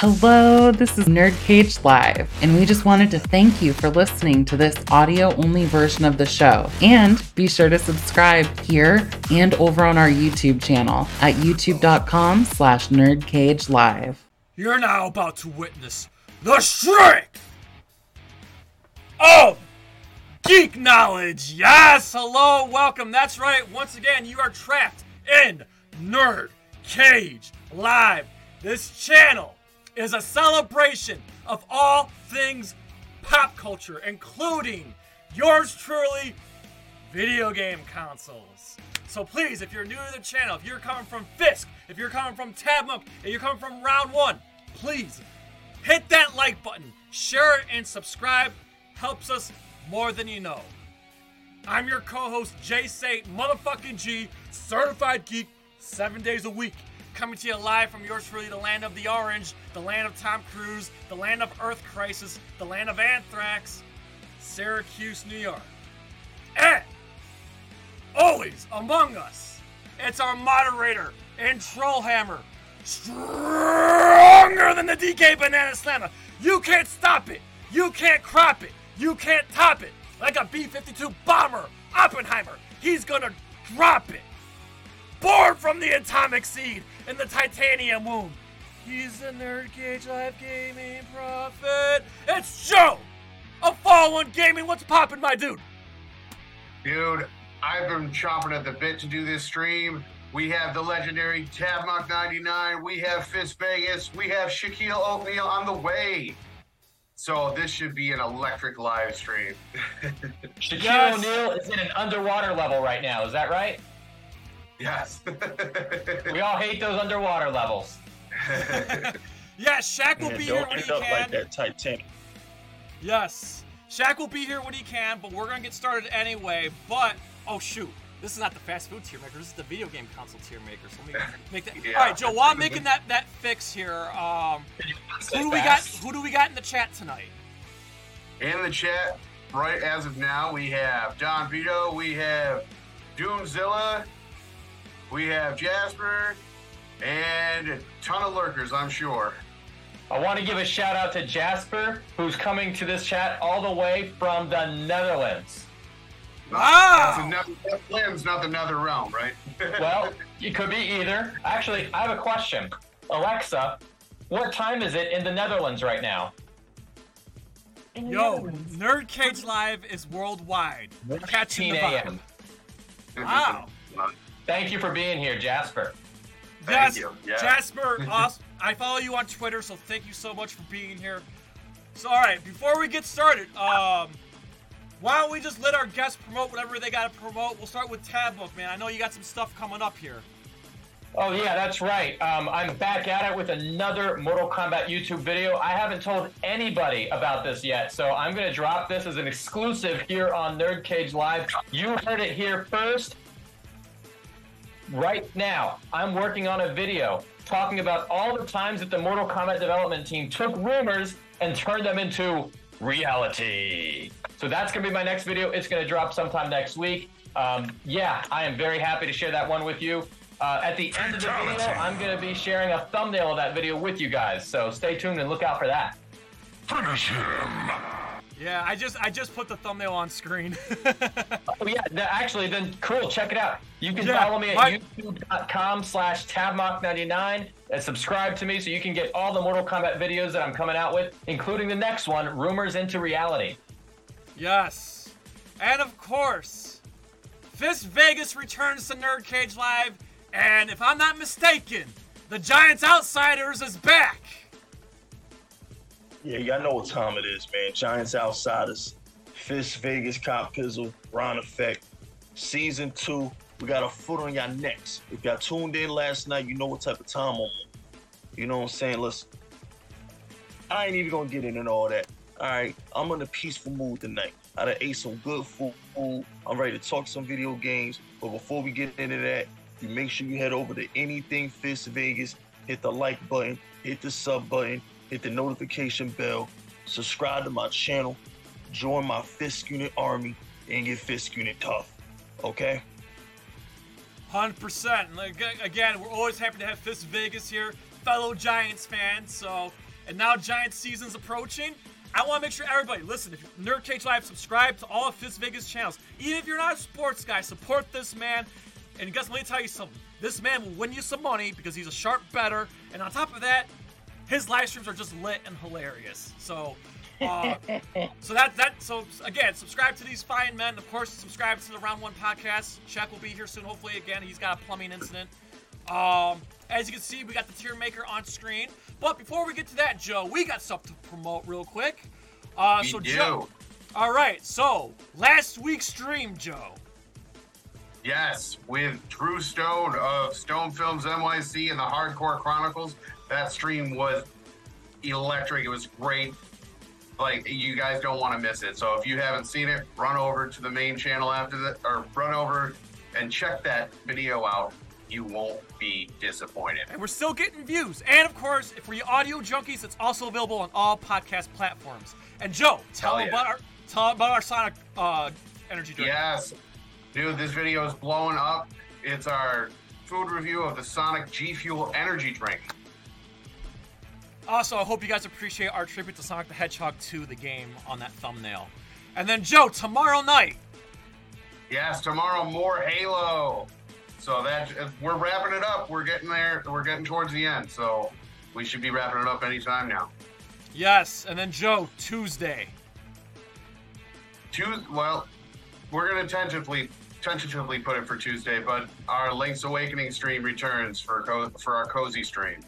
Hello, this is Nerd Cage Live, and we just wanted to thank you for listening to this audio only version of the show. And be sure to subscribe here and over on our YouTube channel at youtube.com slash nerdcagelive. You're now about to witness the strength of geek knowledge. Yes, hello, welcome. That's right. Once again, you are trapped in Nerd Cage Live. This channel is a celebration of all things pop culture, including yours truly, video game consoles. So please, if you're new to the channel, if you're coming from Fisk, if you're coming from Tabmok, if you're coming from Round One, please hit that like button, share it, and subscribe. Helps us more than you know. I'm your co-host Jay Sate, motherfucking G, certified geek, seven days a week, coming to you live from yours truly, the land of the orange, the land of Tom Cruise, the land of Earth Crisis, the land of Anthrax, Syracuse, New York. And always among us, it's our moderator and Trollhammer, stronger than the DK Banana Slammer. You can't stop it. You can't crop it. You can't top it. Like a B 52 bomber, Oppenheimer. He's gonna drop it. Born from the atomic seed in the titanium womb. He's the Nerd Cage Live Gaming Prophet. It's Joe! A Fall One Gaming. What's poppin', my dude? Dude, I've been chopping at the bit to do this stream. We have the legendary Tabmok 99. We have Fisk Vegas. We have Shaquille O'Neal on the way. So this should be an electric live stream. Shaquille Yes. O'Neal is in an underwater level right now. Is that right? Yes. We all hate those underwater levels. Yeah, Shaq will Man, be here don't when end he up can. like that Titanic. Yes. Shaq will be here when he can, but we're gonna get started anyway. But oh shoot, this is not the fast food tier maker. This is the video game console tier maker. So let me make that. Yeah. All right, Joe. While I'm making that that fix here, um, who do we got? Who do we got in the chat tonight? In the chat, right as of now, we have Don Vito, we have Doomzilla, we have Jasper, and a ton of lurkers, I'm sure. I want to give a shout out to Jasper, who's coming to this chat all the way from the Netherlands. Wow. That's another, that land's not another realm, right? Well, it could be either. Actually, I have a question. Alexa, what time is it in the Netherlands right now? Yo, Nerd Cage Live is worldwide. Catching 15 the vibe. a.m. Wow. Thank you for being here, Jasper. Thank Jas- you, yeah. Jasper, awesome. I follow you on Twitter, so thank you so much for being here. So, all right, before we get started, um, why don't we just let our guests promote whatever they got to promote? We'll start with Tabmok, man. I know you got some stuff coming up here. Oh yeah, that's right. Um, I'm back at it with another Mortal Kombat YouTube video. I haven't told anybody about this yet, so I'm gonna drop this as an exclusive here on Nerd Cage Live. You heard it here first. Right now, I'm working on a video talking about all the times that the Mortal Kombat development team took rumors and turned them into reality. So that's gonna be my next video. It's gonna drop sometime next week. Um, yeah, I am very happy to share that one with you. Uh, at the end of the video, I'm going to be sharing a thumbnail of that video with you guys. So stay tuned and look out for that. Yeah, I just I just put the thumbnail on screen. Oh yeah, actually, then cool. Check it out. You can Yeah, follow me at my- youtube.com slash tabmok99 and subscribe to me so you can get all the Mortal Kombat videos that I'm coming out with, including the next one, Rumors into Reality. yes, and of course, Fisk Vegas returns to Nerd Cage Live, and if I'm not mistaken, the Giants Outsiders is back. Yeah, y'all know what time it is, man. Giants Outsiders, Fisk Vegas, Cop Pizzle, Ron Effect, Season 2. We got a foot on y'all necks. If y'all tuned in last night, you know what type of time I'm on. You know what I'm saying? Listen, I ain't even gonna get into all that. All right, I'm in a peaceful mood tonight. I done ate some good food. I'm ready to talk some video games. But before we get into that, you make sure you head over to Anything Fisk Vegas, hit the like button, hit the sub button, hit the notification bell, subscribe to my channel, join my Fisk Unit army, and get Fisk Unit tough. Okay? Hundred percent. And again, we're always happy to have Fisk Vegas here, fellow Giants fans. So and now Giant season's approaching. I want to make sure everybody listen. If Nerd Cage Live, subscribe to all of Fisk Vegas channels. Even if you're not a sports guy, support this man. And guess what? let me tell you something. This man will win you some money because he's a sharp better. And on top of that, his live streams are just lit and hilarious. So, uh, so that that so again, subscribe to these fine men. Of course, subscribe to the Round One podcast. Shaq will be here soon. Hopefully, again, he's got a plumbing incident. Um, as you can see, we got the tier maker on screen. But before we get to that, Joe, we got stuff to promote real quick. Uh, We so do. Joe, all right. So last week's stream, Joe. Yes, with Drew Stone of Stone Films NYC and the Hardcore Chronicles. That stream was electric. It was great. Like you guys don't want to miss it. So if you haven't seen it, run over to the main channel after that, or run over and check that video out. You won't be disappointed. And we're still getting views. And of course, for you audio junkies, it's also available on all podcast platforms. And Joe, tell Hell them yeah. about our tell 'em about our Sonic uh, energy drink. Yes, dude, this video is blowing up. It's our food review of the Sonic G Fuel energy drink. Also, I hope you guys appreciate our tribute to Sonic the Hedgehog 2, the game, on that thumbnail. And then Joe, tomorrow night, Yes, tomorrow more Halo. So that we're wrapping it up. We're getting there. We're getting towards the end. So we should be wrapping it up anytime now. yes, and then Joe, Tuesday. Tuesday. Well, we're gonna tentatively tentatively put it for Tuesday, but our Link's Awakening stream returns for co- for our cozy stream.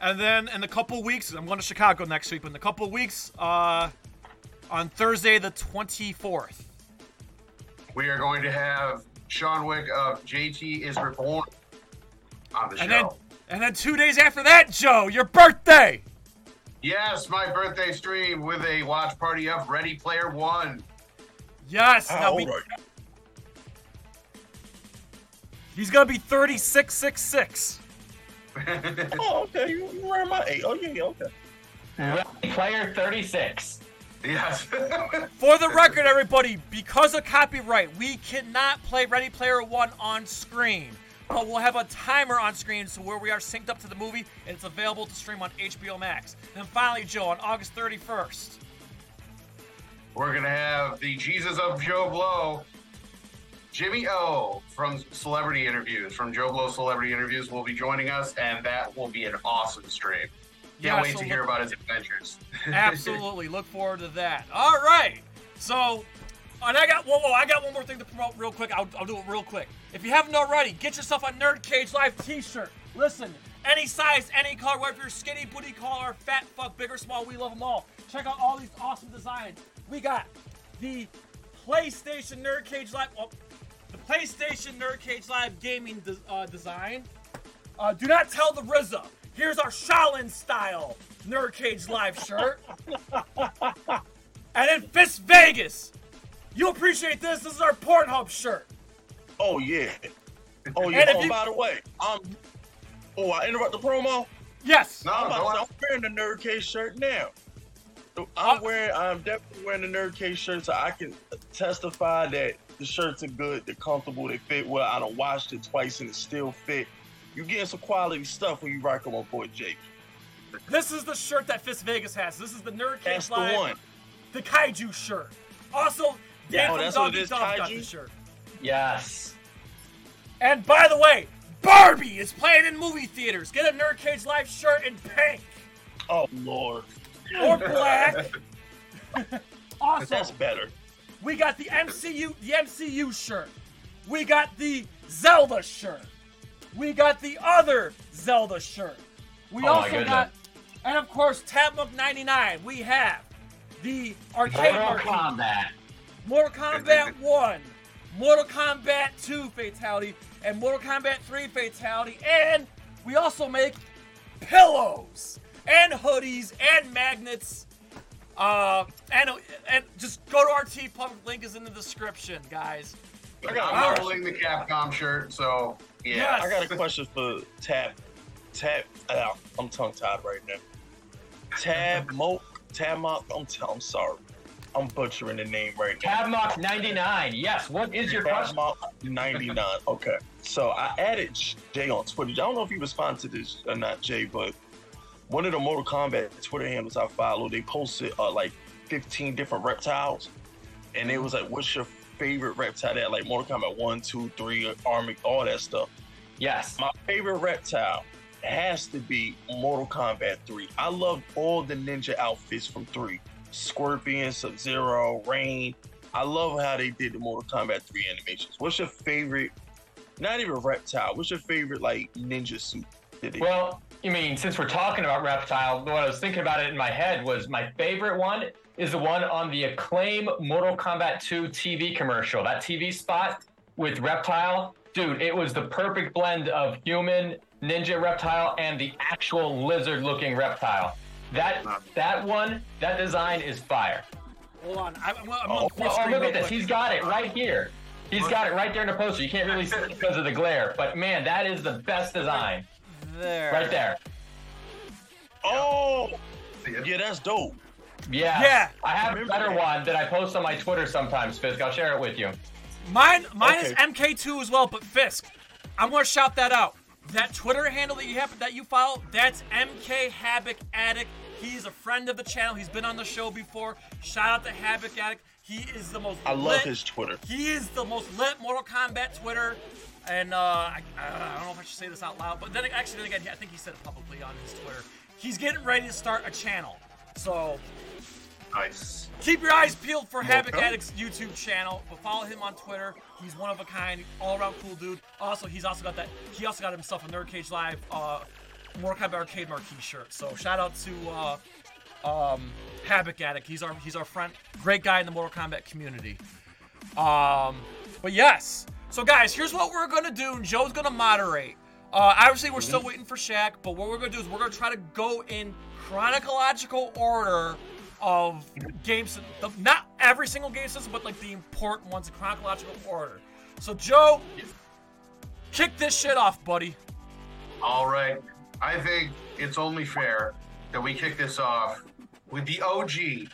And then in a couple weeks, I'm going to Chicago next week, but in a couple weeks, uh, on Thursday the 24th. We are going to have Sean Wick of JT is Reborn on the And then, show. and then two days after that, Joe, your birthday. Yes, my birthday stream with a watch party of Ready Player One. Yes. How now old we, are you? he's gonna be 3666. Oh, okay. You, you around my age. Oh, yeah, yeah, okay. Ready Player 36. yes. For the record, everybody, because of copyright, we cannot play Ready Player One on screen. But we'll have a timer on screen so where we are synced up to the movie and it's available to stream on HBO Max. And then finally, Joe, on August 31st. We're gonna have the Jesus of JoBlo, Jimmy O from Celebrity Interviews, from JoBlo Celebrity Interviews, will be joining us, and that will be an awesome stream. Can't Yeah, wait so to hear about his adventures. Absolutely. Look forward to that. All right. So, and I got whoa, whoa, I got one more thing to promote real quick. I'll, I'll do it real quick. If you haven't already, get yourself a Nerd Cage Live T-shirt. Listen, any size, any color, whether you're skinny, booty call, or fat, fuck, big or small, we love them all. Check out all these awesome designs. We got the PlayStation Nerd Cage Live. Oh, the PlayStation Nerd Cage Live gaming de- uh, design. Uh, do not tell the RZA. Here's our Shaolin style Nerd Cage Live shirt. and then Fisk Vegas. You appreciate this? This is our Pornhub shirt. Oh, yeah. Oh, yeah. Oh, you- by the way, I'm. Oh, I interrupt the promo? Yes. No, I'm, about. I'm wearing the Nerd Cage shirt now. Uh, I'm wearing. I'm definitely wearing the Nerd Cage shirt, so I can testify that the shirts are good, they're comfortable, they fit well. I don't washed it twice and it still fit. You're getting some quality stuff when you rock with my boy Jake. This is the shirt that Fisk Vegas has. This is the Nerd Cage That's the Live, one. the Kaiju shirt. Also, Dan Oh, from that's what Doggy it is, Dog got the shirt. Yes. And by the way, Barbie is playing in movie theaters. Get a Nerd Cage Live shirt in pink Oh Lord, or black. but that's better. We got the MCU, the MCU shirt. We got the Zelda shirt. We got the other Zelda shirt. We Oh also got, and of course, Tabmok 99. We have the arcade Mortal. Kombat. Mortal Kombat 1, Mortal Kombat 2 Fatality, and Mortal Kombat 3 Fatality. And we also make pillows and hoodies and magnets. Uh, and and just go to our T Pump. Link is in the description, guys. I got, I'm a holding the Capcom shirt, so yeah. Yes. I got a question for Tab. Tab. Uh, I'm tongue tied right now. Tab Moke. Tab Mock. I'm, t- I'm sorry. I'm butchering the name right now. Tabmok 99. Yes. What is your Tab question? Mock 99. Okay. So I added Jay on Twitter. I don't know if he responded to this or not, Jay, but one of the Mortal Kombat Twitter handles I follow, they posted uh, like 15 different reptiles, and it was like, "What's your favorite reptile?" That like Mortal Kombat one, two, three, Army, all that stuff. Yes. My favorite reptile has to be Mortal Kombat 3. I love all the ninja outfits from 3. Scorpion, Sub Zero, Rain. I love how they did the Mortal Kombat 3 animations. What's your favorite, not even reptile, what's your favorite like ninja suit? Well, I mean, since we're talking about Reptile, what I was thinking about it in my head was my favorite one is the one on the Acclaim Mortal Kombat 2 TV commercial. That TV spot with Reptile, dude, it was the perfect blend of human, ninja reptile, and the actual lizard-looking reptile. That that one, that design is fire. Hold on. I, I'm, I'm Oh, Oh, look at this. He's got it right here. He's got it right there in the poster. You can't really see it because of the glare, but man, that is the best design there. right there. oh, yeah, that's dope. Yeah. Yeah. I have a better that. one that I post on my Twitter sometimes, Fisk. I'll share it with you. Mine, mine is MK2 as well, but Fisk. I'm gonna shout that out. That Twitter handle that you have that you follow, that's MK Havoc Addict. He's a friend of the channel. He's been on the show before. Shout out to Havoc Addict. He is the most. I love his Twitter. He is the most lit Mortal Kombat Twitter. And uh, I, I don't know if I should say this out loud, but then actually, then again, I think he said it publicly on his Twitter. He's getting ready to start a channel. So Nice. Keep your eyes peeled for Havoc Okay. Addict's YouTube channel, but follow him on Twitter. He's one of a kind, all around cool dude. Also, he's also got that. He also got himself a Nerd Cage Live uh, Mortal Kombat Arcade Marquee shirt. So shout out to uh, um, Havoc Addict. He's our he's our friend, great guy in the Mortal Kombat community. Um, but yes. So guys, here's what we're gonna do. and Joe's gonna moderate. Uh, obviously, we're still waiting for Shaq, but what we're gonna do is we're gonna try to go in chronological order of games. The, not every single game system, but like the important ones in chronological order. So Joe, kick this shit off, buddy. All right. I think it's only fair that we kick this off with the OG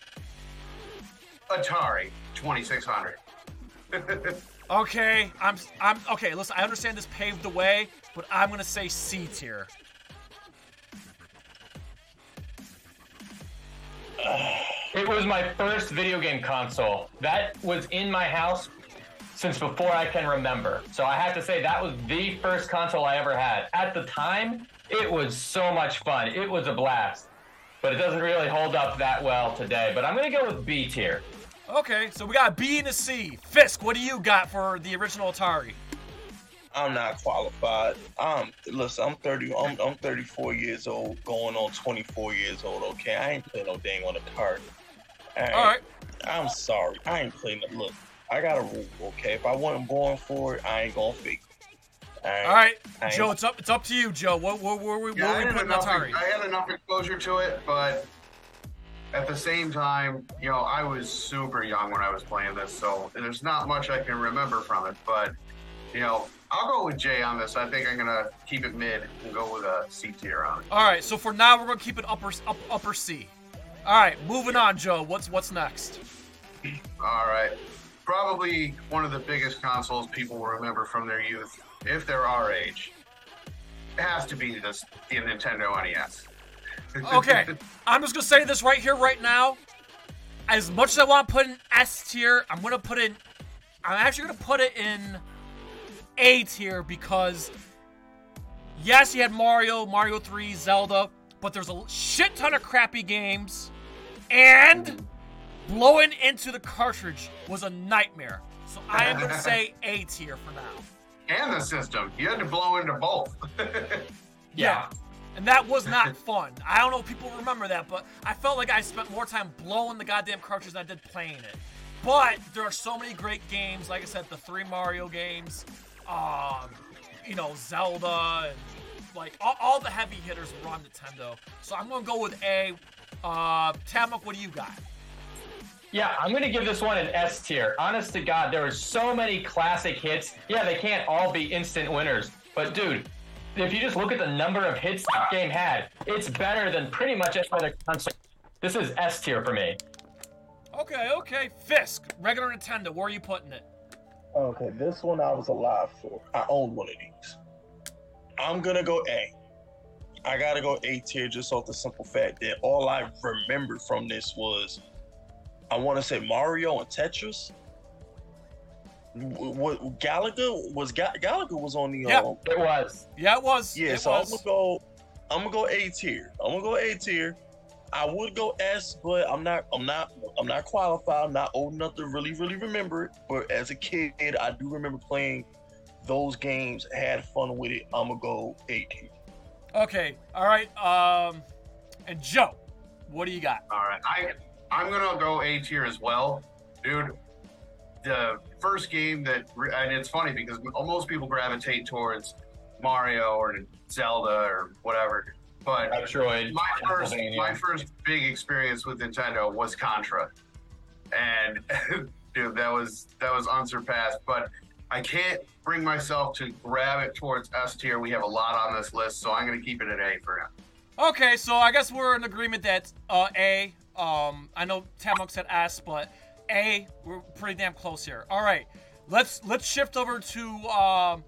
Atari 2600. Okay, I'm I'm okay. Listen, I understand this paved the way, but I'm gonna say C tier. It was my first video game console. That was in my house since before I can remember. So I have to say that was the first console I ever had. At the time, it was so much fun. It was a blast. But it doesn't really hold up that well today. But I'm going to go with B tier. Okay, so we got a B and a C. Fisk, what do you got for the original Atari? I'm not qualified. Um, listen, I'm 30. I'm, I'm 34 years old, going on 24 years old. Okay, I ain't playing no dang on a card. All right. I'm sorry. I ain't playing it. Look, I got a rule. Okay, if I wasn't born for it, I ain't gonna fake it. All right. All right, I ain't- Joe, it's up. It's up to you, Joe. What, what, what, what, Yeah, I we putting enough, Atari? I had enough exposure to it, but at the same time, you know, I was super young when I was playing this, so there's not much I can remember from it. But, you know, I'll go with Jay on this. I think I'm going to keep it mid and go with a C tier on it. All right, so for now, we're gonna keep it upper up, upper C. All right, moving on, Joe. What's what's next? All right. Probably one of the biggest consoles people will remember from their youth, if they're our age. It has to be this, the Nintendo NES. Okay, I'm just gonna say this right here, right now. As much as I want to put in S tier, I'm gonna put in. I'm actually gonna put it in A tier because yes, you had Mario, Mario 3, Zelda, but there's a shit ton of crappy games, and blowing into the cartridge was a nightmare. So I am gonna say A tier for now. and the system. You had to blow into both. Yeah. And that was not fun. I don't know if people remember that, but I felt like I spent more time blowing the goddamn cartridge than I did playing it. But there are so many great games. Like I said, the three Mario games, um, you know, Zelda, and like all, all the heavy hitters were on Nintendo. So I'm gonna go with A. Uh, Tamuk, what do you got? Yeah, I'm gonna give this one an S tier. Honest to God, there are so many classic hits. Yeah, they can't all be instant winners, but dude, if you just look at the number of hits that game had, it's better than pretty much any other console. This is S tier for me. Okay, okay. Fisk, regular Nintendo. Where are you putting it? Okay, this one I was alive for. I own one of these. I'm gonna go A. I gotta go A tier just off the simple fact that all I remembered from this was I want to say Mario and Tetris. What Galaga was Ga- Galaga was on the Yeah. um, It was. Yeah, it was. yeah. it So was. I'm gonna go. I'm gonna go A tier. I'm gonna go A tier. I would go S, but I'm not. I'm not. I'm not qualified. I'm not old enough to really, really remember it. But as a kid, I do remember playing those games. Had fun with it. I'm gonna go A tier. Okay. All right. Um, and Joe, what do you got? All right, I I'm gonna go A tier as well, dude. The first game that, and it's funny because most people gravitate towards Mario or Zelda or whatever, but Metroid. my first my first big experience with Nintendo was Contra, and dude, that was that was unsurpassed. But I can't bring myself to grab it towards S tier. We have a lot on this list, so I'm gonna keep it at A for now. Okay, so I guess we're in agreement that uh, A. Um, I know Tamok said S, but A. We're pretty damn close here. All right, let's let's shift over to um,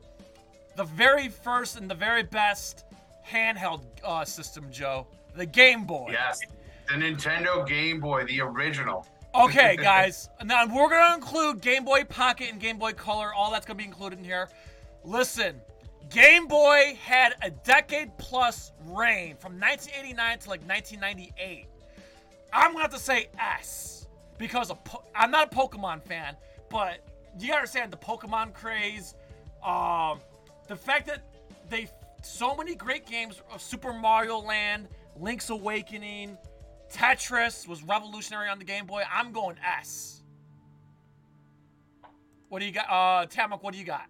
the very first and the very best handheld uh, system, Joe, the Game Boy. Yes, the Nintendo Game Boy, the original. Okay, guys. Now we're gonna include Game Boy Pocket and Game Boy Color. All that's gonna be included in here. Listen, Game Boy had a decade plus reign from 1989 to like 1998. I'm gonna have to say S because po- I'm not a Pokemon fan, but you gotta understand the Pokemon craze. Um, the fact that they so many great games of Super Mario Land, Link's Awakening, Tetris was revolutionary on the Game Boy. I'm going S. What do you got? Uh, Tamok, what do you got?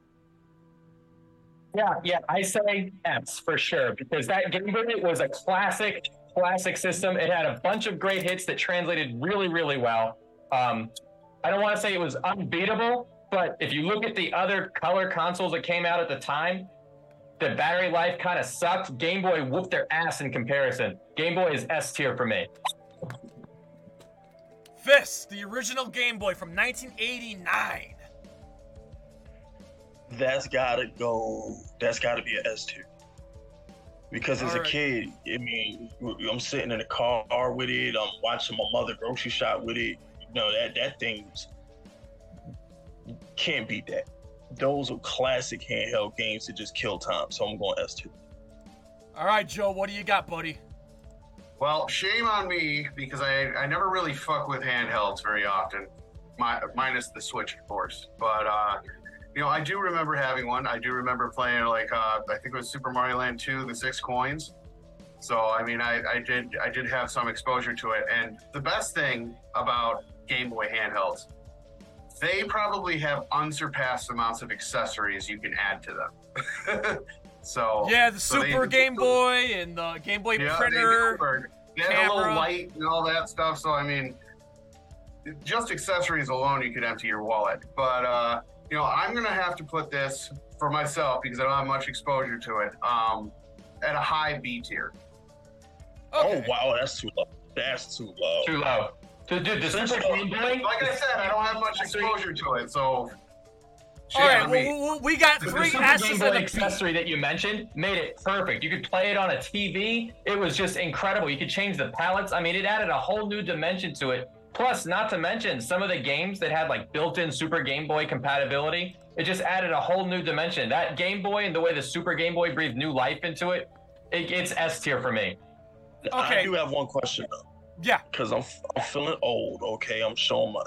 Yeah, yeah, I say S for sure because that Game Boy was a classic, classic system. It had a bunch of great hits that translated really, really well. Um, I don't want to say it was unbeatable, but if you look at the other color consoles that came out at the time, the battery life kind of sucked. Game Boy whooped their ass in comparison. Game Boy is S tier for me. Fisk, the original Game Boy from 1989. That's gotta go. That's gotta be an S tier. Because as a Alright. kid, I mean, I'm sitting in a car with it. I'm watching my mother grocery shop with it. You know that that thing's can't beat that. Those are classic handheld games to just kill time. So I'm going S two. All right, Joe, what do you got, buddy? Well, shame on me because I, I never really fuck with handhelds very often, my, minus the Switch, of course. But uh, you know, I do remember having one. I do remember playing like uh, I think it was Super Mario Land 2, the six coins. So I mean, I, I did I did have some exposure to it. And the best thing about Game Boy handhelds, they probably have unsurpassed amounts of accessories you can add to them. so Yeah, the so they- Super Game Boy and the Game Boy yeah, printer. They, do. They have a little light and all that stuff. So I mean, just accessories alone, you could empty your wallet. But uh, you know, I'm gonna have to put this for myself because I don't have much exposure to it. Um, at a high B tier. Okay. Oh wow, that's too low. That's too low. Too low. So, dude, the Super Game Boy. Like I said, I don't have much exposure to it, so. All right, well, me. we got The three Super Game S's Boy and accessory that you mentioned made it perfect. You could play it on a TV. It was just incredible. You could change the palettes. I mean, it added a whole new dimension to it. Plus, not to mention some of the games that had like built-in Super Game Boy compatibility. It just added a whole new dimension. That Game Boy and the way the Super Game Boy breathed new life into it, it it's S tier for me. Okay. I do have one question though. Yeah. because I'm, I'm feeling old. Okay, I'm showing my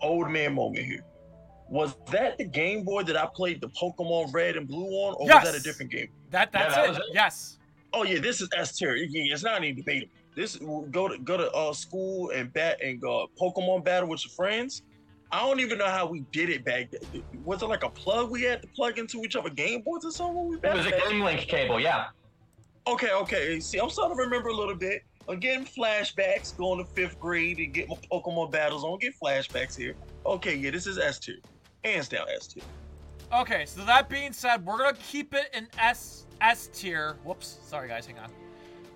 old man moment here. Was that the Game Boy that I played the Pokemon Red and Blue on, or Yes. was that a different game? That that's that it. it. Yes. Oh yeah, this is S tier. It's not even debatable. This go to go to uh, school and bat and go Pokemon battle with your friends. I don't even know how we did it back then. Was it like a plug we had to plug into each other Game Boys or something? when We It was a? Game Link cable, yeah. Okay, okay. See, I'm starting to remember a little bit. I'm getting flashbacks going to fifth grade and get my Pokemon battles on. Get flashbacks here. Okay, yeah, this is S tier. Hands down S tier. Okay, so that being said, we're gonna keep it in S S tier. Whoops, sorry guys, hang on.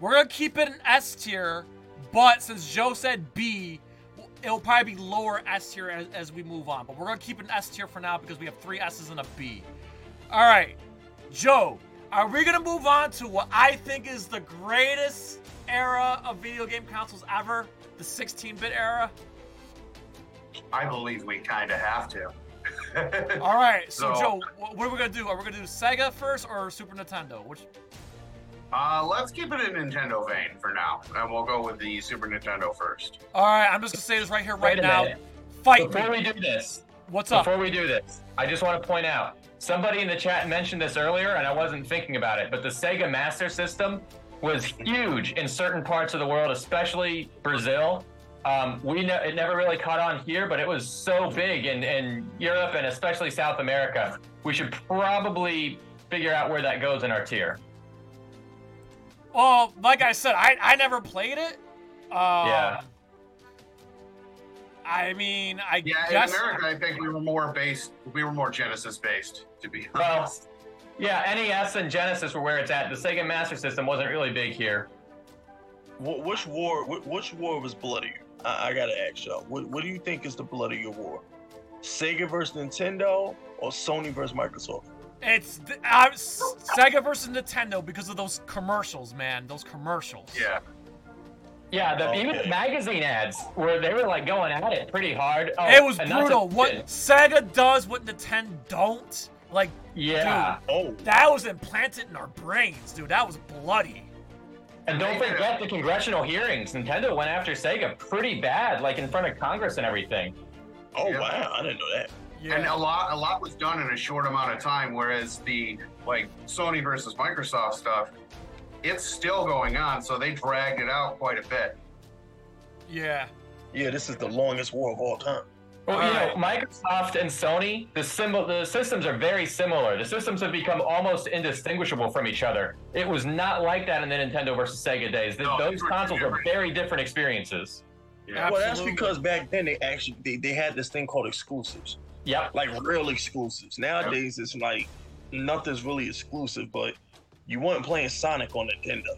We're gonna keep it an S tier, but since Joe said B, it'll probably be lower S tier as, as we move on. But we're gonna keep it in S tier for now because we have three S's and a B. All right, Joe, Are we gonna move on to what I think is the greatest era of video game consoles ever? The 16-bit era. I believe we kind of have to. All right. So, So- Joe, what are we gonna do? Are we gonna do Sega first or Super Nintendo? Which? Uh, let's keep it in Nintendo vein for now, and we'll go with the Super Nintendo first. All right. I'm just gonna say this right here, right Wait a now. minute. Fight Before me. we do this, What's up? Before we do this, I just want to point out somebody in the chat mentioned this earlier, and I wasn't thinking about it, but the Sega Master System was huge in certain parts of the world, especially Brazil. Um, we ne- it never really caught on here, but it was so big in, in Europe and especially South America. We should probably figure out where that goes in our tier. Well, like I said, I I never played it. Um, Yeah. I mean, I guess Yeah, guess. in America, I think we were more based. We were more Genesis based, to be honest. Well, honest. yeah, NES and Genesis were where it's at. The Sega Master System wasn't really big here. Wh- which war? wh- Which war was bloodier? I, I gotta ask y'all. What, what do you think is the bloodier war? Sega versus Nintendo or Sony versus Microsoft? It's th- uh, Sega versus Nintendo because of those commercials, man. Those commercials. yeah, Yeah, the, even the magazine ads where they were like going at it pretty hard. Oh, It was and not to brutal. What Sega does, what Nintendo don't. Like Yeah, Oh, that was implanted in our brains, dude. That was bloody. and don't forget the congressional hearings. Nintendo went after Sega pretty bad, like in front of Congress and everything. oh Yeah. wow! I didn't know that. Yeah. and a lot, a lot was done in a short amount of time. Whereas the like Sony versus Microsoft stuff, it's still going on. So they dragged it out quite a bit. yeah. Yeah, this is the longest war of all time. Well, you know, Microsoft and Sony, the symbol, the systems are very similar. The systems have become almost indistinguishable from each other. It was not like that in the Nintendo versus Sega days. Th- No, Those consoles were very different experiences. Yeah. Well, that's because back then they actually they, they had this thing called exclusives, Yep. like real exclusives. Nowadays it's like nothing's really exclusive, but you weren't playing Sonic on Nintendo.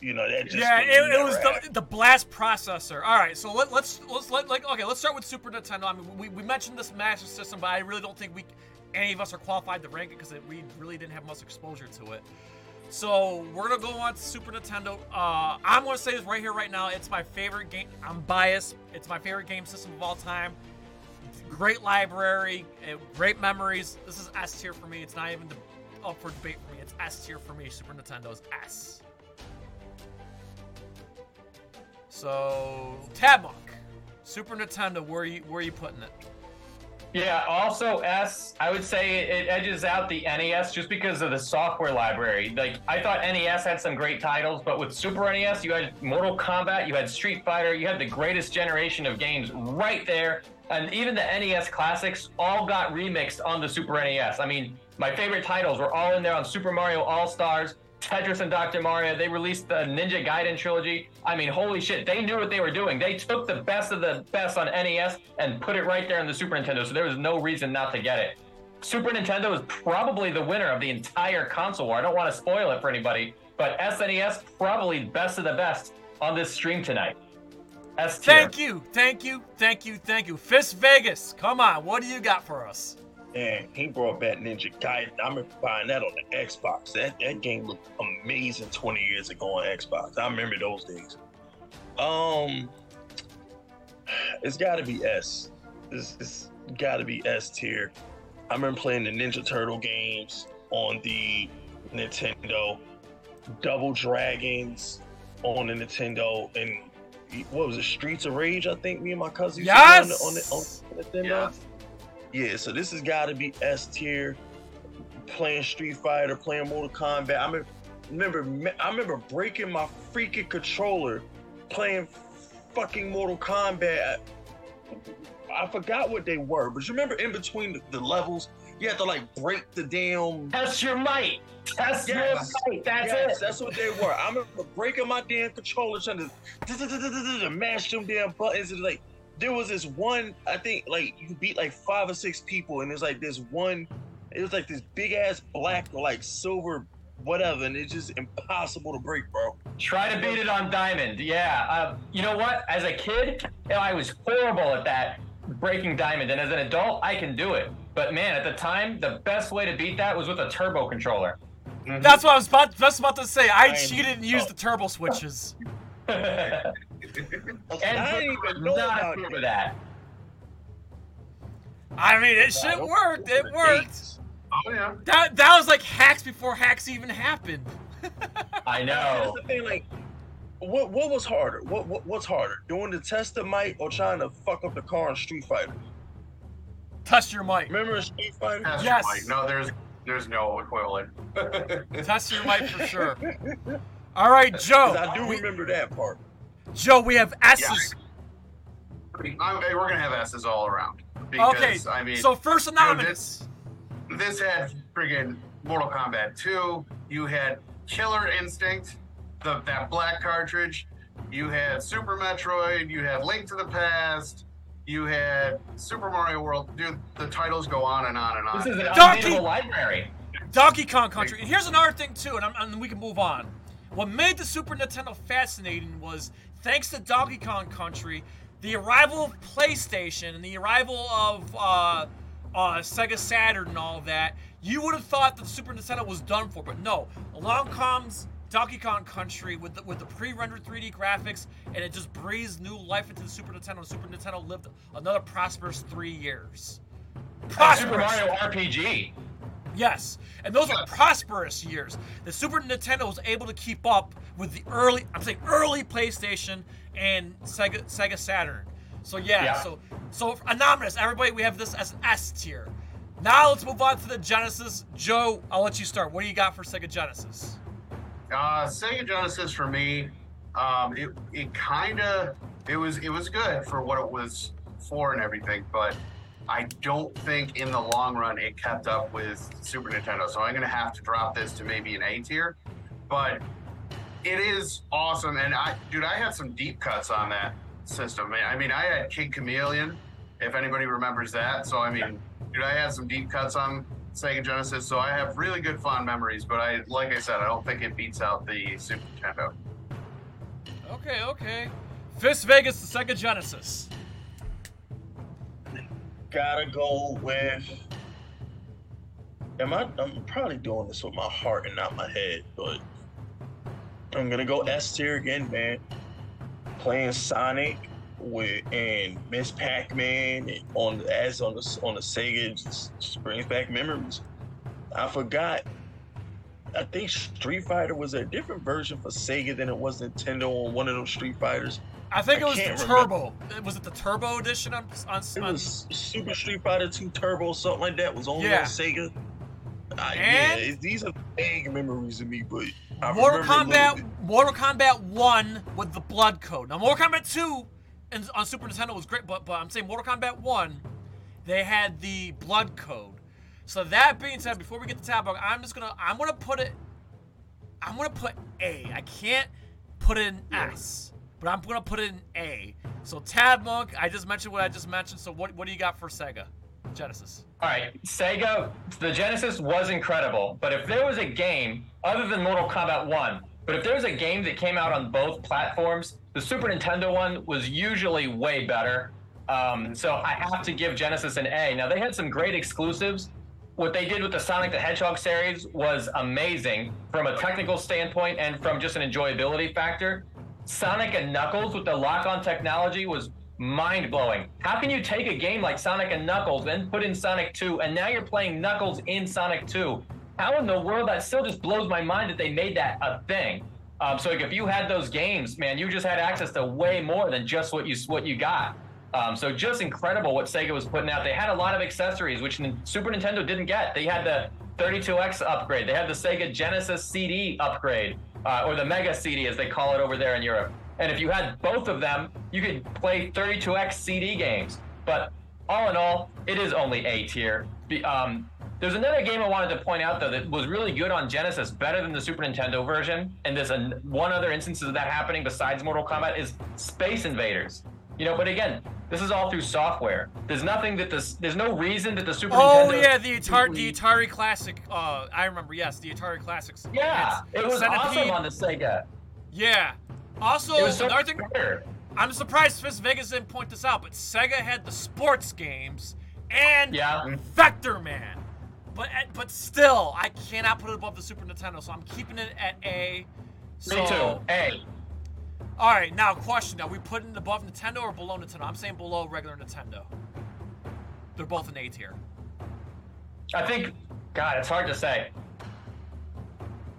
You know that just yeah, it, it was the, the blast processor. All right, so let, let's let's let like okay, let's start with Super Nintendo. I mean, we, we mentioned this Master System, but I really don't think we any of us are qualified to rank it because we really didn't have much exposure to it. So we're gonna go on to Super Nintendo. Uh, I'm gonna say this right here, right now. It's my favorite game. I'm biased. It's my favorite game system of all time. Great library, eh, great memories. This is S tier for me. It's not even the, up for debate for me. It's S tier for me. Super Nintendo's S. So Tabmok, Super Nintendo. Where you where are you putting it? Yeah, also S, I would say it edges out the NES just because of the software library. Like I thought NES had some great titles, but with Super NES, you had Mortal Kombat, you had Street Fighter, you had the greatest generation of games right there. And even the NES classics all got remixed on the Super NES. I mean, my favorite titles were all in there on Super Mario All Stars, Tetris and Dr. Mario. They released the Ninja Gaiden trilogy. I mean, holy shit, they knew what they were doing. They took the best of the best on NES and put it right there in the Super Nintendo, so there was no reason not to get it. Super Nintendo is probably the winner of the entire console war. I don't want to spoil it for anybody, but SNES probably best of the best on this stream tonight. S tier. Thank you, thank you, thank you, thank you. Fisk Vegas, come on, what do you got for us? And he brought back Ninja Gaiden. I remember buying that on the Xbox. That that game looked amazing 20 years ago on Xbox. I remember those days. Um, it's got to be S. It's, it's got to be S tier. I remember playing the Ninja Turtle games on the Nintendo, Double Dragons on the Nintendo, and what was it, Streets of Rage? I think me and my cousin used to on the, on the, on the Nintendo. Yeah. Yeah, so this has got to be S tier. Playing Street Fighter, playing Mortal Kombat. I remember, remember, I remember breaking my freaking controller, playing fucking Mortal Kombat. I forgot what they were, but you remember in between the levels, you have to like break the damn. Test your might. Test Yes. your might. That's yes, it. that's what they were. I remember breaking my damn controller, trying to, mash them damn buttons. And like, there was this one, I think, like you beat like five or six people, and there's like this one, it was like this big ass black or like silver whatever, and it's just impossible to break, bro. Try to beat it on diamond. Yeah. Uh, you know what? As a kid, you know, I was horrible at that breaking diamond, and as an adult, I can do it. But man, at the time, the best way to beat that was with a turbo controller. Mm-hmm. That's what I was about, just about to say. I I cheated and used the turbo switches. and I didn't even know not about approve that. that. I mean, it shit Nah, worked. It were worked. Oh yeah. That that was like hacks before hacks even happened. I know. That's the thing, like, what what was harder? What, what what's harder, doing the test of might or trying to fuck up the car in Street Fighter? Test your mic. Remember in Street Fighter? That's Yes. right. No, there's there's no equivalent. Test your mic for sure. All right, Joe. I do we, remember that part. Joe, we have S's. I'm, we're gonna have S's all around. Because, Okay. I mean, so first anonymous. this had friggin' Mortal Kombat 2. You had Killer Instinct, the that black cartridge. You had Super Metroid. You had Link to the Past. You had Super Mario World. Dude, the titles go on and on and on. This is an Donkey- library. Donkey Kong Country. And here's another thing too, and, I'm, and we can move on. What made the Super Nintendo fascinating was thanks to Donkey Kong Country, the arrival of PlayStation and the arrival of uh, uh, Sega Saturn and all that. You would have thought that the Super Nintendo was done for, but no. Along comes Donkey Kong Country with the, with the pre-rendered 3D graphics, and it just breathes new life into the Super Nintendo. The Super Nintendo lived another prosperous three years. And Super Mario RPG. Yes, and those are prosperous years. The Super Nintendo was able to keep up with the early, I'm saying early PlayStation and Sega Sega Saturn. So yeah, Yeah. so so anonymous, everybody, we have this as an S tier. Now let's move on to the Genesis. Joe, I'll let you start. What do you got for Sega Genesis? Uh, Sega Genesis for me, um, it it kind of it was it was good for what it was for and everything, but I don't think in the long run it kept up with Super Nintendo. So I'm gonna have to drop this to maybe an A tier, but it is awesome. And I, dude, I had some deep cuts on that system. I mean, I had Kid Chameleon, if anybody remembers that. So I mean, dude, I had some deep cuts on Sega Genesis, so I have really good fond memories. But I, like I said, I don't think it beats out the Super Nintendo. Okay, okay. Fisk Vegas, the Sega Genesis. Gotta go with. Am I? I'm probably doing this with my heart and not my head, but I'm gonna go S tier again, man. Playing Sonic with and Miss Pac-Man and on as on the on the Sega just, just brings back memories. I forgot. I think Street Fighter was a different version for Sega than it was Nintendo on one of those Street Fighters. I think I it was the Turbo. Was it the Turbo edition on on, It on was Super Street Fighter 2 Turbo, something like that. Was only Yeah. on Sega. Uh, yeah, these are vague memories of me, but I Mortal Kombat, Mortal Kombat One with the blood code. Now, Mortal Kombat Two, and on Super Nintendo was great, but but I'm saying Mortal Kombat One, they had the blood code. So that being said, before we get to tab, I'm just gonna I'm gonna put it, I'm gonna put A. I can't put it in S, but I'm gonna put it in A. So Tab Monk, I just mentioned what I just mentioned. So what what do you got for Sega Genesis? All right, Sega, the Genesis was incredible, but if there was a game other than Mortal Kombat 1, but if there was a game that came out on both platforms, the Super Nintendo one was usually way better. Um, so I have to give Genesis an A. Now they had some great exclusives. What they did with the Sonic the Hedgehog series was amazing from a technical standpoint and from just an enjoyability factor. Sonic and Knuckles with the lock-on technology was mind blowing. How can you take a game like Sonic and Knuckles and put in Sonic 2 and now you're playing Knuckles in Sonic 2? How in the world that still just blows my mind that they made that a thing. Um, so like if you had those games, man, you just had access to way more than just what you what you got. Um, so just incredible what Sega was putting out. They had a lot of accessories, which Super Nintendo didn't get. They had the 32X upgrade. They had the Sega Genesis CD upgrade, uh, or the Mega CD as they call it over there in Europe. And if you had both of them, you could play 32X CD games. But all in all, it is only A tier. Um, there's another game I wanted to point out though that was really good on Genesis, better than the Super Nintendo version. And there's an, one other instance of that happening besides Mortal Kombat is Space Invaders. You know, but again, this is all through software. There's nothing that this. There's no reason that the Super Nintendo. Oh Nintendo. yeah, the Atari, the Atari Classic. Uh, I remember. Yes, the Atari Classics. Yeah, it was Centipede. awesome on the Sega. Yeah. Also, It was so another thing, better. I'm surprised Fisk Vegas didn't point this out, but Sega had the sports games and Yeah. Vector Man. But eh, but still, I cannot put it above the Super Nintendo, so I'm keeping it at A. So, Me too. Hey, All right, now question: Are we putting it above Nintendo or below Nintendo? I'm saying below regular Nintendo. They're both an A tier. I think, God, it's hard to say.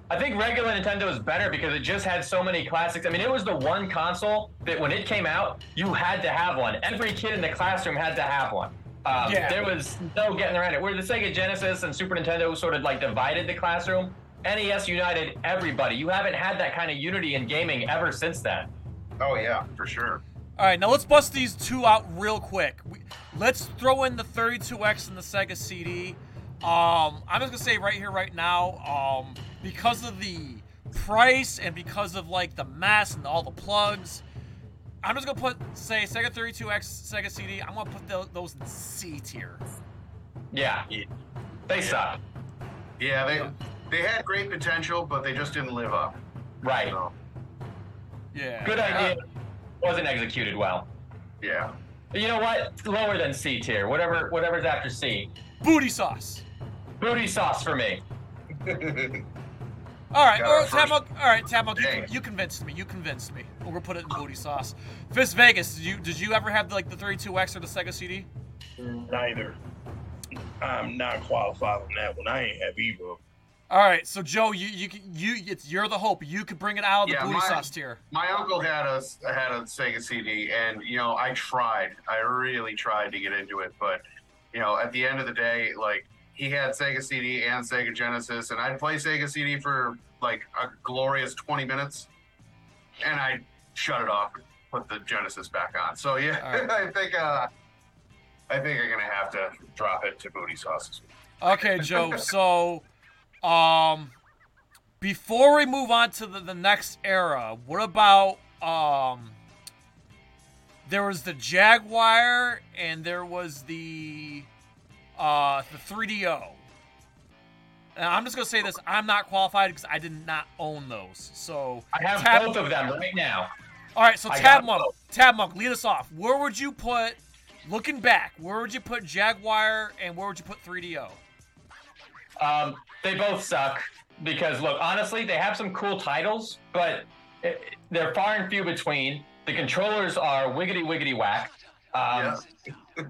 I think regular Nintendo is better because it just had so many classics. I mean, it was the one console that when it came out, you had to have one. Every kid in the classroom had to have one. Um, Yeah. There was no getting around it. Where the Sega Genesis and Super Nintendo sort of like divided the classroom, NES united everybody. You haven't had that kind of unity in gaming ever since then. Oh yeah, for sure. All right, now let's bust these two out real quick. We, let's throw in the 32X and the Sega CD. Um, I'm just gonna say right here, right now, um, because of the price and because of like the mess and all the plugs, I'm just gonna put say Sega 32X, Sega CD. I'm gonna put tho- those in C tier. Yeah. Yeah. They suck. Yeah, they they had great potential, but they just didn't live up. Right. So, Yeah. Good idea. Wasn't executed well. yeah. You know what? Lower than C tier. Whatever. Whatever's after C. Booty sauce. Booty sauce for me. All right, or Tabmok, all right, Tabmok, you, you convinced me. You convinced me. Gonna put it in booty sauce. Fisk Vegas, did you did you ever have like the 32X or the Sega CD? Neither. I'm not qualified on that one. I ain't have either. All right, so Joe, you you you it's you're the hope. You could bring it out of the Yeah, booty my- sauce tier. My uncle had a had a Sega CD, and you know I tried. I really tried to get into it, but you know at the end of the day, like he had Sega CD and Sega Genesis, and I'd play Sega CD for like a glorious twenty minutes, and I'd shut it off, put the Genesis back on. So yeah, right. I think uh, I think I'm gonna have to drop it to booty sauces. Okay, Joe. So, um, before we move on to the, the next era, what about um? There was the Jaguar, and there was the uh the 3DO. And I'm just gonna say this: I'm not qualified because I did not own those. So I have Tab- both of them right now. All right, so I Tabmok, both. Tabmok, lead us off. Where would you put, looking back, where would you put Jaguar and where would you put 3DO? Um, they both suck because look, honestly, they have some cool titles, but it, they're far and few between. The controllers are wiggity wiggity whack. Um,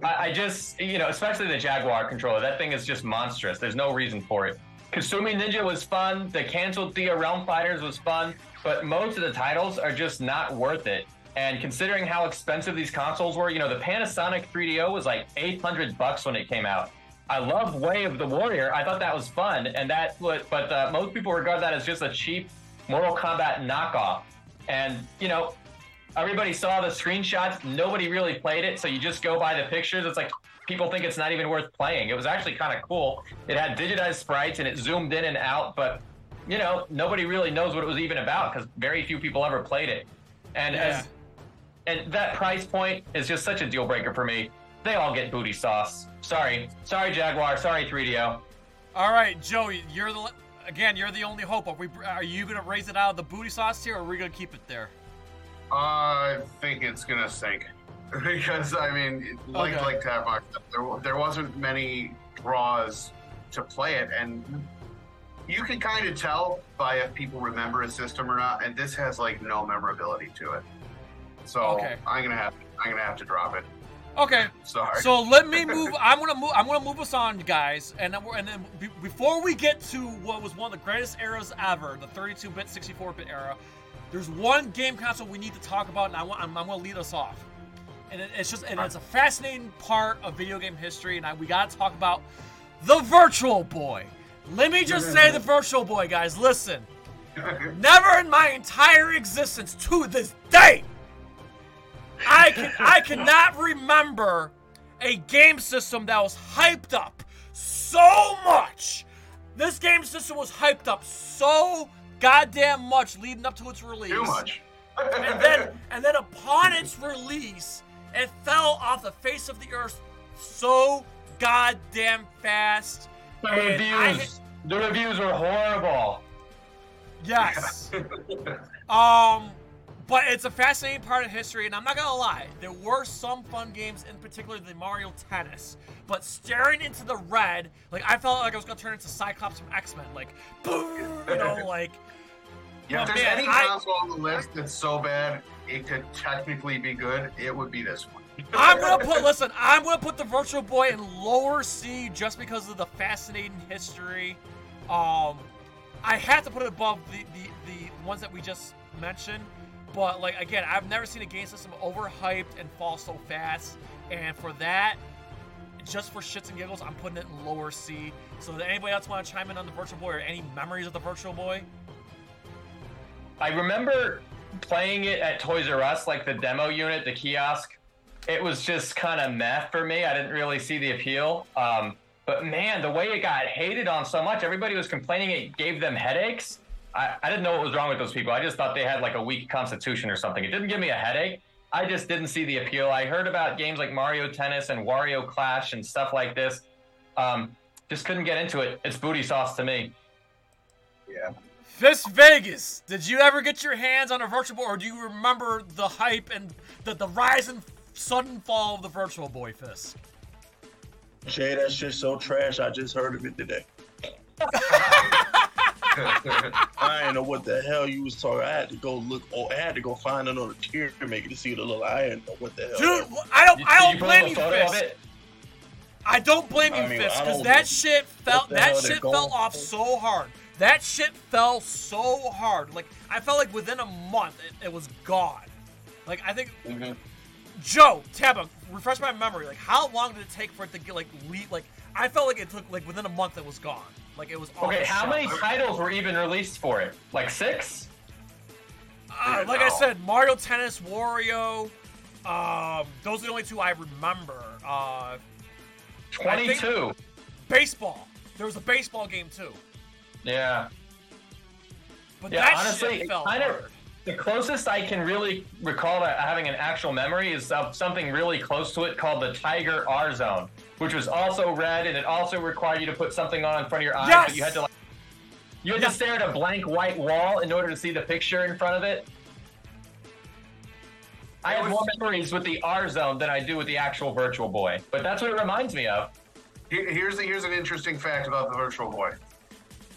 I, I just, you know, especially the Jaguar controller. That thing is just monstrous. There's no reason for it. Kasumi Ninja was fun. The canceled Thea Realm Fighters was fun, but most of the titles are just not worth it. And considering how expensive these consoles were, you know, the Panasonic 3DO was like 800 bucks when it came out. I love Way of the Warrior. I thought that was fun, and that but uh, most people regard that as just a cheap Mortal Kombat knockoff. And you know, everybody saw the screenshots. Nobody really played it, so you just go by the pictures. It's like people think it's not even worth playing. It was actually kind of cool. It had digitized sprites and it zoomed in and out, but you know, nobody really knows what it was even about because very few people ever played it. And Yeah. as and that price point is just such a deal breaker for me. They all get booty sauce. Sorry, sorry Jaguar, sorry 3DO. All right, Joey, you're the again. You're the only hope. Are we? Are you gonna raise it out of the booty sauce here, or are we gonna keep it there? I think it's gonna sink because I mean, like Okay. like Tabmok, there there wasn't many draws to play it, and you can kind of tell by if people remember a system or not. And this has like no memorability to it, so Okay. I'm gonna have I'm gonna have to drop it. Okay, Sorry. so let me move. I'm gonna move. I'm gonna move us on, guys, and then we're, and then be, before we get to what was one of the greatest eras ever, the 32-bit, 64-bit era, there's one game console we need to talk about, and I want I'm, I'm gonna lead us off. And it, it's just and it's a fascinating part of video game history, and I, we gotta talk about the Virtual Boy. Let me just say the Virtual Boy, guys. Listen, never in my entire existence to this day I can I cannot remember a game system that was hyped up so much. This game system was hyped up so goddamn much leading up to its release. Too much. And then and then upon its release, it fell off the face of the earth so goddamn fast. The And I- reviews, the reviews were horrible. Yes. um, but it's a fascinating part of history, and I'm not gonna lie, there were some fun games, in particular the Mario Tennis. But staring into the red, like I felt like I was gonna turn into Cyclops from X Men, like boom, you know, like. Yeah, if there's man, any I- console on the list that's so bad it could technically be good, it would be this one. I'm gonna put listen. I'm gonna put the Virtual Boy in lower C just because of the fascinating history. Um, I have to put it above the the, the ones that we just mentioned. But like again, I've never seen a game system overhyped and fall so fast. And for that, just for shits and giggles, I'm putting it in lower C. So does anybody else want to chime in on the Virtual Boy or any memories of the Virtual Boy? I remember playing it at Toys R Us, like the demo unit, the kiosk. It was just kind of meh for me. I didn't really see the appeal. Um, but man, the way it got hated on so much, everybody was complaining it gave them headaches. I, I didn't know what was wrong with those people. I just thought they had like a weak constitution or something. It didn't give me a headache. I just didn't see the appeal. I heard about games like Mario Tennis and Wario Clash and stuff like this. Um, just couldn't get into it. It's booty sauce to me. Yeah. Fisk Vegas. Did you ever get your hands on a Virtual Boy, or do you remember the hype and the the rise and sudden fall of the Virtual Boy Fisk? Jay, that shit's so trash. I just heard of it today. I didn't know what the hell you was talking. I had to go look. Oh, I had to go find another tier to make it to see the little. I didn't know what the hell. Dude, was. I don't Did- I don't you blame you, photo Fisk. I don't blame you, I mean, Fisk, because that shit felt that shit fell off for? so hard. That shit fell so hard. Like I felt like within a month it, it was gone. Like I think Mhm. Joe Taba, refresh my memory. Like how long did it take for it to get like lead? Like I felt like it took like within a month it was gone. Like it was. off Okay, how shelf. many titles were even released for it? Like six? Uh, like I said, Mario Tennis, Wario. Um, those are the only two I remember. Uh, I 22. baseball. There was a baseball game too. Yeah. But Yeah, that honestly, shit fell kind of the closest I can really recall to having an actual memory is of something really close to it called the Tiger R Zone, which was also red and it also required you to put something on in front of your eyes, Yes! but you had to like you had Yes. to stare at a blank white wall in order to see the picture in front of it. I have more memories with the R Zone than I do with the actual Virtual Boy, but that's what it reminds me of. Here's the, here's an interesting fact about the Virtual Boy.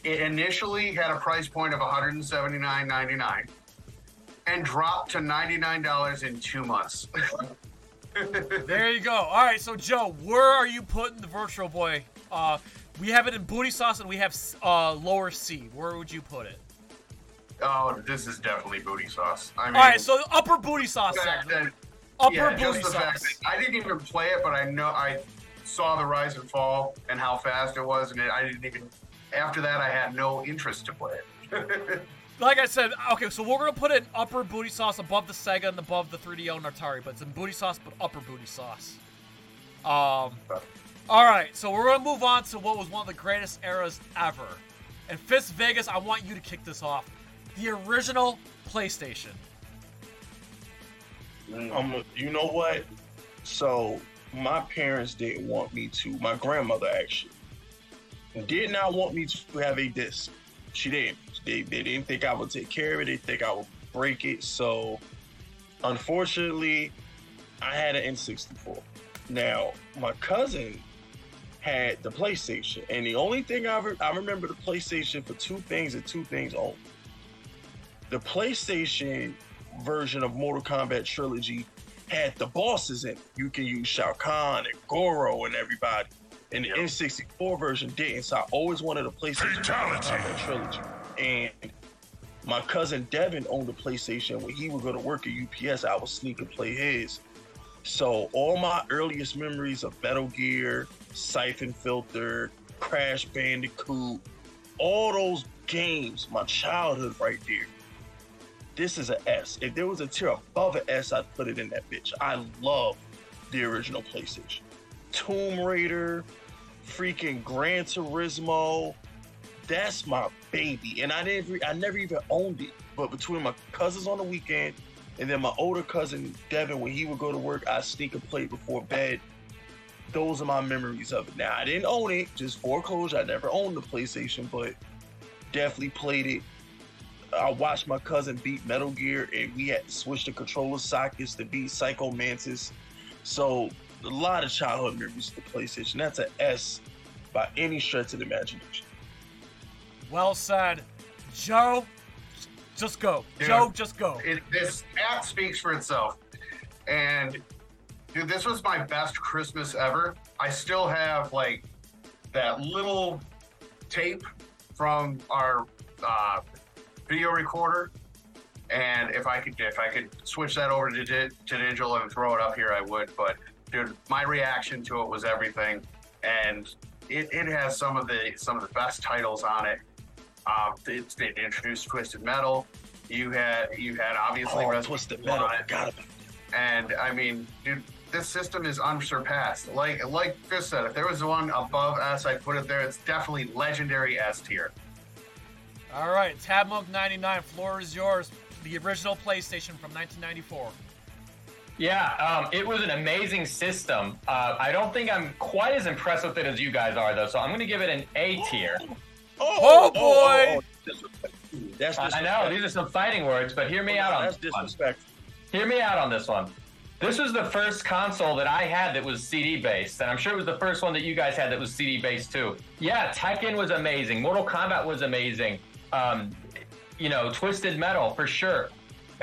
It initially had a price point of $179.99 and dropped to $99 in two months. There you go. All right, so Joe, where are you putting the Virtual Boy? Uh, we have it in booty sauce and we have uh, lower C. Where would you put it? oh, this is definitely booty sauce. I mean, All right, so upper booty sauce. that- Upper yeah, booty sauce. I didn't even play it, but I know I saw the rise and fall and how fast it was, and it, I didn't even. After that, I had no interest to play it. Like I said, okay, so we're gonna put an upper booty sauce above the Sega and above the 3DO and Atari, but it's in booty sauce, but upper booty sauce. Um, all right, so we're gonna move on to what was one of the greatest eras ever. And Fisk Vegas, I want you to kick this off. The original PlayStation. Um, you know what? So my parents didn't want me to. My grandmother actually did not want me to have a disc. She didn't. They, they didn't think I would take care of it. They think I would break it. So unfortunately, I had an N64. Now my cousin had the PlayStation, and the only thing I, re- I remember the PlayStation for two things and two things only. The PlayStation version of Mortal Kombat Trilogy had the bosses in it. You can use Shao Kahn and Goro and everybody. And the N64 version didn't. So I always wanted a PlayStation Mortal Kombat uh, Trilogy. And my cousin Devin owned a PlayStation. When he would go to work at UPS, I would sneak and play his. So all my earliest memories of Metal Gear, Syphon Filter, Crash Bandicoot, all those games, my childhood right there. This is a S. If there was a tier above an S, I'd put it in that bitch. I love the original PlayStation. Tomb Raider, freaking Gran Turismo. That's my baby. And I didn't I never even owned it. But between my cousins on the weekend and then my older cousin Devin, when he would go to work, I sneak and play before bed. Those are my memories of it. Now I didn't own it, just foreclosure. I never owned the PlayStation, but definitely played it I watched my cousin beat Metal Gear, and we had to switch the controller sockets to beat Psycho Mantis. So a lot of childhood memories of the PlayStation. That's an S by any stretch of the imagination. Well said. Joe, just go. Dude. Joe, just go. It, this app speaks for itself. And dude, this was my best Christmas ever. I still have like that little tape from our uh, video recorder. And if I could, if I could switch that over to, di- to digital and throw it up here, I would. But dude, my reaction to it was everything, and it, it has some of the some of the best titles on it. Um, it, it introduced Twisted Metal. You had you had obviously Oh, Resident Twisted Metal. on it. forgot about And I mean, dude, this system is unsurpassed. Like like Fisk said, if there was one above S, I'd put it there. It's definitely legendary S tier. All right, Tabmok 99, floor is yours. The original PlayStation from 1994. Yeah, um, it was an amazing system. Uh, I don't think I'm quite as impressed with it as you guys are, though. So I'm going to give it an A tier. Oh, boy! disrespectful. That's I know these are some fighting words, but hear me out on That's this one. Hear me out on this one. This was the first console that I had that was CD based, and I'm sure it was the first one that you guys had that was CD based too. Yeah, Tekken was amazing. Mortal Kombat was amazing. Um, you know, Twisted Metal for sure.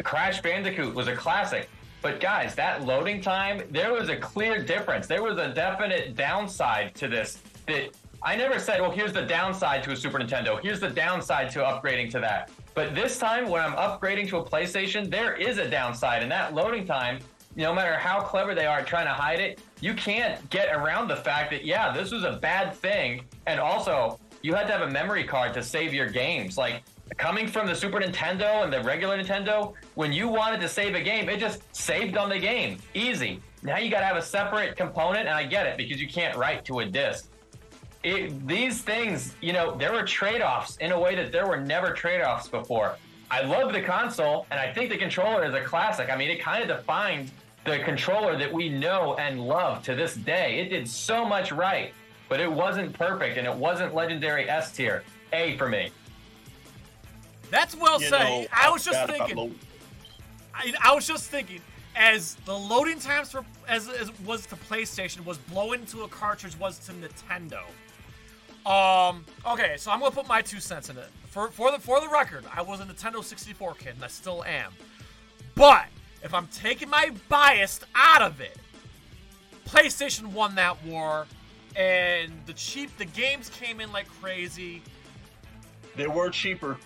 Crash Bandicoot was a classic. But guys, that loading time, there was a clear difference. There was a definite downside to this that I never said, well, here's the downside to a Super Nintendo. Here's the downside to upgrading to that. But this time, when I'm upgrading to a PlayStation, there is a downside. And that loading time, no matter how clever they are at trying to hide it, you can't get around the fact that, yeah, this was a bad thing. And also, you had to have a memory card to save your games. Like, coming from the Super Nintendo and the regular Nintendo, when you wanted to save a game, it just saved on the game. Easy. Now you got to have a separate component, and I get it because you can't write to a disk. It, these things, you know, there were trade offs in a way that there were never trade offs before. I love the console, and I think the controller is a classic. I mean, it kind of defined the controller that we know and love to this day. It did so much right, but it wasn't perfect, and it wasn't legendary S tier. A for me. That's well You said. know, I was just thinking. I, I was just thinking, as the loading times for as, as was to PlayStation was blowing into a cartridge was to Nintendo. Um. Okay, so I'm gonna put my two cents in it. For for the for the record, I was a Nintendo 64 kid, and I still am. But if I'm taking my bias out of it, PlayStation won that war, and the cheap the games came in like crazy. They were cheaper.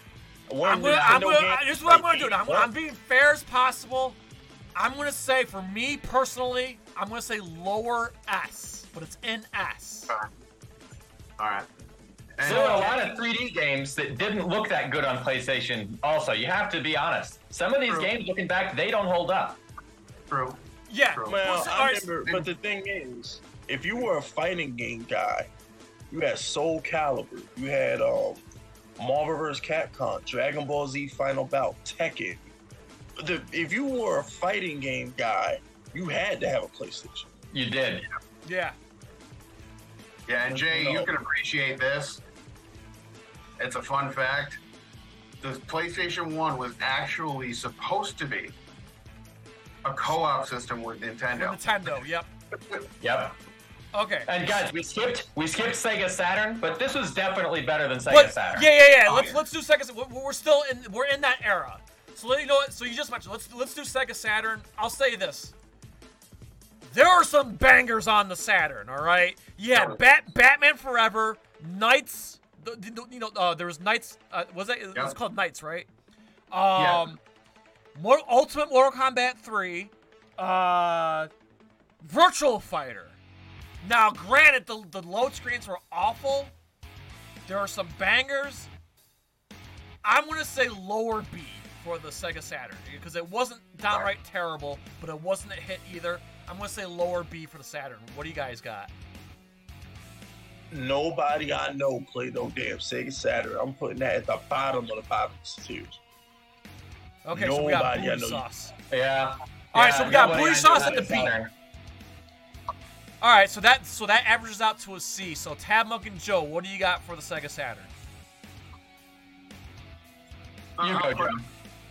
One I'm gonna, I'm gonna, game- this is what I'm gonna do. Now. I'm. I'm being fair as possible. I'm gonna say, for me personally, I'm gonna say lower S, but it's in S. All right. And, There were a lot of 3D games that didn't look that good on PlayStation. Also, you have to be honest. Some of these True. games, looking back, they don't hold up. True. Yeah. True. Well, so- I remember, but the thing is, if you were a fighting game guy, you had Soul Calibur, you had um, Marvel vs. Capcom, Dragon Ball Z Final Bout, Tekken. The, if you were a fighting game guy, you had to have a PlayStation. You did. Yeah. Yeah, and Jay, you can appreciate this. It's a fun fact. The PlayStation 1 was actually supposed to be a co op system with For Nintendo. Nintendo. Yep. Yep. Okay. And guys, we skipped we skipped Sega Saturn, but this was definitely better than Sega Saturn. yeah, yeah, yeah. Oh, let's yeah. let's do Sega. We're, we're still in. We're in that era. So let you know what. So you just mentioned. Let's let's do Sega Saturn. I'll say this. There are some bangers on the Saturn. All right. Yeah. Bat Batman Forever, Nights. You know, uh, there was Nights. Uh, was that? It was called Nights, right? Yeah. Um, Mor- Ultimate Mortal Kombat 3, uh, Virtual Fighter. Now, granted, the, the load screens were awful. There are some bangers. I'm going to say lower B for the Sega Saturn because it wasn't downright terrible, but it wasn't a hit either. I'm going to say lower B for the Saturn. What do you guys got? Nobody I know played no damn Sega Saturn. I'm putting that at the bottom of the bottom tiers. Okay, so we got Nobody I booty know. sauce. Yeah. All right, Yeah, so we got blue sauce at the had B. Saturn. All right, so that so that averages out to a C. So Tabmok and Joe, what do you got for the Sega Saturn? You I'll put-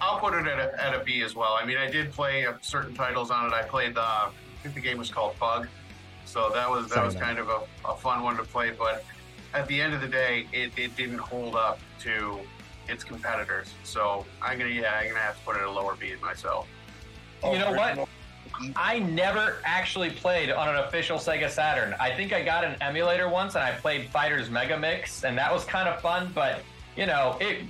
I'll put it at a, at a B as well. I mean, I did play uh, certain titles on it. I played the, I think the game was called Bug, so that was that Sorry, was man. kind of a, a fun one to play. But at the end of the day, it, it didn't hold up to its competitors. So I'm gonna yeah, I'm gonna have to put it at a lower B myself. You know what? I never actually played on an official Sega Saturn. I think I got an emulator once and I played Fighters Mega Mix, and that was kind of fun. But you know, it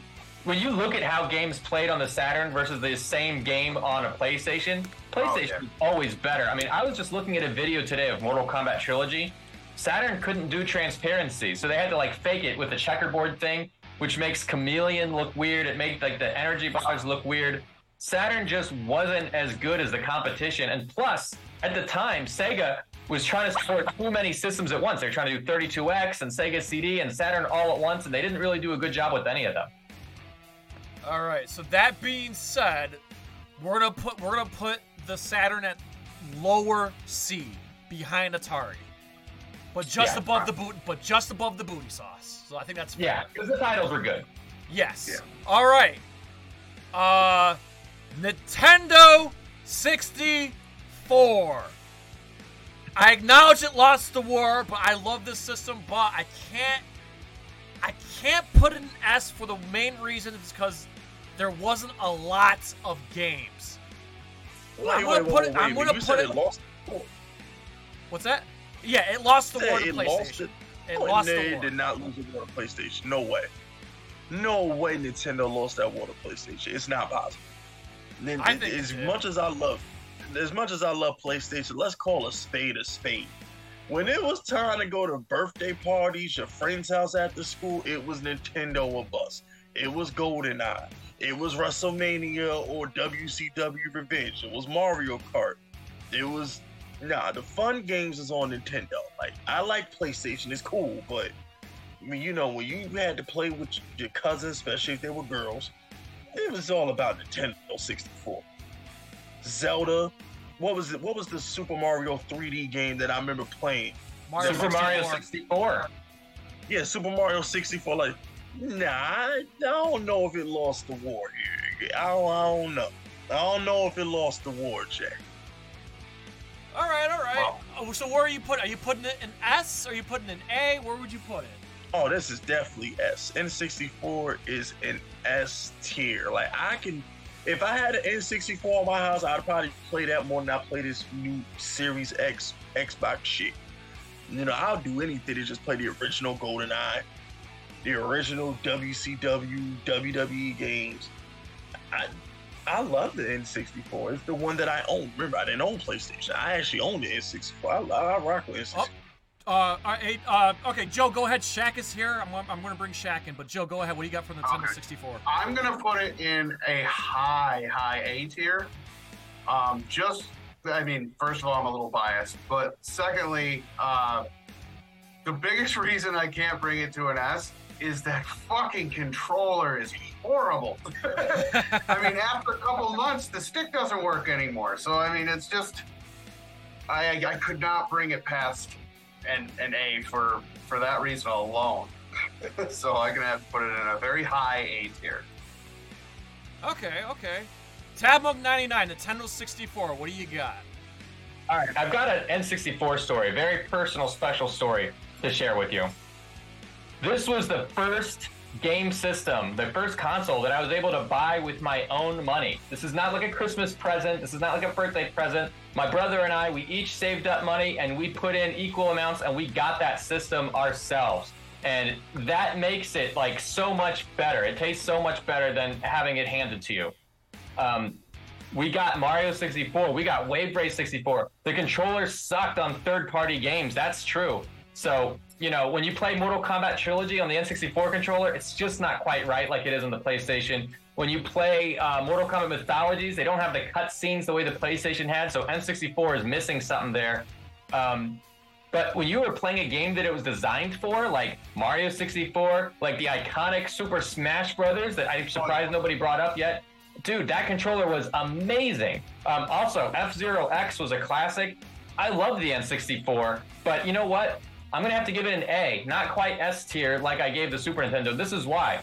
when you look at how games played on the Saturn versus the same game on a PlayStation, oh, PlayStation yeah. is always better. I mean, I was just looking at a video today of Mortal Kombat Trilogy. Saturn couldn't do transparency, so they had to like fake it with the checkerboard thing, which makes Chameleon look weird. It makes like the energy bars look weird. Saturn just wasn't as good as the competition, and plus, at the time, Sega was trying to support too many systems at once. They're trying to do 32X and Sega CD and Saturn all at once, and they didn't really do a good job with any of them. All right. So that being said, we're gonna put we're gonna put the Saturn at lower C behind Atari, but just Yeah. above the boot, but just above the booty sauce. So I think that's fair. Yeah, because the titles were good. Yes. Yeah. All right. Uh, Nintendo 64. I acknowledge it lost the war, but I love this system. But I can't, I can't put an S for the main reason is because there wasn't a lot of games. I'm gonna put it. I'm gonna you put it. it lost. What's that? Yeah, it lost the war to it PlayStation. lost it. It Oh, lost no, the war. did not lose the war to PlayStation. No way. No way Nintendo lost that war to PlayStation. It's not possible. Then, I think as much as I love as much as I love PlayStation, let's call a spade a spade. When it was time to go to birthday parties, your friend's house after school, it was Nintendo or bust. It was GoldenEye. It was WrestleMania or WCW Revenge. It was Mario Kart. It was nah. The fun games is on Nintendo. Like I like PlayStation. It's cool, but I mean, you know, when you had to play with your cousins, especially if they were girls, it was all about Nintendo 64. Zelda. What was it? What was the Super Mario 3D game that I remember playing? Mario Super Mario 64. 64. Yeah, Super Mario 64. Like, nah, I don't know if it lost the war here. I don't, I don't know. I don't know if it lost the war, Jack. All right, all right. Wow. Oh, so where are you putting? Are you putting it in S? Are you putting it in A? Where would you put it? Oh, this is definitely S. N64 is an S tier. Like I can, if I had an N64 in my house, I'd probably play that more than I play this new Series X Xbox shit. You know, I'll do anything to just play the original GoldenEye, the original WCW, WWE games. I, I love the N64. It's the one that I own. Remember, I didn't own PlayStation. I actually owned the N64. I, I rock with N64. Uh, hey, uh, okay, Joe, go ahead. Shaq is here. I'm, I'm going to bring Shaq in, but Joe, go ahead. What do you got from the Nintendo Okay. 64? I'm gonna put it in a high, high A tier. Um, just, I mean, first of all, I'm a little biased, but secondly, uh, the biggest reason I can't bring it to an S is that fucking controller is horrible. I mean, after a couple months, the stick doesn't work anymore. So I mean, it's just, I I could not bring it past an an A for for that reason alone. so I'm gonna have to put it in a very high A tier. Okay, okay. Tabmok 99, Nintendo 64. What do you got? All right, I've got an N64 story, very personal, special story to share with you. This was the first game system, the first console that I was able to buy with my own money. This is not like a Christmas present. This is not like a birthday present. My brother and I, we each saved up money and we put in equal amounts and we got that system ourselves. And that makes it like so much better. It tastes so much better than having it handed to you. Um, we got Mario 64. We got Wave Race 64. The controller sucked on third party games. That's true. So, you know, when you play Mortal Kombat Trilogy on the N64 controller, it's just not quite right like it is on the PlayStation. When you play uh, Mortal Kombat Mythologies, they don't have the cutscenes the way the PlayStation had. So N64 is missing something there. Um, but when you were playing a game that it was designed for, like Mario 64, like the iconic Super Smash Brothers that I'm surprised nobody brought up yet, dude, that controller was amazing. Um, also, F Zero X was a classic. I love the N64, but you know what? I'm gonna have to give it an A, not quite S tier like I gave the Super Nintendo. This is why.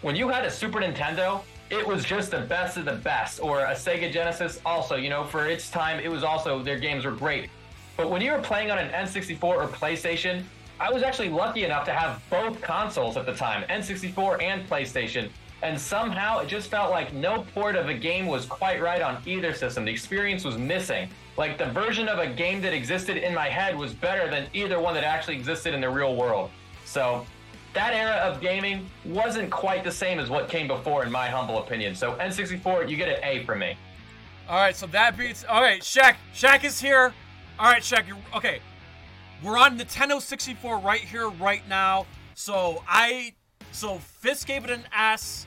When you had a Super Nintendo, it was just the best of the best. Or a Sega Genesis, also, you know, for its time, it was also their games were great. But when you were playing on an N64 or PlayStation, I was actually lucky enough to have both consoles at the time, N64 and PlayStation. And somehow it just felt like no port of a game was quite right on either system. The experience was missing. Like the version of a game that existed in my head was better than either one that actually existed in the real world. So that era of gaming wasn't quite the same as what came before, in my humble opinion. So N64, you get an A from me. All right, so that beats. All right, Shaq. Shaq is here. All right, Shaq. You're, okay, we're on Nintendo 64 right here, right now. So I, so Fisk gave it an S.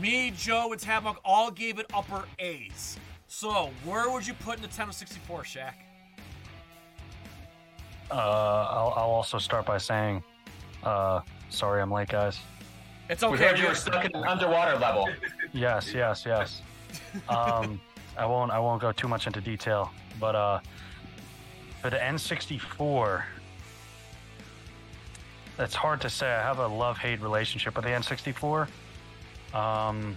Me, Joe, and Tabmok all gave it upper A's. So where would you put Nintendo 64, Shaq? Uh, I'll, I'll also start by saying, uh, sorry I'm late, guys. It's okay. We okay. heard you were we're- stuck in an underwater level. Yes, yes, yes. Um, I won't I won't go too much into detail, but uh, for the N64, it's hard to say. I have a love-hate relationship with the N64. Um,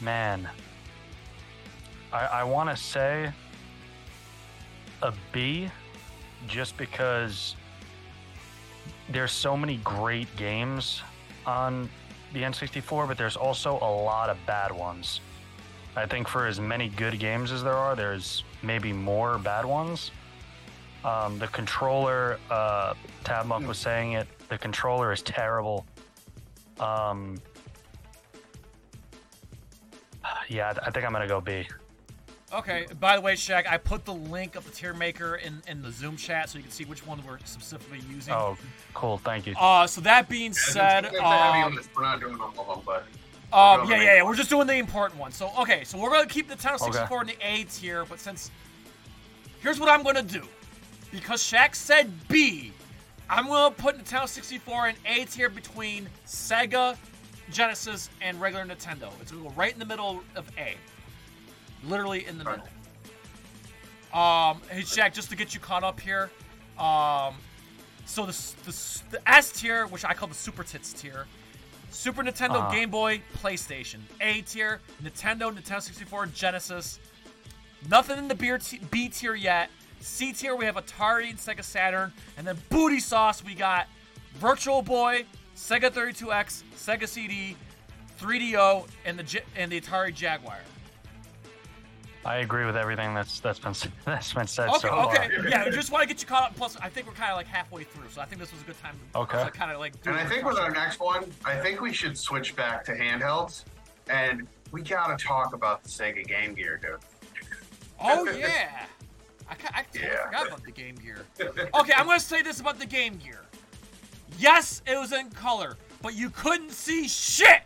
man, I I want to say a B, just because there's so many great games on the N64, but there's also a lot of bad ones. I think for as many good games as there are, there's maybe more bad ones. Um, the controller, uh, Tabmok was saying it, the controller is terrible. Um, yeah, I- I think I'm going to go B. Okay. By the way, Shaq, I put the link of the tier maker in in the Zoom chat so you can see which one we're specifically using. Oh, cool. Thank you. Uh, so that being said, It's a heavy um. We're not doing all of them, but Um, yeah, yeah, yeah. We're just doing the important ones. So, okay, so we're gonna keep the Nintendo Okay. 64 in the A tier, but since here's what I'm gonna do, because Shaq said B, I'm gonna put Nintendo 64 in A tier between Sega, Genesis, and regular Nintendo. It's gonna go right in the middle of A, literally in the middle. Um, hey Jack, just to get you caught up here, um, so the, the s- the S tier, which I call the Super Tits tier, Super Nintendo, Uh-huh. Game Boy, PlayStation. A tier, Nintendo, Nintendo 64, Genesis. Nothing in the B tier yet. C tier, we have Atari and Sega Saturn. And then booty sauce, we got Virtual Boy, Sega 32X, Sega CD, 3DO, and the and the Atari Jaguar. I agree with everything that's that's been that's been said Okay, so far. okay, yeah. I just want to get you caught up. Plus, I think we're kind of like halfway through, so I think this was a good time to Okay. kind of like. Do and I think with our next one, I think we should switch back to handhelds, and we gotta talk about the Sega Game Gear, dude. Oh yeah, I, I totally Yeah. forgot about the Game Gear. Okay, I'm gonna say this about the Game Gear. Yes, it was in color, but you couldn't see shit.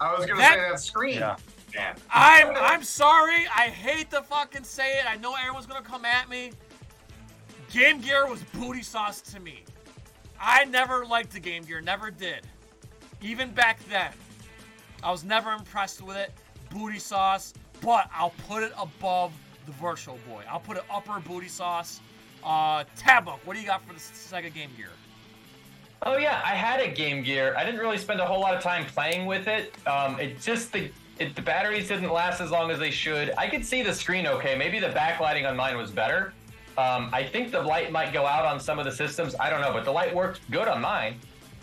I was gonna That- say that screen. Yeah. Man. I'm I'm sorry. I hate to fucking say it. I know everyone's gonna come at me. Game Gear was booty sauce to me. I never liked the Game Gear, never did. Even back then. I was never impressed with it. Booty sauce, but I'll put it above the Virtual Boy. I'll put an upper booty sauce. Uh Tabmok, what do you got for the Sega Game Gear? Oh yeah, I had a Game Gear. I didn't really spend a whole lot of time playing with it. Um, it just the it, the batteries didn't last as long as they should. I could see the screen okay. Maybe the backlighting on mine was better. Um, I think the light might go out on some of the systems. I don't know, but the light worked good on mine.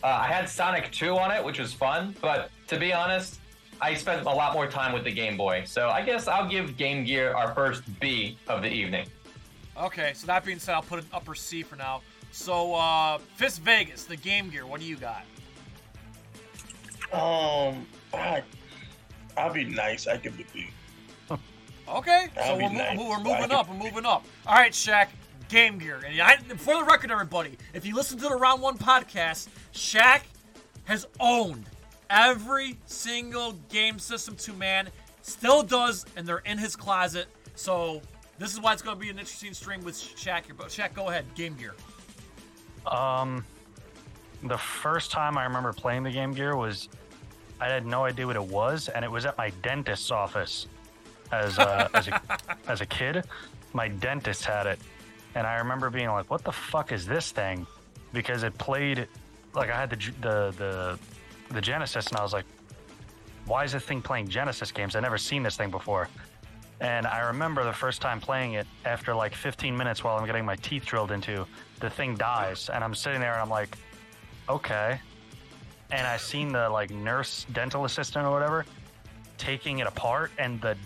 Uh, I had Sonic 2 on it, which was fun. But to be honest, I spent a lot more time with the Game Boy. So I guess I'll give Game Gear our first B of the evening. Okay, so that being said, I'll put an upper C for now. So uh Fisk Vegas, the Game Gear, what do you got? Um, I, I'll be nice. I give it a B. Okay, so That'd be we're, mo- nice. we're moving up. We're moving up. All right, Shaq, Game Gear. And I, for the record, everybody, if you listen to the Round One podcast, Shaq has owned every single game system to man. Still does, and they're in his closet. So this is why it's going to be an interesting stream with Shaq here. But Shaq, go ahead, Game Gear. Um, the first time I remember playing the Game Gear was I had no idea what it was, and it was at my dentist's office as a, as a as a kid. My dentist had it, and I remember being like, "What the fuck is this thing?" Because it played like I had the the the the Genesis, and I was like, why is this thing playing Genesis games? I've never seen this thing before. And I remember the first time playing it after like 15 minutes while I'm getting my teeth drilled into, the thing dies. And I'm sitting there and I'm like, okay. And I seen the like nurse dental assistant or whatever taking it apart and the,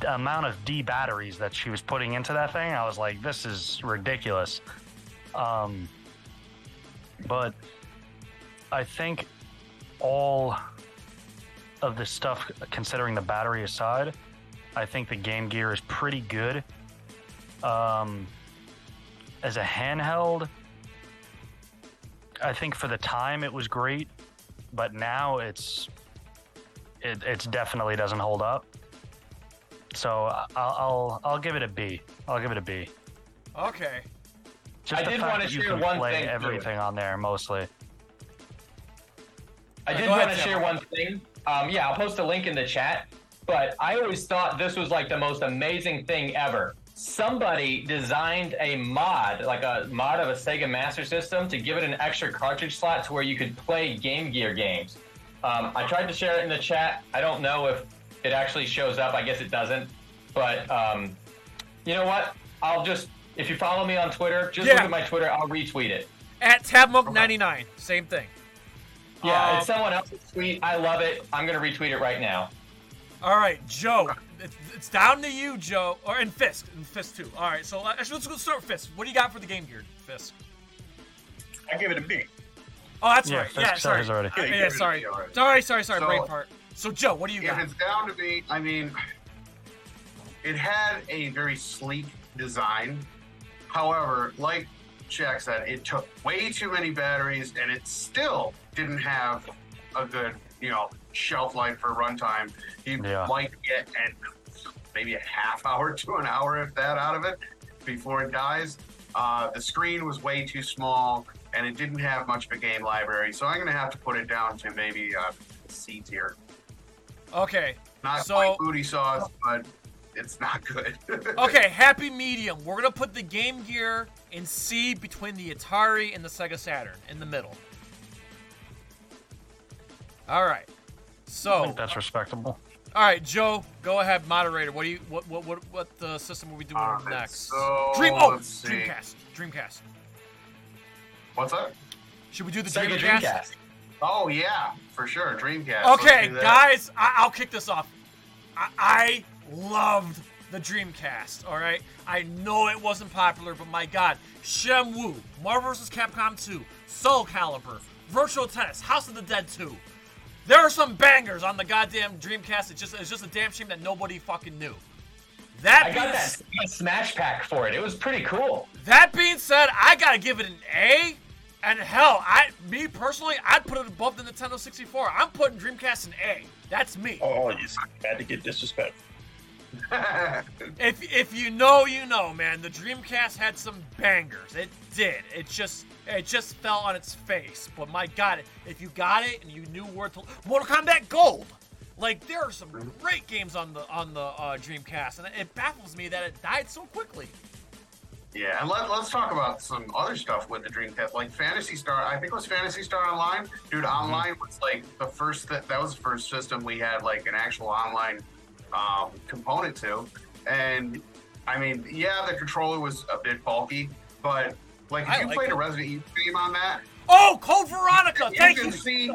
the amount of D batteries that she was putting into that thing, I was like, this is ridiculous. Um, but I think all of this stuff, considering the battery aside, I think the Game Gear is pretty good. Um, as a handheld, I think for the time it was great, but now it's it it's definitely doesn't hold up. So I'll I'll, I'll give it a B. I'll give it a B. Okay. Just I the did fact wanna that share one play thing, everything on there mostly. I did want to share one thing. Um, yeah, I'll post a link in the chat. But I always thought this was like the most amazing thing ever. Somebody designed a mod, like a mod of a Sega Master System, to give it an extra cartridge slot to where you could play Game Gear games. Um, I tried to share it in the chat. I don't know if it actually shows up. I guess it doesn't. But um, you know what? I'll just, if you follow me on Twitter, just Yeah. look at my Twitter. I'll retweet it. At Tabmok99, same thing. Yeah, Um, it's someone else's tweet. I love it. I'm going to retweet it right now. All right, Joe. It's, it's down to you, Joe, or and Fisk, and Fisk too. All right, so uh, actually, let's go start with Fisk. What do you got for the Game Gear, Fisk? I give it a B. Oh, that's Yeah, right. Fisk Yeah, said sorry. already. Yeah, yeah, you gave it a sorry. Already. Sorry, sorry, sorry. So- brain part. So, Joe, what do you If got? it's down to me, I mean, it had a very sleek design. However, like Jack that it took way too many batteries, and it still didn't have a good, you know, shelf life for runtime. You Yeah. might get an, maybe a half hour to an hour, if that, out of it before it dies. Uh, the screen was way too small, and it didn't have much of a game library. So I'm going to have to put it down to maybe uh, C tier. Okay. Not So- quite booty sauce, but it's not good. Okay, happy medium. We're gonna put the Game Gear in C between the Atari and the Sega Saturn in the middle. All right. I So, think that's respectable. all right, Joe, go ahead, moderator. What do you what what what what the system are we doing All right, next? so, Dream. Oh, let's see. Dreamcast. Dreamcast. What's that? Should we do the Sega Dreamcast? Dreamcast. Oh yeah, for sure, Dreamcast. Let's Okay, guys, I- I'll kick this off. I-, I loved the Dreamcast. All right, I know it wasn't popular, but my God, Shenmue, Marvel vs. Capcom 2, Soul Calibur, Virtual Tennis, House of the Dead 2. There are some bangers on the goddamn Dreamcast. It's just it's just a damn shame that nobody fucking knew. That I got that s- Smash Pack for it. It was pretty cool. that being said, I gotta give it an A. And hell, I me personally, I'd put it above the Nintendo 64. I'm putting Dreamcast an A. That's me. Oh, you had to get disrespectful. If if you know, you know, man. The Dreamcast had some bangers. It did. It just it just fell on its face. But my God, if you got it and you knew where to, Mortal Kombat Gold. Like there are some great games on the on the uh, Dreamcast, and it baffles me that it died so quickly. yeah, and let, let's talk about some other stuff with the Dreamcast, like Phantasy Star. I think it was Phantasy Star Online. Dude, online was like the first that that was the first system we had like an actual online um, component to, and I mean, yeah, the controller was a bit bulky, but like if I you like played it. a Resident Evil game on that, Oh, Code Veronica! Thank you you. see.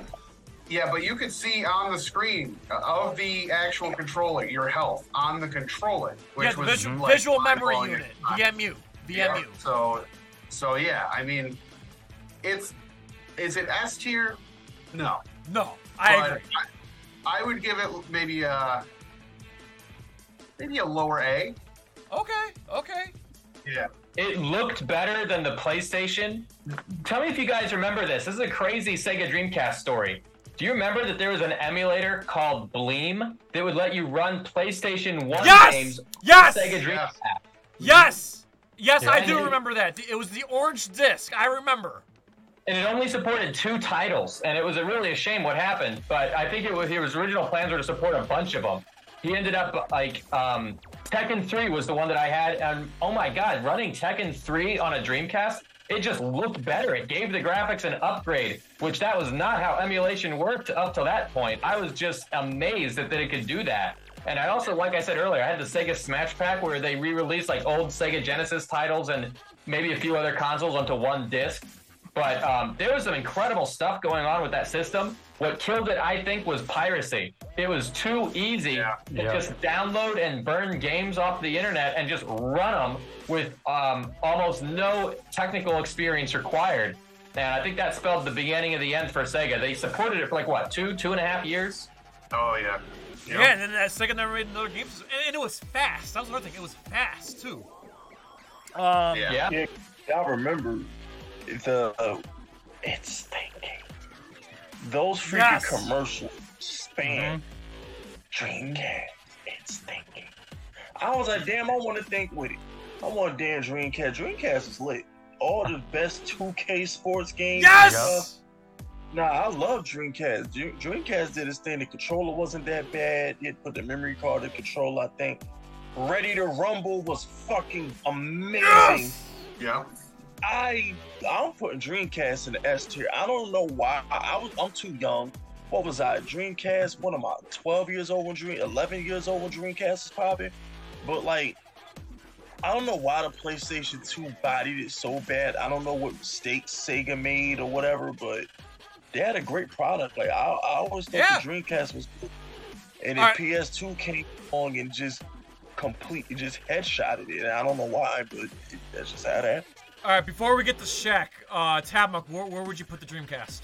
Yeah, but you could see on the screen of the actual controller your health on the controller, which Yeah, the was visual, like, visual memory unit, time. VMU, Yeah, VMU. So, so yeah, I mean, it's is it S tier? No, No, I But agree. I, I would give it maybe a maybe a lower A. Okay, okay. Yeah. It looked better than the PlayStation. Tell me if you guys remember this. This is a crazy Sega Dreamcast story. Do you remember that there was an emulator called Bleem that would let you run PlayStation 1 Yes! games on Yes! Sega Dreamcast? Yes, yes, I do remember that. It was the orange disc. I remember. And it only supported two titles, and it was a really a shame what happened. But I think it was his original plans were to support a bunch of them. He ended up like um, Tekken 3 was the one that I had, and oh my god, running Tekken 3 on a Dreamcast, it just looked better. It gave the graphics an upgrade, which that was not how emulation worked up to that point. I was just amazed that, that it could do that. And I also, like I said earlier, I had the Sega Smash Pack where they re-released like old Sega Genesis titles and maybe a few other consoles onto one disc. But um, there was some incredible stuff going on with that system. What killed it, I think, was piracy. It was too easy Yeah. to Yeah. just download and burn games off the internet and just run them with um, almost no technical experience required. And I think that spelled the beginning of the end for Sega. They supported it for like what, two, two and a half years? Oh yeah. Yeah, and then that Sega never made another game, and, and it was fast. That was another thing. It was fast too. Um, Yeah. Yeah. Yeah, I remember the uh, it's thinking. Those freaking Yes. commercials span Dreamcast. It's thinking. I was like, damn, I want to think with it. I want damn Dreamcast. Dreamcast is lit. All the best 2K sports games. Yes. Nah, I love Dreamcast. Dream- Dreamcast did its thing. The controller wasn't that bad. It put the memory card in control, I think. Ready to Rumble was fucking amazing. Yes. Yeah. I I'm putting Dreamcast in the S tier. I don't know why. I, was I'm too young. What was I? Dreamcast? What am I? 12 years old when Dream 11 years old when Dreamcast is popping. But like I don't know why the PlayStation 2 bodied it so bad. I don't know what mistakes Sega made or whatever, but they had a great product. Like I, I always thought Yeah. the Dreamcast was good. And then right. PS2 came along and just completely just headshotted it. And I don't know why, but that's just how it happened. All right, before we get to Shaq, uh, Tabmok, where, where would you put the Dreamcast?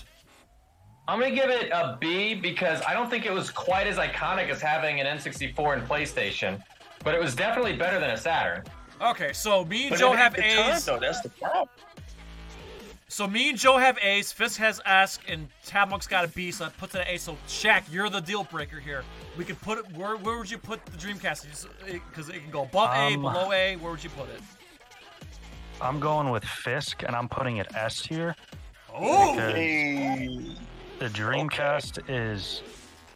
I'm gonna give it a B because I don't think it was quite as iconic as having an N64 and PlayStation, but it was definitely better than a Saturn. Okay, so me and But Joe at have the time, A's. though, that's the problem. So me and Joe have A's. Fisk has S, and Tabmok's got a B. So that puts it at A. So Shaq, you're the deal breaker here. We could put it. Where, where would you put the Dreamcast? Because it can go above A, Um, below A. Where would you put it? I'm going with Fisk, and I'm putting it S here. Oh, the Dreamcast is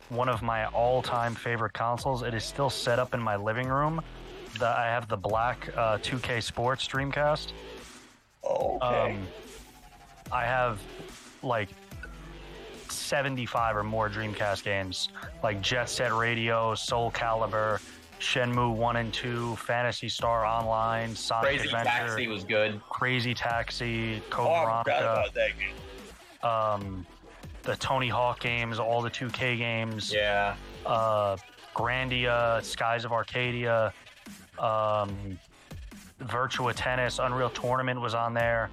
one of my all-time favorite consoles. It is still set up in my living room. The, I have the black uh, 2K Sports Dreamcast. okay. Um, I have like 75 or more Dreamcast games, like Jet Set Radio, Soul Calibur, Shenmue 1 and 2, Phantasy Star Online, Sonic Crazy Adventure, Taxi was good. Crazy Taxi, Code oh, Veronica, about that game. um, the Tony Hawk games, all the 2K games, Yeah. uh, Grandia, Skies of Arcadia, um, Virtua Tennis, Unreal Tournament was on there.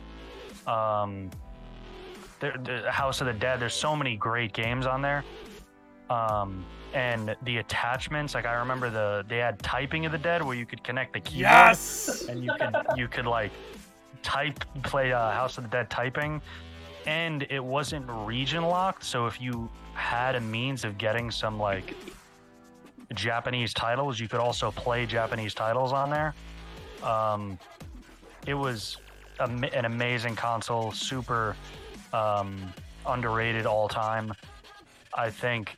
Um, the, the House of the Dead. There's so many great games on there. Um, and the attachments, like I remember the they had Typing of the Dead where you could connect the keyboard yes. and you could you could like type play uh, House of the Dead typing, and it wasn't region locked. So if you had a means of getting some like Japanese titles, you could also play Japanese titles on there. Um, it was am- an amazing console, super um, underrated all time. I think,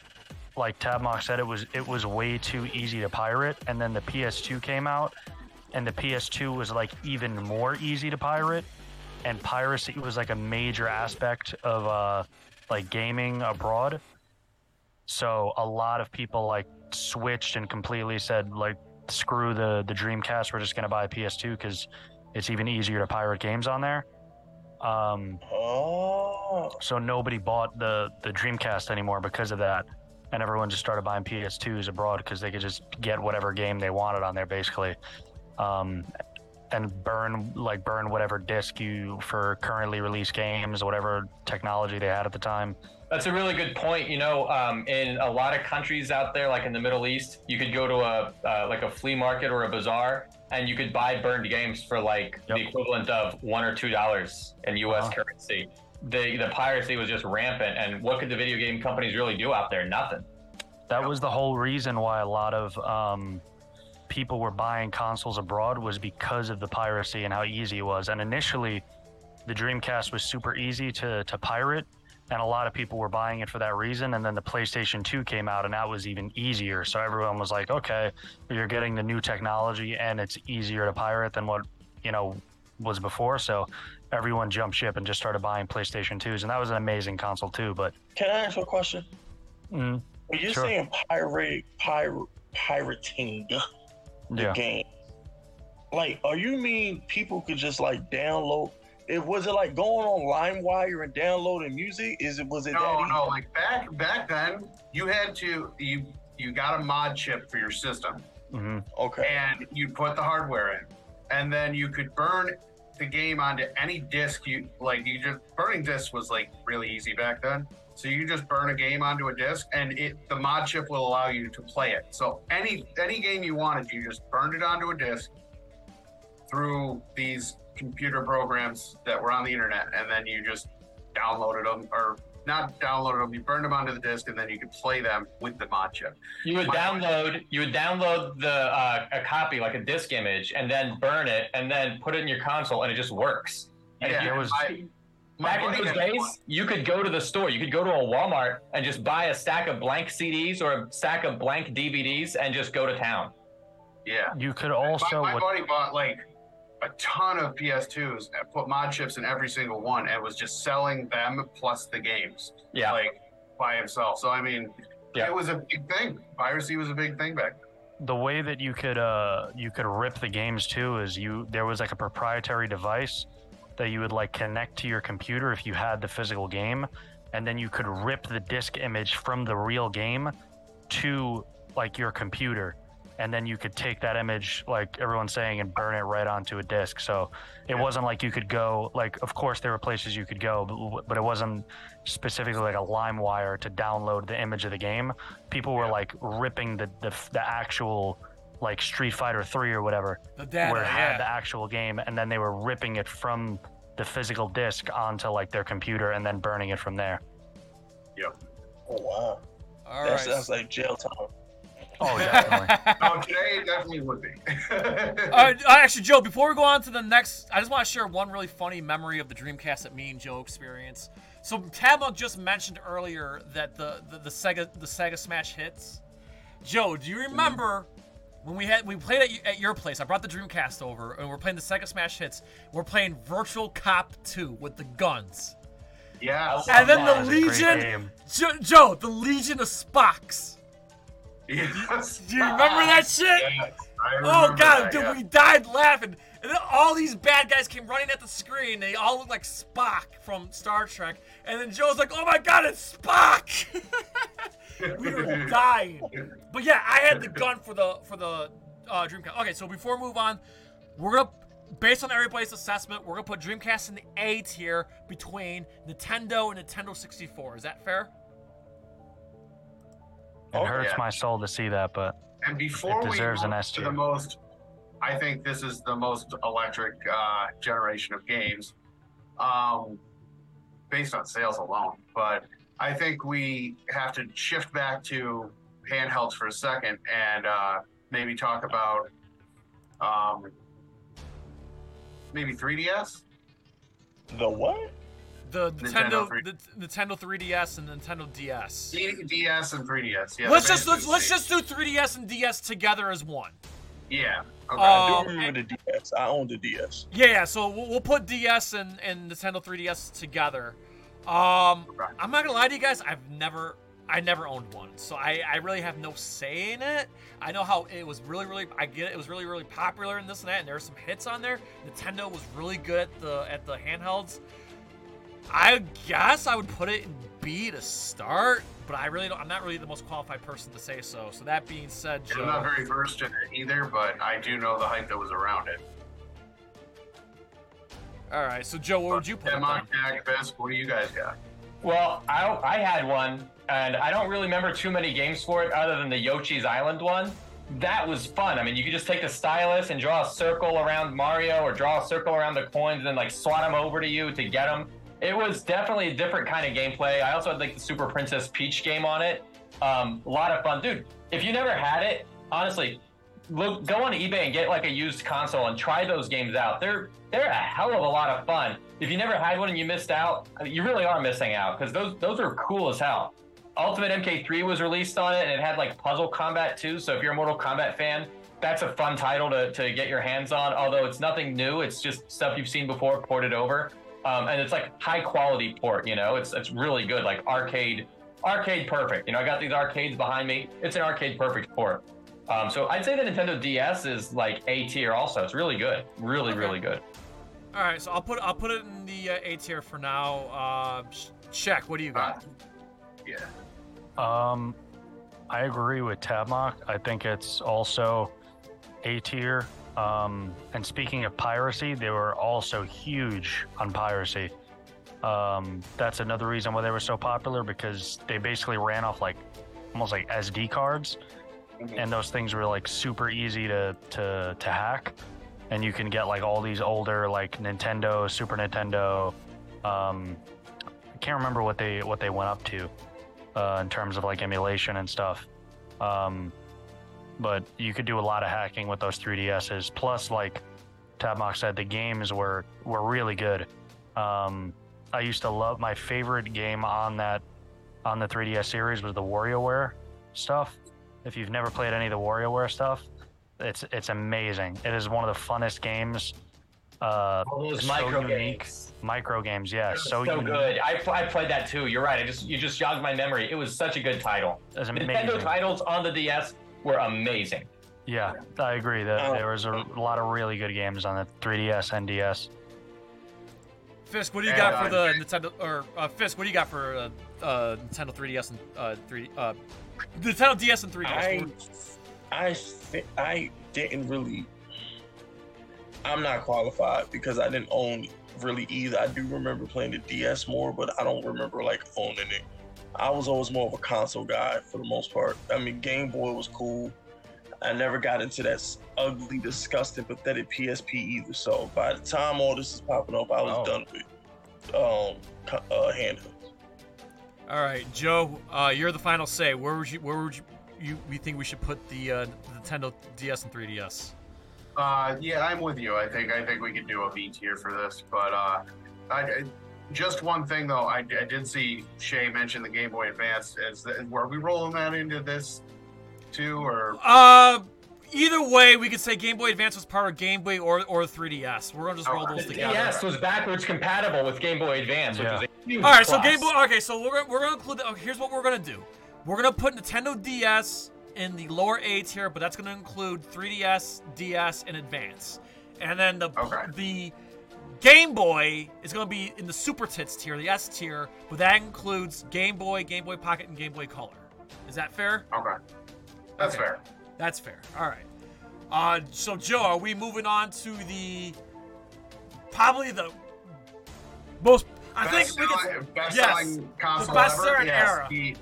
like Tabmok said, it was it was way too easy to pirate, and then the PS2 came out, and the PS2 was like even more easy to pirate, and piracy was like a major aspect of uh, like gaming abroad. So a lot of people like switched and completely said like screw the the Dreamcast, we're just gonna buy a PS2 because it's even easier to pirate games on there. Um, Oh, so nobody bought the the Dreamcast anymore because of that, and everyone just started buying PS2s abroad because they could just get whatever game they wanted on there basically, um, and burn like burn whatever disc you for currently released games, whatever technology they had at the time. That's a really good point. You know, um, in a lot of countries out there, like in the Middle East, you could go to a uh, like a flea market or a bazaar, and you could buy burned games for like the equivalent of one or two dollars in U.S. Uh-huh. currency. The the piracy was just rampant, and what could the video game companies really do out there? Nothing. That was the whole reason why a lot of um, people were buying consoles abroad was because of the piracy and how easy it was. And initially, the Dreamcast was super easy to to pirate, and a lot of people were buying it for that reason. And then the PlayStation 2 came out, and that was even easier. So everyone was like, "Okay, you're getting the new technology, and it's easier to pirate than what you know was before. So everyone jumped ship and just started buying PlayStation 2s, and that was an amazing console too. But Can I ask a question? mm, When you're Sure. saying pirate, pirate, pirating the yeah, game, like, are you mean people could just like download? It was it like going on LimeWire and downloading music? Is it was it that No, easy? no, like back back then, you had to you you got a mod chip for your system, hmm Okay. and you'd put the hardware in, and then you could burn the game onto any disc you like. You just burning discs was like really easy back then. So you just burn a game onto a disc, and it the mod chip will allow you to play it. So any any game you wanted, you just burned it onto a disc through these computer programs that were on the internet, and then you just downloaded them or not downloaded them. You burned them onto the disc, and then you could play them with the mod chip. You would My- download you would download the uh, a copy like a disk image and then burn it and then put it in your console and it just works. And Yeah, you- it was- my- my Back in those days, you could go to the store. You could go to a Walmart and just buy a stack of blank CDs or a stack of blank DVDs and just go to town. Yeah. you could also my what, buddy bought like a ton of PS2s and put mod chips in every single one and was just selling them plus the games Yeah. like by himself. So I mean, Yeah. it was a big thing. Piracy was a big thing back then. the way that you could uh you could rip the games too is you there was like a proprietary device that you would like connect to your computer if you had the physical game and then you could rip the disk image from the real game to like your computer and then you could take that image like everyone's saying and burn it right onto a disk so it Yeah. wasn't like you could go like of course there were places you could go but, but it wasn't specifically like a lime wire to download the image of the game people were Yeah. like ripping the, the the actual like street fighter 3 or whatever The data, where it had the actual game and then they were ripping it from the physical disc onto like their computer and then burning it from there Yep. Oh wow. All that's, right. that's like jail time. Oh yeah, definitely Oh, today it definitely would be. All right, uh, actually, Joe. Before we go on to the next, I just want to share one really funny memory of the Dreamcast that me and Joe experienced. So Tabmok just mentioned earlier that the, the the Sega the Sega Smash hits. Joe, do you remember when we had we played at, at your place? I brought the Dreamcast over, and we're playing the Sega Smash hits. We're playing Virtua Cop 2 with the guns. Yeah. And then the was a great Legion, game. Jo- Joe, the Legion of Spocks. Yes. Do you remember that shit? Yes, Oh god, that, dude, yeah. we died laughing. And then all these bad guys came running at the screen. They all look like Spock from Star Trek. And then Joe's like, "Oh my god, it's Spock!" we were dying. But yeah, I had the gun for the for the uh, Dreamcast. Okay, so before we move on, we're gonna based on everybody's assessment, we're gonna put Dreamcast in the A tier between Nintendo and Nintendo 64. Is that fair? It Oh, hurts yeah. my soul to see that but And before we deserves move an S to the most, I think this is the most electric uh, generation of games, um, based on sales alone. But I think we have to shift back to handhelds for a second and uh, maybe talk about um, maybe 3DS. The what? The Nintendo Nintendo, 3 the Nintendo 3DS and Nintendo DS. DS and 3DS. Yeah, let's just let's, let's just do 3DS and DS together as one. yeah. Okay. I Um, do remember the DS. I own the DS. Yeah, yeah. So we'll, we'll put DS and, and Nintendo 3DS together. Um, Okay. I'm not gonna lie to you guys. I've never, I never owned one, so I, I really have no say in it. I know how it was really, really. I get it. It was really, really popular and this and that, and there were some hits on there. Nintendo was really good at the at the handhelds. I guess I would put it in B to start, but I really don't. I'm not really the most qualified person to say so. So that being said, Joe. I'm not very versed in it either, but I do know the hype that was around it. All right. So Joe, what would you put? it Demon, then? Jack, Best, what do you guys got? Well, I, I had one, and I don't really remember too many games for it other than the Yoshi's Island one. That was fun. I mean, you could just take the stylus and draw a circle around Mario or draw a circle around the coins and then like swat them over to you to get them. It was definitely a different kind of gameplay. I also had like the Super Princess Peach game on it. Um, a lot of fun. Dude, if you never had it, honestly, look, go on eBay and get like a used console and try those games out. They're they're a hell of a lot of fun. If you never had one and you missed out, you really are missing out because those those are cool as hell. Ultimate MK3 was released on it and it had like puzzle combat too. So if you're a Mortal Kombat fan, that's a fun title to, to get your hands on. Although it's nothing new, it's just stuff you've seen before ported over, um, and it's like high quality port. You know, it's it's really good, like arcade arcade perfect. You know, I got these arcades behind me. It's an arcade perfect port. Um, so I'd say the Nintendo DS is like A tier. Also, it's really good, really Okay. really good. All right, so I'll put I'll put it in the uh, A tier for now. Uh, Shaq. What do you got? Yeah. Um, I agree with Tabmok. I think it's also A tier. Um, and speaking of piracy, they were also huge on piracy. Um, that's another reason why they were so popular because they basically ran off like almost like SD cards, and those things were like super easy to to to hack. And you can get like all these older like Nintendo, Super Nintendo. Um, I can't remember what they what they went up to uh, in terms of like emulation and stuff. Um, but you could do a lot of hacking with those 3DSs. Plus, like Tabmok said, the games were were really good. Um, I used to love my favorite game on that on the 3DS series was the WarioWare stuff. If you've never played any of the WarioWare stuff, it's it's amazing. It is one of the funnest games. Uh, All those so micro unique. games. Micro games, yeah, So, so, good. I, pl- I played that too. You're right. I just you just jogged my memory. It was such a good title. It's amazing. Nintendo titles on the DS were amazing. Yeah, I agree. That Oh. there was a lot of really good games on the 3DS, NDS. Fisk, what do you And, got for uh, the Nintendo or uh, Fisk? What do you got for uh, uh, Nintendo 3DS and uh, 3 uh, Nintendo DS and 3DS? I, I, thi- I didn't really. I'm not qualified because I didn't own really either. I do remember playing the DS more, but I don't remember like owning it. I was always more of a console guy for the most part. I mean, Game Boy was cool. I never got into that ugly, disgusting, pathetic PSP either. So by the time all this is popping up, I was Oh. done with um uh, handhelds. All right, Joe, uh, you're the final say. Where would you where would you, you we think we should put the uh, Nintendo DS and 3DS? Uh, yeah, I'm with you. I think I think we could do a B tier for this, but uh, I, I- just one thing though. I, I did see Shay mention the Game Boy Advance. As the, were we rolling that into this too, or Uh, either way, we could say Game Boy Advance was part of Game Boy or or 3DS. We're gonna just roll Okay. those The together. DS was backwards compatible with Game Boy Advance, which Yeah. was a huge All right, so. Game Boy. Okay, so we're gonna, we're gonna include. The, okay, here's what we're gonna do. We're gonna put Nintendo DS in the lower A tier, but that's gonna include 3DS, DS, and Advance, and then the Okay. the Game Boy is gonna be in the Super Tits tier, the S tier, but that includes Game Boy, Game Boy Pocket, and Game Boy Color. Is that fair? okay? That's Okay. fair. That's fair. All right. Uh, so Joe, are we moving on to the probably the most? I think best we can. best yes, selling console best ever. yes, era. The,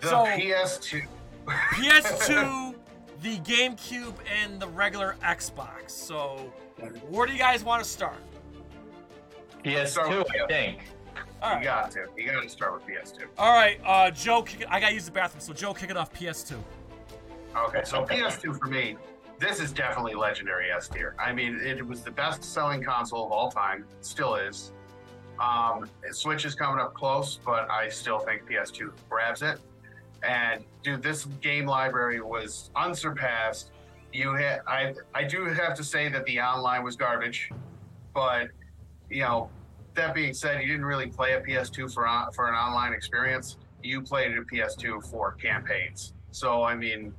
the So- PS2. PS2, the GameCube, and the regular Xbox. So, where do you guys want to start? PS2, I think. All You got to. You got to start with PS2. All right, uh, Joe, kick it, I gotta use the bathroom, so Joe, kick it off. PS2. Okay, so PS2 for me, this is definitely legendary S tier. I mean, it was the best selling console of all time, still is. Um, Switch is coming up close, but I still think PS2 grabs it. And dude, this game library was unsurpassed. You had, I, I do have to say that the online was garbage, but you know, that being said, you didn't really play a PS2 for on- for an online experience. You played a PS2 for campaigns. So I mean,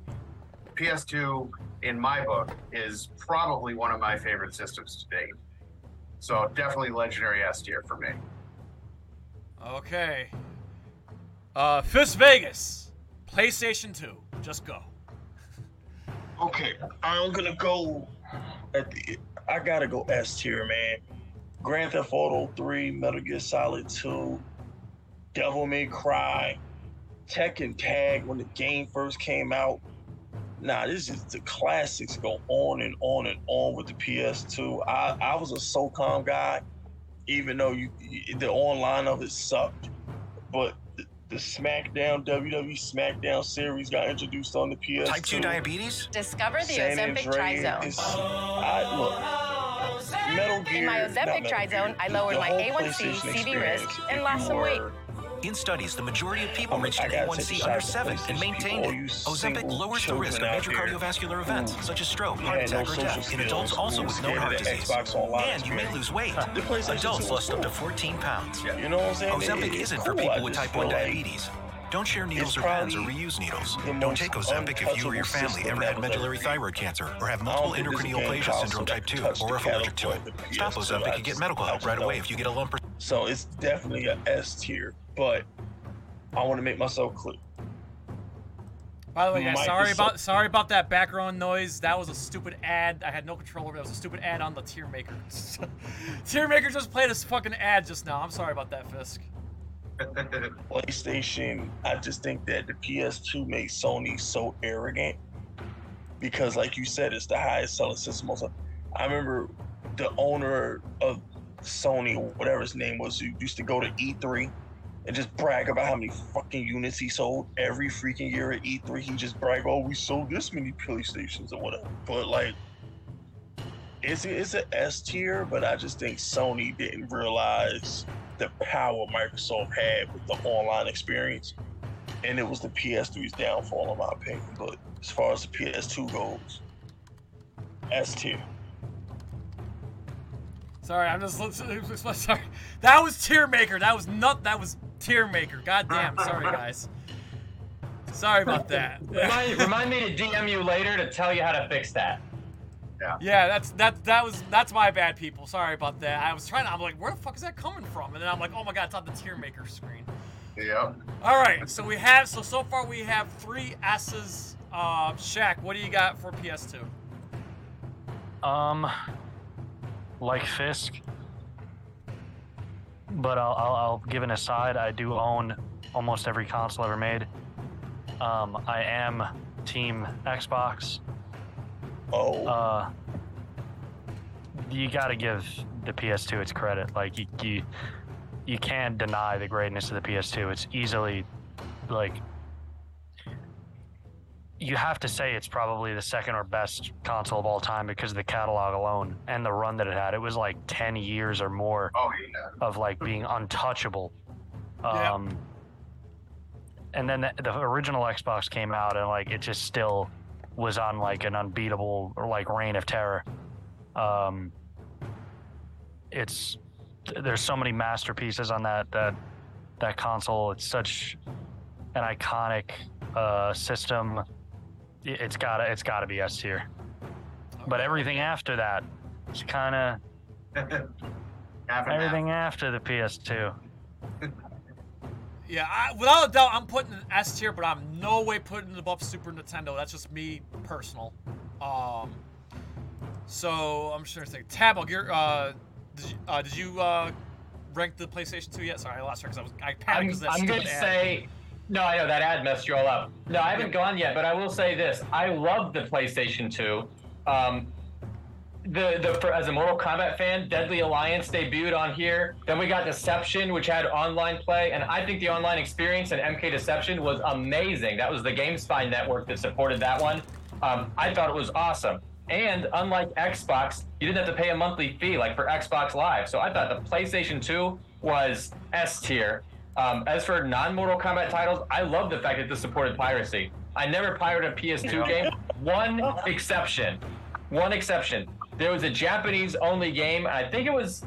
PS2 in my book is probably one of my favorite systems to date. So definitely legendary S tier for me. Okay. Uh, Fisk Vegas, PlayStation 2. Just go. Okay, I'm gonna go at the. I gotta go S tier, man. Grand Theft Auto 3, Metal Gear Solid 2, Devil May Cry, Tekken Tag when the game first came out. Nah, this is the classics go on and on and on with the PS2. I, I was a SOCOM guy, even though you the online of it sucked. But the, the SmackDown WWE SmackDown series got introduced on the PS2. Type 2 diabetes? Discover the San Ozempic Andreas. Trizone. I look. Metal Gear. In my not Ozempic Metal Trizone, I lowered my A1C, PlayStation CV risk, and lost you some weight. In studies, the majority of people I'm- reached I an a A1C under 7 and maintained it. you Ozempic lowers the risk of major there cardiovascular events such as stroke, who heart had no attack, or death in adults also with was known heart disease. Xbox And you may lose weight. The Adults 2 lost up to 14 pounds. Yeah. You know what I'm saying? Ozempic It- isn't it's for people with type 1 like diabetes. Don't share needles or pens or reuse needles. Don't take Ozempic if you or your family ever had medullary thyroid cancer or have multiple don't think there's a endocrine neoplasia syndrome type 2 or if allergic to it. caliber of the Stop Ozempic and get medical help right away if you get a lump or So it's definitely a S tier, but I want to make myself clear. By the way, guys, sorry about sorry about that background noise. That was a stupid ad. I had no control over. it. That was a stupid ad on the tier maker. tier maker just played a fucking ad just now. I'm sorry about that, Fisk. PlayStation, I just think that the PS2 made Sony so arrogant because, like you said, it's the highest selling system. Also, I remember the owner of Sony, whatever his name was, who used to go to E3 and just brag about how many fucking units he sold every freaking year at E3. He just brag, "Oh, we sold this many PlayStations or whatever." But like, it's it's an S tier, but I just think Sony didn't realize the power Microsoft had with the online experience, and it was the PS3's downfall, in my opinion. But as far as the PS2 goes, S tier. Sorry, I'm just sorry. That was tier maker. That was not. That was tier maker. God damn. Sorry, guys. Sorry about that. Remind, remind me to DM you later to tell you how to fix that. Yeah, Yeah, that's that that was that's my bad, people. Sorry about that. I was trying to. I'm like, where the fuck is that coming from? And then I'm like, oh my god, it's on the tier maker screen. Yeah. All right, so we have so so far we have three S's. Uh, Shaq, what do you got for PS2? Um, like Fisk, but I'll, I'll, I'll give an aside. I do own almost every console ever made. Um, I am Team Xbox. Oh, Uh, you got to give the PS2 its credit. Like you, you, you can't deny the greatness of the PS2. It's easily, like, you have to say it's probably the second or best console of all time because of the catalog alone and the run that it had. It was like 10 years or more Oh yeah. of like being untouchable. Yeah. Um, and then the, the original Xbox came out, and like it just still was on like an unbeatable or like reign of terror. Um, it's there's so many masterpieces on that that that console. It's such an iconic uh, system. It- It's gotta it's gotta be S tier. But everything after that, it's kind of Half and half. everything after the PS2. Yeah, I, without a doubt, I'm putting an S tier, but I'm no way putting it above Super Nintendo. That's just me personal. Um, so I'm to think. Tab, I'll uh, did you, uh, did you uh, rank the PlayStation 2 yet? Sorry, I lost track because I was I panicked I'm, because that I'm going to ad. say, no, I know that ad messed you all up. No, I haven't gone yet, but I will say this: I love the PlayStation 2. Um, the the for, as a Mortal Kombat fan, Deadly Alliance debuted on here. Then we got Deception, which had online play, and I think the online experience in MK Deception was amazing. That was the GameSpy network that supported that one. Um, I thought it was awesome. And unlike Xbox, you didn't have to pay a monthly fee like for Xbox Live. So I thought the PlayStation 2 was S tier. Um, as for non-Mortal Kombat titles, I love the fact that this supported piracy. I never pirated a PS2 game. One exception. One exception. There was a Japanese-only game, I think it was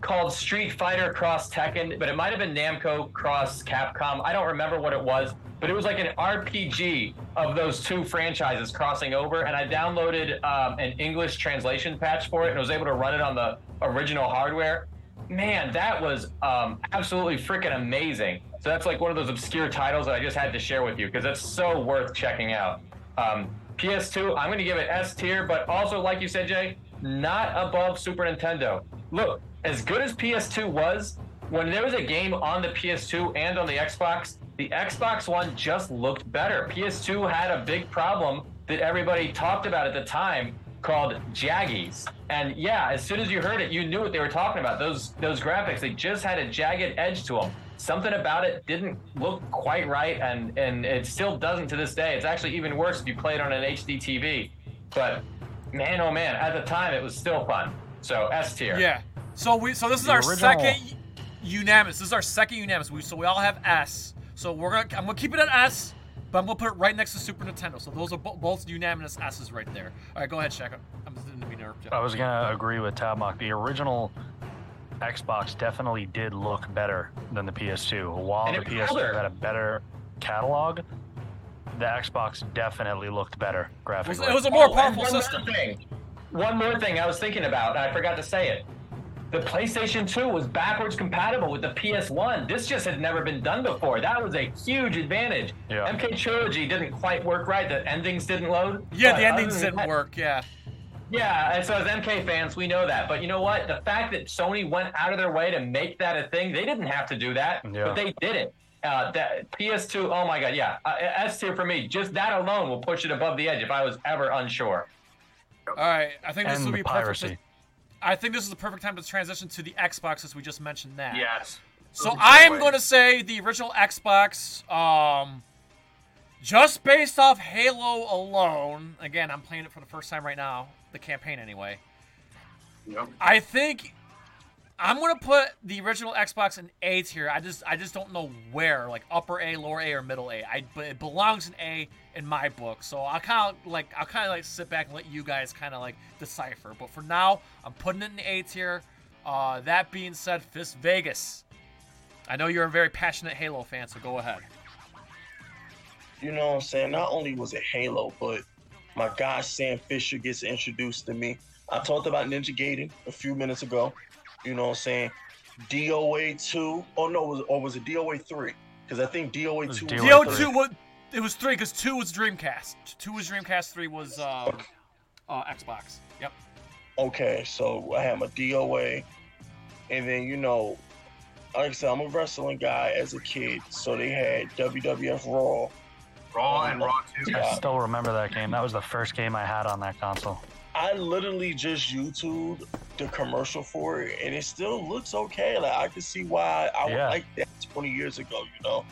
called Street Fighter Cross Tekken, but it might have been Namco Cross Capcom. I don't remember what it was, but it was like an RPG of those two franchises crossing over. And I downloaded um, an English translation patch for it and was able to run it on the original hardware. Man, that was um, absolutely freaking amazing. So that's like one of those obscure titles that I just had to share with you because it's so worth checking out. Um, PS2, I'm going to give it S tier, but also, like you said, Jay, not above Super Nintendo. Look, as good as PS2 was, when there was a game on the PS2 and on the Xbox, the Xbox One just looked better. PS2 had a big problem that everybody talked about at the time called jaggies. And yeah, as soon as you heard it, you knew what they were talking about. Those those graphics, they just had a jagged edge to them. Something about it didn't look quite right, and and it still doesn't to this day. It's actually even worse if you play it on an HD TV. But man, oh man, at the time it was still fun. So S tier. Yeah. So we so this is The our original- second. unanimous. This is our second unanimous. We, so we all have S. So we're gonna. I'm gonna keep it at S, but I'm gonna put it right next to Super Nintendo. So those are bo- both unanimous S's right there. All right, go ahead, Shaq. I'm just didn't mean to interrupt you. I was gonna agree with Tabmok. The original Xbox definitely did look better than the PS2. While the PS2 older. had a better catalog, the Xbox definitely looked better It graphically. it was a more Oh, powerful one system. More thing. One more thing I was thinking about, and I forgot to say it. The PlayStation 2 was backwards compatible with the PS1. This just had never been done before. That was a huge advantage. Yeah. MK Trilogy didn't quite work right. The endings didn't load. Yeah, the endings didn't that- work. Yeah. Yeah, and so as MK fans, we know that. But you know what? The fact that Sony went out of their way to make that a thing, they didn't have to do that, Yeah. but they did it. Uh, that PS2, oh my God, yeah, uh, S tier for me. Just that alone will push it above the edge if I was ever unsure. All right. I think this and will be perfect. piracy. to- I think this is the perfect time to transition to the Xbox, as we just mentioned that. Yes. So Perfect I am going to say the original Xbox, um, just based off Halo alone. Again, I'm playing it for the first time right now, the campaign anyway. Yep. I think I'm to put the original Xbox in A tier. I just I just don't know where, like upper A, lower A, or middle A. I but it belongs in A in my book. So I'll kind of like I'll kind of like sit back and let you guys kind of like decipher. But for now, I'm putting it in A tier. Uh, that being said, Fisk Vegas. I know you're a very passionate Halo fan, so go ahead. you know what I'm saying? Not only was it Halo, but my guy Sam Fisher gets introduced to me. I talked about Ninja Gaiden a few minutes ago. You know what I'm saying? DOA 2. Oh, no, was, or was it DOA 3? Because I think DOA 2 was was DOA two was it was three because two was Dreamcast. Two was Dreamcast. Three was um, uh, Xbox. Yep. Okay, so I had my DOA. And then, you know, like I said, I'm a wrestling guy as a kid. So they had WWF Raw. Raw and Raw 2. I still remember that game. That was the first game I had on that console. I literally just YouTube the commercial for it, and it still looks okay. Like I can see why I would like that 20 years ago, you know.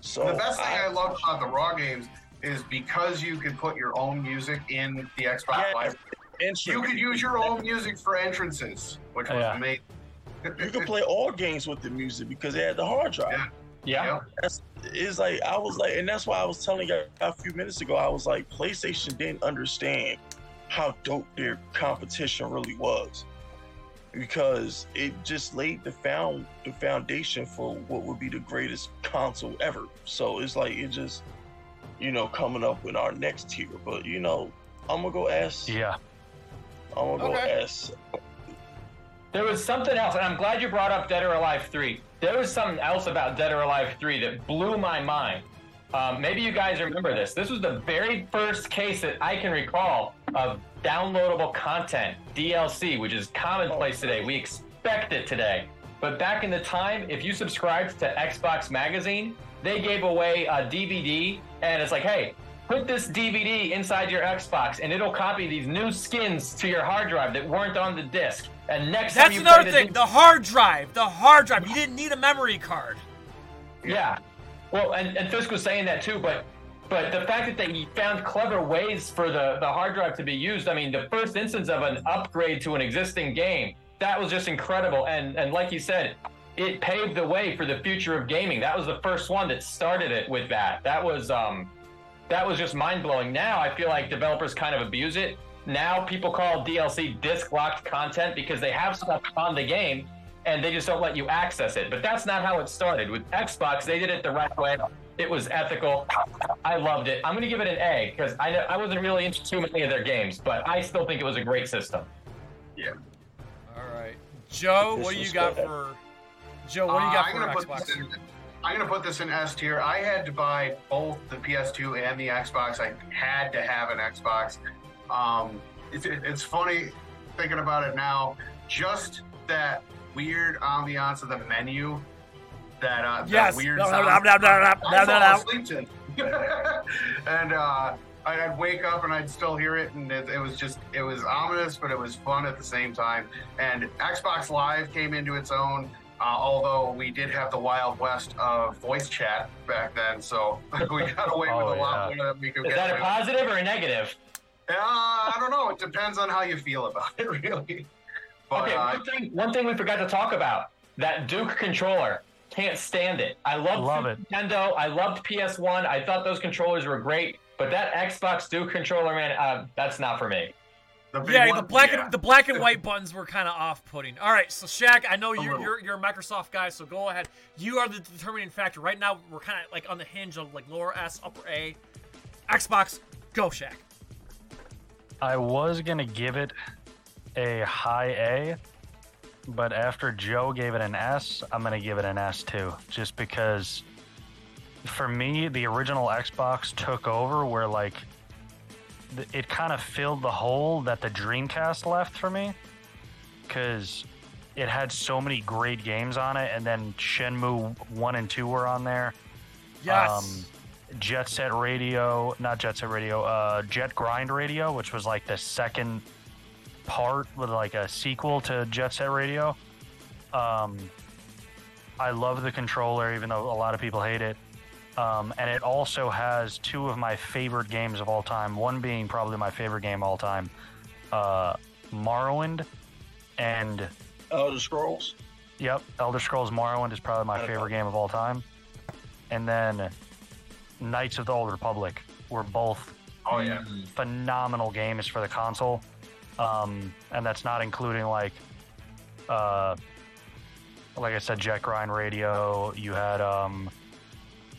So The best thing I, love about the Raw games is because you can put your own music in the Xbox Yeah. Live. You could use your own music for entrances, which was Yeah. amazing. you could play all games with the music because they had the hard drive. Yeah. Yeah. Yep. That's it's like I was like, and that's why I was telling you a few minutes ago. I was like, PlayStation didn't understand how dope their competition really was because it just laid the found the foundation for what would be the greatest console ever. So it's like it just, you know, coming up with our next tier. But you know, I'm gonna go S. Yeah. I'm gonna go Okay. S. There was something else, and I'm glad you brought up Dead or Alive 3. There was something else about Dead or Alive 3 that blew my mind. Um, maybe you guys remember this. This was the very first case that I can recall of downloadable content, DLC, which is commonplace today. We expect it today. But back in the time, if you subscribed to Xbox Magazine, they gave away a DVD, and it's like, hey, put this DVD inside your Xbox, and it'll copy these new skins to your hard drive that weren't on the disc. And next time That's you another thing. the, The hard drive. The hard drive. You didn't need a memory card. Yeah. Well, and, and Fisk was saying that too, but but the fact that they found clever ways for the, the hard drive to be used, I mean, the first instance of an upgrade to an existing game, that was just incredible. And and like you said, it paved the way for the future of gaming. That was the first one that started it with that. That was um that was just mind blowing. Now I feel like developers kind of abuse it. Now people call DLC disc locked content because they have stuff on the game and they just don't let you access it. But that's not how it started. With Xbox, they did it the right way. It was ethical. I loved it. I'm going to give it an A because I I wasn't really into too many of their games, but I still think it was a great system. Yeah. All right, Joe. What do you got for Joe? What do you Uh, got I'm for gonna Xbox? put this in, I'm gonna put this in S tier. I had to buy both the PS2 and the Xbox. I had to have an Xbox. Um, it's, it's funny thinking about it now. Just that weird ambiance of the menu. That uh, Yes. that weird. No, no, sound. no, no, no, no, I no, fell no. asleep and uh, I'd wake up and I'd still hear it, and it, it was just it was ominous, but it was fun at the same time. And Xbox Live came into its own. Uh, although we did have the wild west of voice chat back then, so we got away Oh, with a lot yeah. more than we could Is get. that a with. positive or a negative? Uh, I don't know. It depends on how you feel about it, really. But okay, uh, one thing, one thing we forgot to talk about. that Duke controller. Can't stand it. I loved Love Super it. Nintendo. I loved PS1. I thought those controllers were great, but that Xbox Duke controller, man, uh, that's not for me. The Yeah, one? the black Yeah. and the black and white buttons were kind of off-putting. All right, so Shaq, I know you're, you're you're a Microsoft guy, so go ahead. You are the determining factor. Right now, we're kind of like on the hinge of like lower S, upper A. Xbox, go Shaq. I was gonna give it a high A, but after Joe gave it an S, I'm gonna give it an S too, just because for me the original Xbox took over where like it kind of filled the hole that the Dreamcast left for me, because it had so many great games on it, and then Shenmue one and two were on there. Yes. Um, Jet Set Radio, not Jet Set Radio, uh, Jet Grind Radio, which was like the second part with like a sequel to Jet Set Radio. Um, I love the controller, even though a lot of people hate it. Um, and it also has two of my favorite games of all time. One being probably my favorite game of all time, uh, Morrowind, and Elder Scrolls. Yep, Elder Scrolls Morrowind is probably my favorite game of all time. And then Knights of the Old Republic were both Oh yeah. phenomenal games for the console. Um, and that's not including like, uh, like I said, Jet Grind Radio. You had um,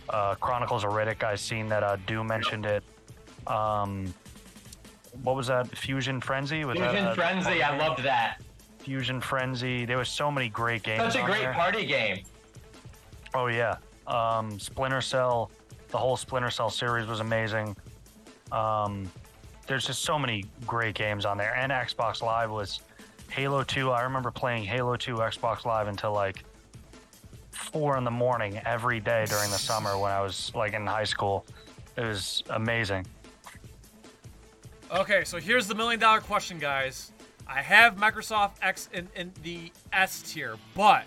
uh, Chronicles of Riddick. I seen that uh, Dew mentioned it. Um, what was that? Fusion Frenzy. Was that, Fusion uh, Frenzy, I loved that. Fusion Frenzy. There was so many great games. Such a great there. party game. Oh yeah, um, Splinter Cell, the whole Splinter Cell series was amazing. Um, there's just so many great games on there, and Xbox Live was Halo 2. I remember playing Halo 2 Xbox Live until like four in the morning every day during the summer when I was like in high school. It was amazing. Okay, so here's the million dollar question, guys. I have Microsoft X in, in the S tier, but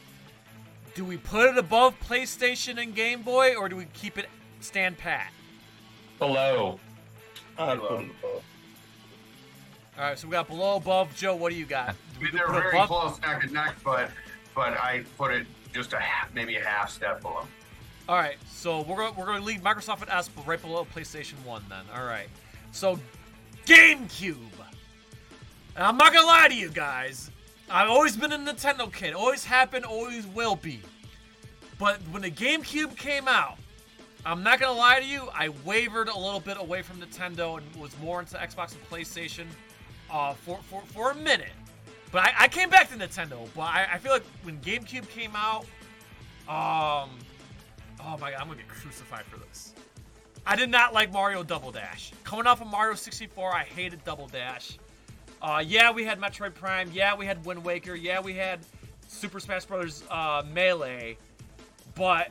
do we put it above PlayStation and Game Boy, or do we keep it stand pat? Below. I'd put it above. All right, so we got below, above. Joe, what do you got? I Do we mean, they're put it very above? close neck and neck, but but I put it just a half, maybe a half step below. All right, so we're gonna, we're gonna leave Microsoft and S, right below PlayStation One. Then, all right. So, GameCube. And I'm not gonna lie to you guys. I've always been a Nintendo kid. Always happened. Always will be. But when the GameCube came out, I'm not gonna lie to you. I wavered a little bit away from Nintendo and was more into Xbox and PlayStation uh, for, for for a minute. But I, I came back to Nintendo. But I, I feel like when GameCube came out, um, oh my god, I'm gonna get crucified for this. I did not like Mario Double Dash. Coming off of Mario 64, I hated Double Dash. Uh, yeah, we had Metroid Prime. Yeah, we had Wind Waker. Yeah, we had Super Smash Bros. Uh, Melee. But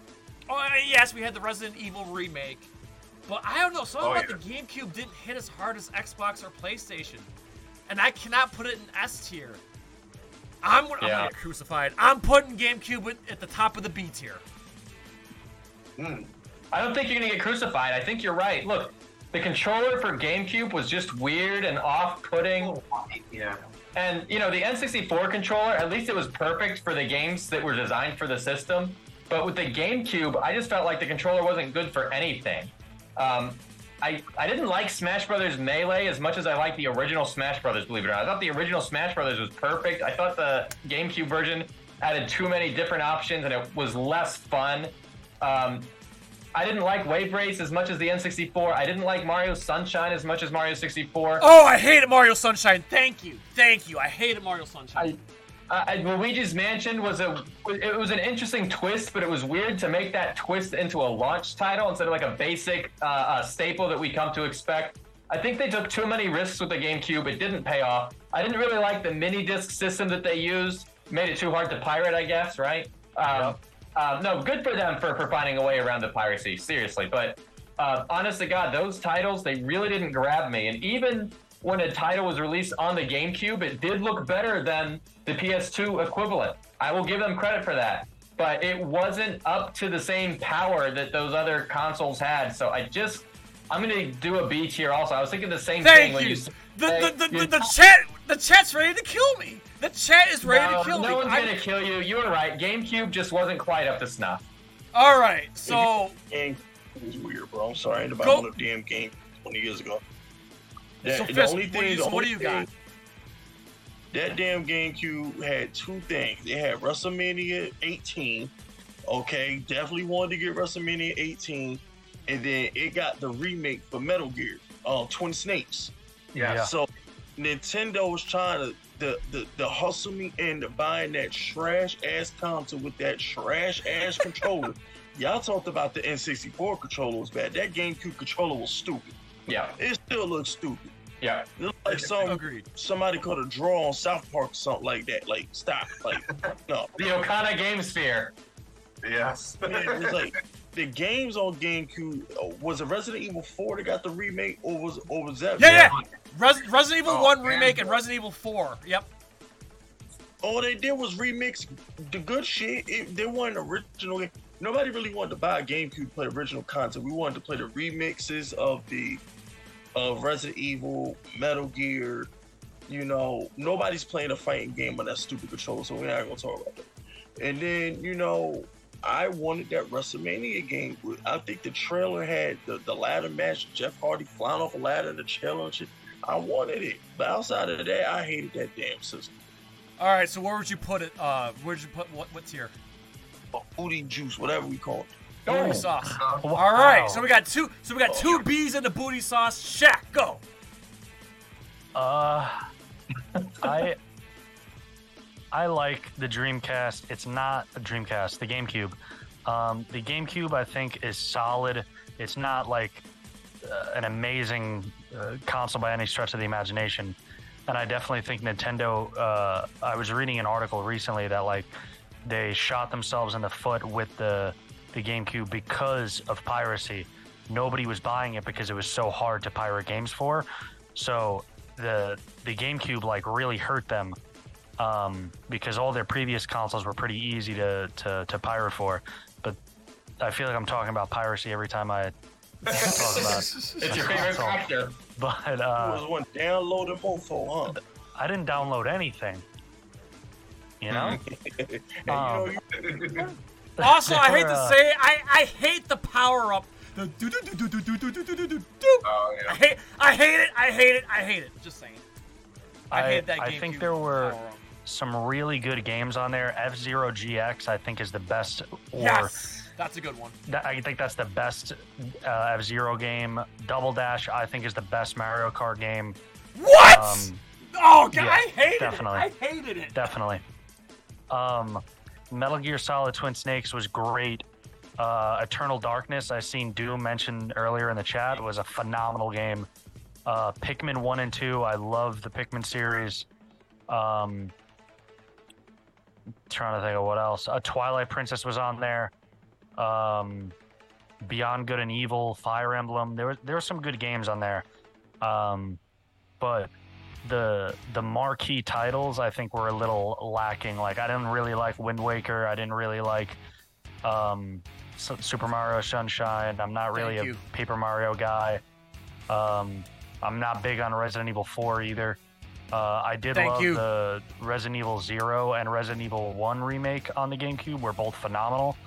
oh, yes, we had the Resident Evil remake. But I don't know. Something Oh, about yeah. the GameCube didn't hit as hard as Xbox or PlayStation, and I cannot put it in S tier. I'm, I'm gonna get crucified. I'm putting GameCube at- at the top of the B tier. Hmm. I don't think you're gonna get crucified. I think you're right. Look, the controller for GameCube was just weird and off-putting. Yeah. And you know, the N64 controller, at least it was perfect for the games that were designed for the system. But with the GameCube, I just felt like the controller wasn't good for anything. Um, I, I didn't like Smash Brothers Melee as much as I liked the original Smash Brothers, believe it or not. I thought the original Smash Brothers was perfect. I thought the GameCube version added too many different options and it was less fun. Um, I didn't like Wave Race as much as the N64. I didn't like Mario Sunshine as much as Mario 64. Oh, I hated Mario Sunshine. Thank you, thank you. I hated Mario Sunshine. Uh, uh, Luigi's Mansion was a it was an interesting twist, but it was weird to make that twist into a launch title instead of like a basic uh, uh, staple that we come to expect. I think they took too many risks with the GameCube. It didn't pay off. I didn't really like the mini disc system that they used. Made it too hard to pirate, I guess, right? Um, uh, no, good for them for, for finding a way around the piracy. Seriously, but uh, honest to God, those titles they really didn't grab me. And even when a title was released on the GameCube, it did look better than the PS2 equivalent. I will give them credit for that. But it wasn't up to the same power that those other consoles had. So I just, I'm going to do a B here also. I was thinking the same thing Thank when you. you. The, said- the, the, the, the chat the chat's ready to kill me. The chat is ready no, to kill no me. No one's gonna kill you. You were right. GameCube just wasn't quite up to snuff. All right, so Game was weird, bro. I'm sorry, I ain't about Go- one of the damn game 20 years ago. That, So, the only what thing, you- the what do only you got? That damn GameCube had two things. It had WrestleMania 18. Okay, definitely wanted to get WrestleMania 18, and then it got the remake for Metal Gear, uh, Twin Snakes. Yeah. So Nintendo was trying to the, the, the hustle me into buying that trash ass console with that trash ass controller. Y'all talked about the N64 controller was bad. That GameCube controller was stupid. Yeah, It still looks stupid. yeah. It looked like some agreed. somebody could have drawn on South Park or something like that. Like stop. Like no. The Okada Game Sphere. Yes. it was like the games on GameCube. uh, Was it Resident Evil 4 that got the remake, or was or was that? Yeah, yeah. Res- Resident Evil Oh, 1 man. remake and Resident Evil 4. Yep. All they did was remix the good shit. It, they weren't original. Nobody really wanted to buy a GameCube to play original content. We wanted to play the remixes of the of Resident Evil, Metal Gear. You know, nobody's playing a fighting game on that stupid controller, so we're not gonna talk about that. And then, you know, I wanted that WrestleMania game. I think the trailer had the, the ladder match, Jeff Hardy flying off a ladder in the shit. I wanted it. But outside of that, I hated that damn system. All right, so where would you put it? Uh, where'd you put what? What's here? Or booty juice, whatever we call it. Booty sauce. Wow. All right, so we got two. So we got two B's in the booty sauce. Shaq, go. Uh, I I like the Dreamcast. It's not a Dreamcast, the GameCube. Um, the GameCube, I think, is solid. It's not like uh, an amazing uh, console by any stretch of the imagination. And I definitely think Nintendo. Uh, I was reading an article recently that like they shot themselves in the foot with the the GameCube because of piracy. Nobody was buying it because it was so hard to pirate games for. So the the GameCube like really hurt them um, because all their previous consoles were pretty easy to, to to pirate for. But I feel like I'm talking about piracy every time I talk about. It's your favorite console. factor. But It uh, was one downloaded mofo, huh? I didn't download anything. You know. Um, you know, you, Also, I hate to Uh, say, it, I I hate the power up. The do do do do do do do do do do do. Oh I hate I hate it. I hate it. I hate it. Just saying. I, hate that. I think there were some really good games on there. F Zero GX, I think, is the best. Or Yes, that's a good one. that, I think that's the best uh, F Zero game. Double Dash, I think, is the best Mario Kart game. What? Um, oh god, yeah, I hated definitely. it. I hated it. definitely. Um, Metal Gear Solid Twin Snakes was great. Uh, Eternal Darkness, I seen Doom mentioned earlier in the chat, was a phenomenal game. Uh, Pikmin 1 and 2, I love the Pikmin series. Um, trying to think of what else. Uh, Twilight Princess was on there. Um, Beyond Good and Evil, Fire Emblem. There were there were some good games on there. Um, but the the marquee titles I think were a little lacking. Like I didn't really like Wind Waker. I didn't really like um, Super Mario Sunshine. I'm not really Thank a you. Paper Mario guy. Um, I'm not big on Resident Evil 4 either. Uh, I did Thank love you. the Resident Evil Zero and Resident Evil One remake on the GameCube. Were both phenomenal.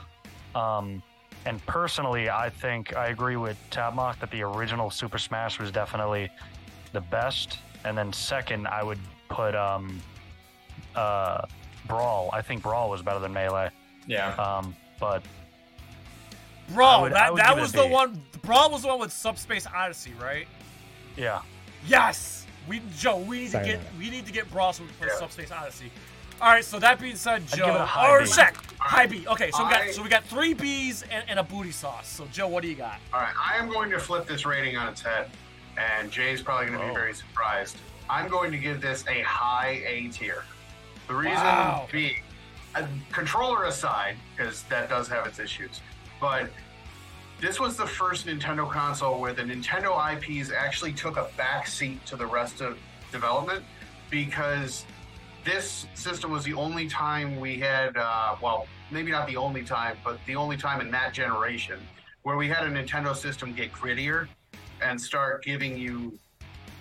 Um, and personally, I think I agree with Tabmok that the original Super Smash was definitely the best. And then second, I would put um, uh, Brawl. I think Brawl was better than Melee. Yeah. Um, but Bro, I would- I that, would that give it a was the B. one. Brawl was the one with Subspace Odyssey, right? yeah, Yes. We Joe, we need Sorry to get about we need to get Brawl so we can play Yeah. Subspace Odyssey. All right. So that being said, Joe, give it a high or B. Shaq, high B. Okay. So we I- got so we got three B's and, and a booty sauce. So Joe, what do you got? All right, I am going to flip this rating on its head, and Jay's probably going to be Oh. very surprised. I'm going to give this a high A tier. The reason Wow. being, uh, controller aside, because that does have its issues, but this was the first Nintendo console where the Nintendo IPs actually took a back seat to the rest of development because this system was the only time we had, uh, well, maybe not the only time, but the only time in that generation where we had a Nintendo system get grittier and start giving you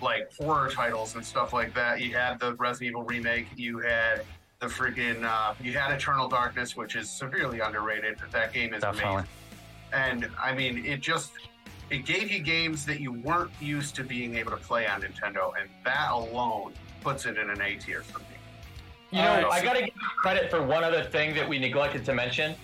like horror titles and stuff like that. You had the Resident Evil remake. You had the freaking uh, you had Eternal Darkness, which is severely underrated. But That game is Definitely. amazing. And I mean, it just it gave you games that you weren't used to being able to play on Nintendo, and that alone puts it in an A tier for me. You know, Alright, I gotta give credit for one other thing that we neglected to mention.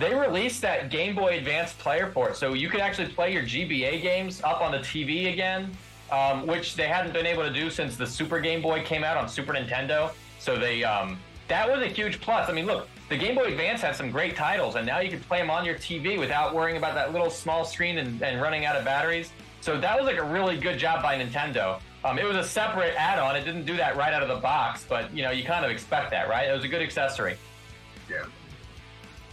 They released that Game Boy Advance player port, so you could actually play your GBA games up on the TV again, um, which they hadn't been able to do since the Super Game Boy came out on Super Nintendo. So they um, that was a huge plus. I mean, look, the Game Boy Advance had some great titles, and now you can play them on your TV without worrying about that little small screen and, and running out of batteries. So that was like a really good job by Nintendo. Um, it was a separate add-on. It didn't do that right out of the box, but you know you kind of expect that, right? It was a good accessory. Yeah,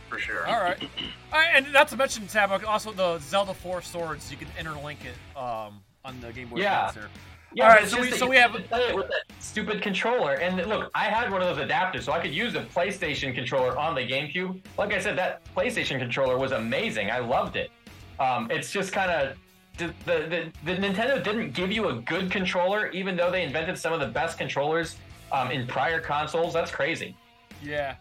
for sure. All right. All right, and not to mention, Tab, also the Zelda Four Swords, you can interlink it um, on the Game Boy Yeah. Advance. Yeah, All right, so we- so we have- have to play it with that stupid controller. And look, I had one of those adapters, so I could use a PlayStation controller on the GameCube. Like I said, that PlayStation controller was amazing. I loved it. Um, it's just kind of the, the, the the Nintendo didn't give you a good controller, even though they invented some of the best controllers um, in prior consoles. That's crazy. Yeah.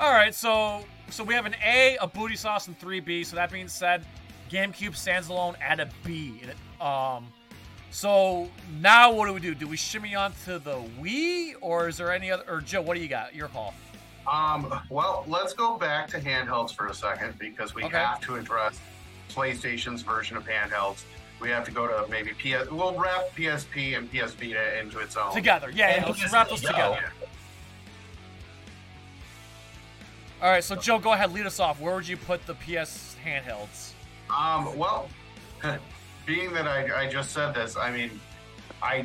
All right, so so we have an A, a booty sauce, and three B. So that being said, GameCube stands alone at a B. Um, so now what do we do? Do we shimmy on to the Wii, or is there any other? Or Joe, what do you got? Your call. Um, well, let's go back to handhelds for a second because we Okay. have to address PlayStation's version of handhelds. We have to go to maybe PS. We'll wrap PSP and PS Vita into its own. Together, yeah. And yeah let's wrap those together. All right, so Joe, go ahead, lead us off. Where would you put the PS handhelds? Um, well, being that I, I just said this, I mean, I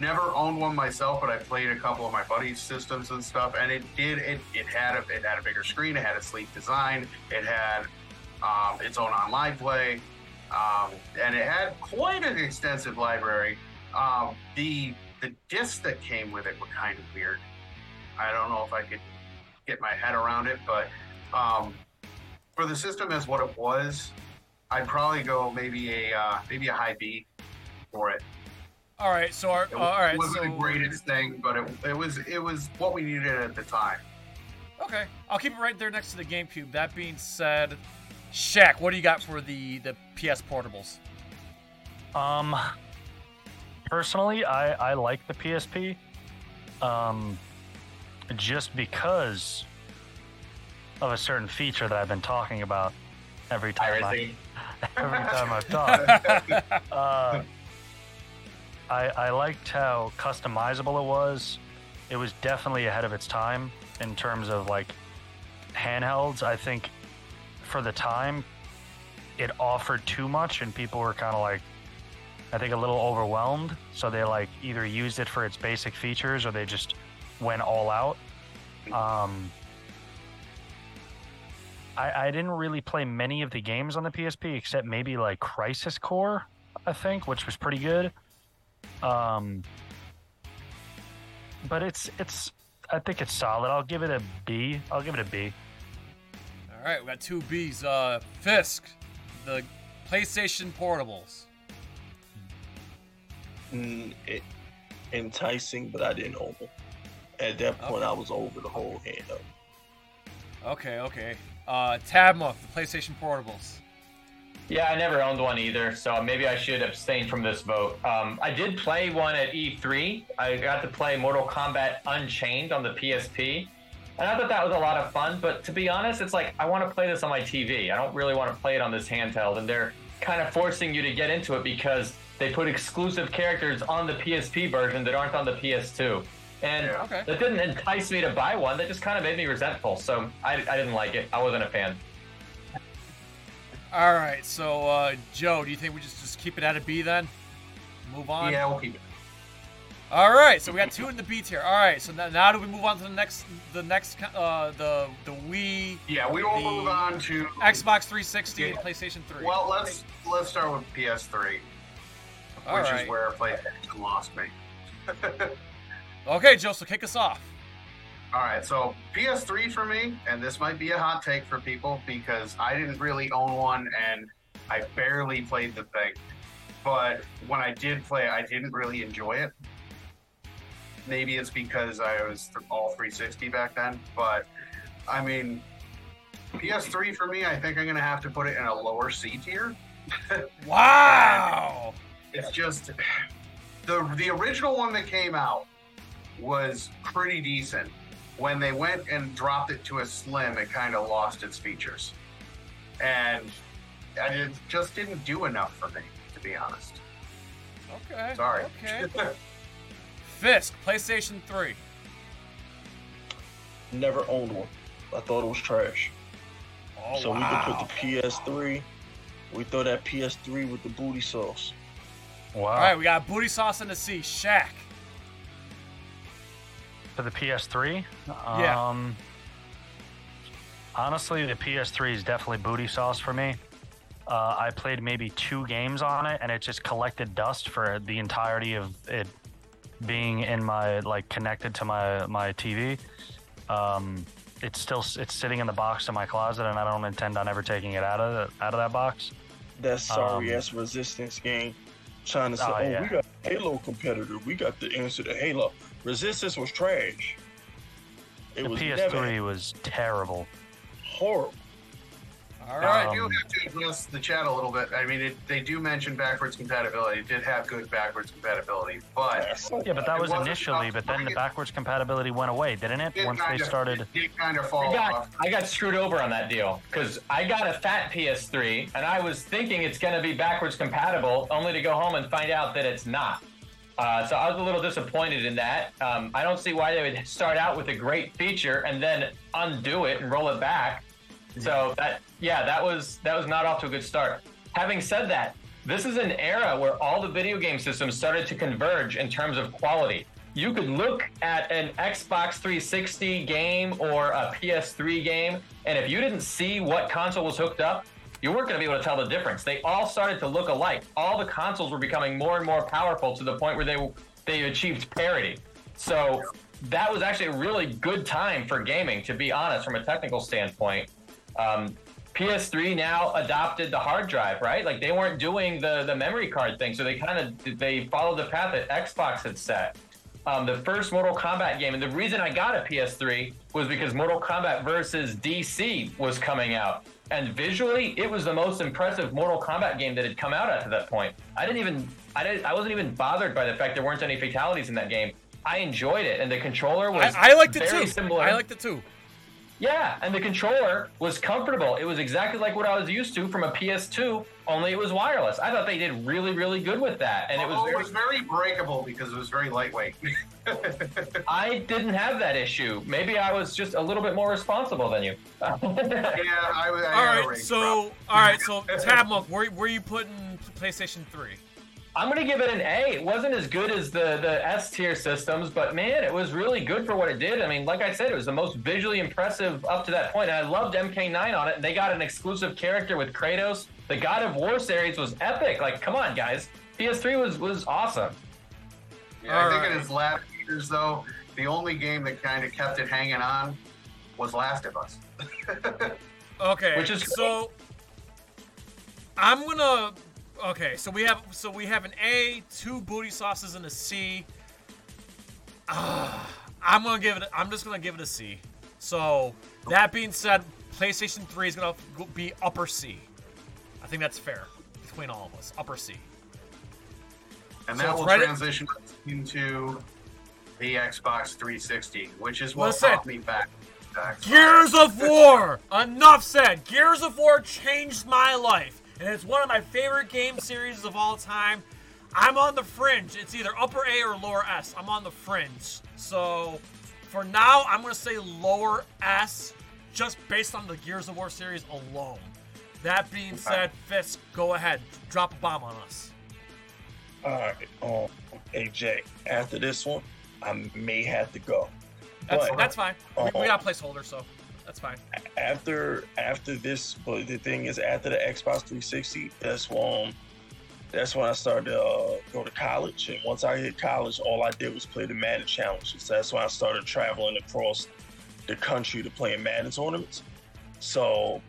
never owned one myself, but I played a couple of my buddies' systems and stuff, and it did it it had a it had a bigger screen, it had a sleek design, it had um, its own online play, um, and it had quite an extensive library. Um, the the discs that came with it were kind of weird. I don't know if I could get my head around it, but um, for the system as what it was, I'd probably go maybe a uh, maybe a high B for it. All right, so our, It uh, all right, wasn't so the greatest thing, but it, it was it was what we needed at the time. Okay, I'll keep it right there next to the GameCube. That being said, Shaq, what do you got for the the PS portables? Um, personally, I I like the PSP. Um, just because of a certain feature that I've been talking about every time I, every time I've talked. uh, I I liked how customizable it was. It was definitely ahead of its time in terms of like handhelds. I think for the time, it offered too much, and people were kind of like, I think, a little overwhelmed. So they like either used it for its basic features or they just went all out. Um, I, I didn't really play many of the games on the PSP except maybe like Crisis Core, I think, which was pretty good. Um, but it's it's I think it's solid. I'll give it a B. I'll give it a B. All right, we got two Bs. Uh, Fisk, the PlayStation portables. Mm, it, enticing, but I didn't own them. At that point, Okay. I was over the whole handheld. Okay, okay. Uh, Tabmok, the PlayStation portables. Yeah, I never owned one either, so maybe I should abstain from this vote. Um, I did play one at E3. I got to play Mortal Kombat Unchained on the PSP, and I thought that was a lot of fun. But to be honest, it's like I want to play this on my TV. I don't really want to play it on this handheld, and they're kind of forcing you to get into it because they put exclusive characters on the PSP version that aren't on the PS2. And Yeah. Okay. that didn't entice me to buy one. That just kind of made me resentful. So I, I didn't like it. I wasn't a fan. All right, so uh, Joe, do you think we just just keep it at a B then? Move on. Yeah, we'll keep it. All right, so we got two in the B tier. All right, so now, now do we move on to the next the next uh, the the Wii, Yeah, we will move on to Xbox 360, and PlayStation 3? Well, let's let's start with PS3, All which right. is where PlayStation lost me. Okay, Joe, so kick us off. All right, so PS3 for me, and this might be a hot take for people because I didn't really own one and I barely played the thing. but when I did play, I didn't really enjoy it. Maybe it's because I was all 360 back then, but I mean, PS3 for me, I think I'm gonna have to put it in a lower C tier. Wow. It's just the the original one that came out was pretty decent. When they went and dropped it to a slim, it kind of lost its features, and and it just didn't do enough for me, to be honest. Okay. Sorry. Okay. Fisk, PlayStation 3. Never owned one. I thought it was trash. Oh, so wow. we can put the PS3. We throw that PS3 with the booty sauce. Wow. All right, we got booty sauce in the sea. Shaq. For the PS3? Yeah. Um, honestly, the PS3 is definitely booty sauce for me. Uh, I played maybe two games on it, and it just collected dust for the entirety of it being in my like connected to my my TV. Um, it's still it's sitting in the box in my closet, and I don't intend on ever taking it out of the, out of that box. That sorry Um, ass resistance game. Trying to say, Oh, oh, yeah. we got Halo competitor. We got the answer to Halo. Resistance was trash. It the was PS3 never was terrible. horrible. All right, Now, right. I do Um, have to address the chat a little bit. I mean, it, they do mention backwards compatibility. It did have good backwards compatibility, but Yeah, but that was initially, but then the backwards compatibility went away, didn't it? it Once kind they of, started. it did kind of I fall got off. I got screwed over on that deal because I got a fat PS3 and I was thinking it's going to be backwards compatible, only to go home and find out that it's not. Uh, so I was a little disappointed in that. Um, I don't see why they would start out with a great feature and then undo it and roll it back. So that yeah, that was that was not off to a good start. Having said that, this is an era where all the video game systems started to converge in terms of quality. You could look at an Xbox 360 game or a PS3 game, and if you didn't see what console was hooked up, you weren't going to be able to tell the difference. They all started to look alike. All the consoles were becoming more and more powerful to the point where they they achieved parity. So that was actually a really good time for gaming, to be honest, from a technical standpoint. Um, PS3 now adopted the hard drive, right? Like they weren't doing the the memory card thing, so they kind of they followed the path that Xbox had set. Um, the first Mortal Kombat game, and the reason I got a PS3 was because Mortal Kombat versus DC was coming out, and visually it was the most impressive Mortal Kombat game that had come out up to that point. I didn't even I didn't I wasn't even bothered by the fact there weren't any fatalities in that game. I enjoyed it, and the controller was I, I liked it too. similar. I liked it too. Yeah, and the controller was comfortable. It was exactly like what I was used to from a PS2, only it was wireless. I thought they did really, really good with that, and it was Although very. it was very breakable because it was very lightweight. I didn't have that issue. Maybe I was just a little bit more responsible than you. yeah, I, was- I All had a right. range So, problem. all right. So, Tabmok, where, where are you putting PlayStation 3? I'm gonna give it an A. It wasn't as good as the the S tier systems, but man, it was really good for what it did. I mean, like I said, it was the most visually impressive up to that point, and I loved MK9 on it. And they got an exclusive character with Kratos. The God of War series was epic. Like, come on, guys. PS3 was was awesome. Yeah, I think Alright. in his last years, though, the only game that kind of kept it hanging on was Last of Us. Okay. Which is so. I'm gonna. Okay, so we have so we have an A, two booty sauces, and a C. Ah, I'm gonna give it. I'm just gonna give it a C. So that being said, PlayStation 3 is gonna be upper C. I think that's fair between all of us. Upper C. And So that will right transition us into the Xbox 360, which is what Listen. brought me back. Gears of War. Enough said. Gears of War changed my life, and it's one of my favorite game series of all time. I'm on the fringe. It's either upper A or lower S. I'm on the fringe. So for now, I'm gonna say lower S, just based on the Gears of War series alone. That being said, Fisk, go ahead, drop a bomb on us. All right, um, AJ. After this one, I may have to go. That's But that's fine. We, we got a placeholder, so that's fine. after after this, but the thing is, after the Xbox 360, that's when that's when I started to uh, go to college. And once I hit college, all I did was play the Madden challenges. That's when I started traveling across the country to play in Madden tournaments. So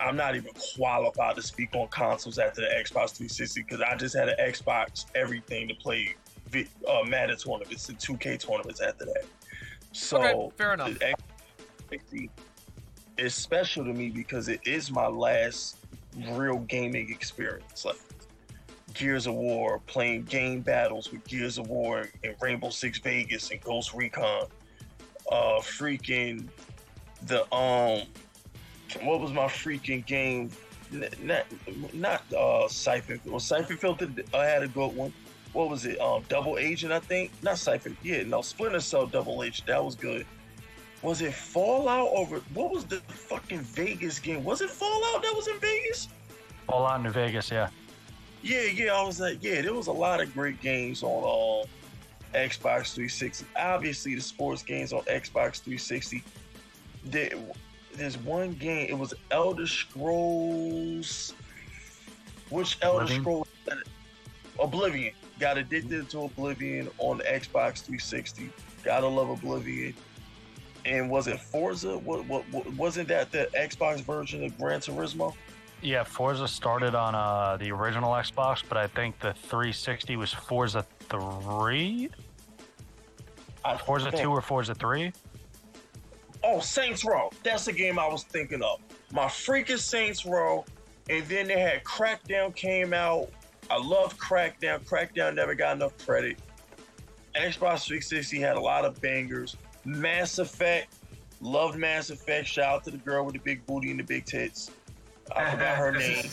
I'm not even qualified to speak on consoles after the Xbox 360 because I just had an Xbox everything to play uh, Madden tournaments and 2K tournaments after that. So Okay, fair enough. the Xbox 360 is special to me because it is my last real gaming experience. Like Gears of War, playing game battles with Gears of War and Rainbow Six Vegas and Ghost Recon. Uh, freaking the um, what was my freaking game? Not not uh Syphon. Well, Syphon Filter. I had a good one. What was it? Um, Double Agent, I think. Not Syphon. Yeah, no, Splinter Cell Double Agent. That was good. Was it Fallout over? What was the fucking Vegas game? Was it Fallout that was in Vegas? Fallout New Vegas, yeah. Yeah, yeah, I was like, yeah, there was a lot of great games on uh, Xbox 360. Obviously, the sports games on Xbox 360. There, there's one game. It was Elder Scrolls. Which Elder? Scrolls? Oblivion. Got addicted to Oblivion on Xbox 360. Gotta love Oblivion. And was it Forza? What, what, what wasn't that the Xbox version of Gran Turismo? Yeah, Forza started on uh, the original Xbox, but I think the 360 was Forza 3? I Forza think- 2 or Forza 3? Oh, Saints Row. That's the game I was thinking of. My freaking Saints Row. And then they had Crackdown came out. I love Crackdown. Crackdown never got enough credit. Xbox 360 had a lot of bangers. Mass Effect. Loved Mass Effect. Shout out to the girl with the big booty and the big tits. I forgot her name.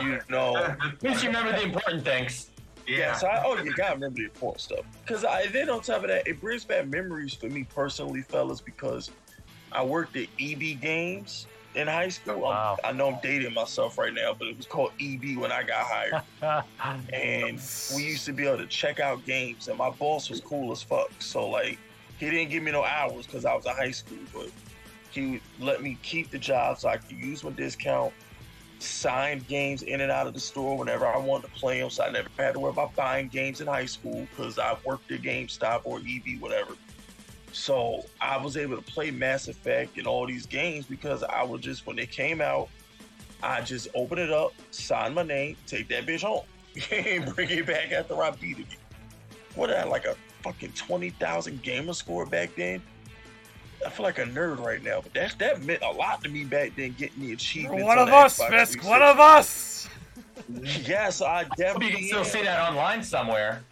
You know. At least you remember the important things. Yeah, so I, oh, you gotta remember the important stuff. Because I then on top of that, it brings back memories for me personally, fellas, because I worked at EB Games in high school. I'm- Wow. I know I'm dating myself right now, but it was called EB when I got hired. and we used to be able to check out games, and my boss was cool as fuck. So like, he didn't give me no hours because I was in high school, but he let me keep the job so I could use my discount, sign games in and out of the store whenever I wanted to play them. So I never had to worry about buying games in high school because I worked at GameStop or EB, whatever. So I was able to play Mass Effect and all these games because I would just when they came out, I just open it up, sign my name, take that bitch home, and bring it back after I beat it. What had like a fucking twenty thousand gamer score back then? I feel like a nerd right now, but that that meant a lot to me back then. Getting the achievements. One on of us, Xbox Fisk. One of us. Yes, I Hope you definitely. can still am. see that online somewhere.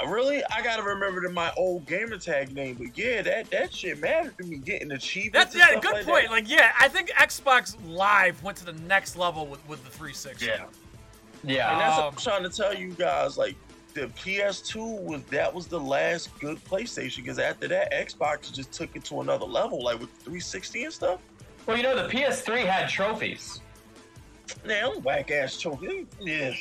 Uh, Really, I gotta remember the, my old gamer tag name, but yeah, that that shit mattered to me. Getting achievements. That's and yeah, stuff good like point. that. Like yeah, I think Xbox Live went to the next level with, with the 360. Yeah. Yeah. And that's what Um, I'm trying to tell you guys. Like the PS2 was that was the last good PlayStation because after that Xbox just took it to another level, like with 360 and stuff. Well, you know, the PS3 had trophies. Man, I'm whack ass trophies. Yeah.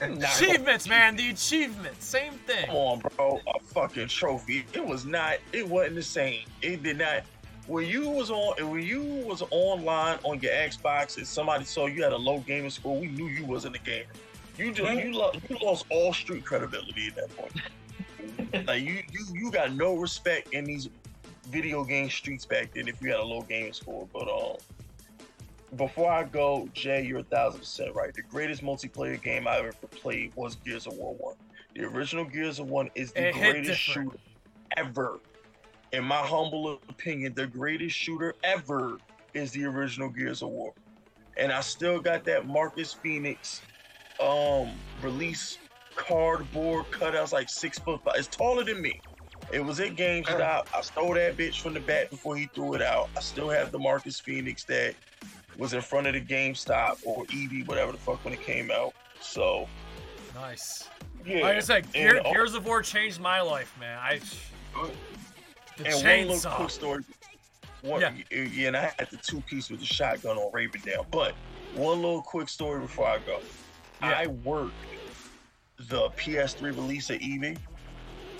Achievements, man. The achievements. Same thing. Come on, bro. A fucking trophy. It was not. It wasn't the same. It did not. When you was on, when you was online on your Xbox and somebody saw you had a low gaming score, we knew you wasn't a gamer. You just you, lo- you lost all street credibility at that point. like you you you got no respect in these video game streets back then if you had a low gaming score. But um, before I go, Jay, you're a thousand percent right. The greatest multiplayer game I ever played was Gears of War One. The original Gears of One is the It greatest shooter ever. In my humble opinion, the greatest shooter ever is the original Gears of War. And I still got that Marcus Phoenix um release cardboard cutouts like six foot five. It's taller than me. It was at GameStop. I stole that bitch from the back before he threw it out. I still have the Marcus Phoenix that was in front of the GameStop or EB, whatever the fuck when it came out. So Nice. yeah. Like I said, And Gear, Gears of War changed my life, man. I the and one little chainsaw. quick story. One, Yeah. yeah. yeah, and I had the two piece with the shotgun on Raven Down. But one little quick story before I go. Yeah. I worked the PS3 release at EB.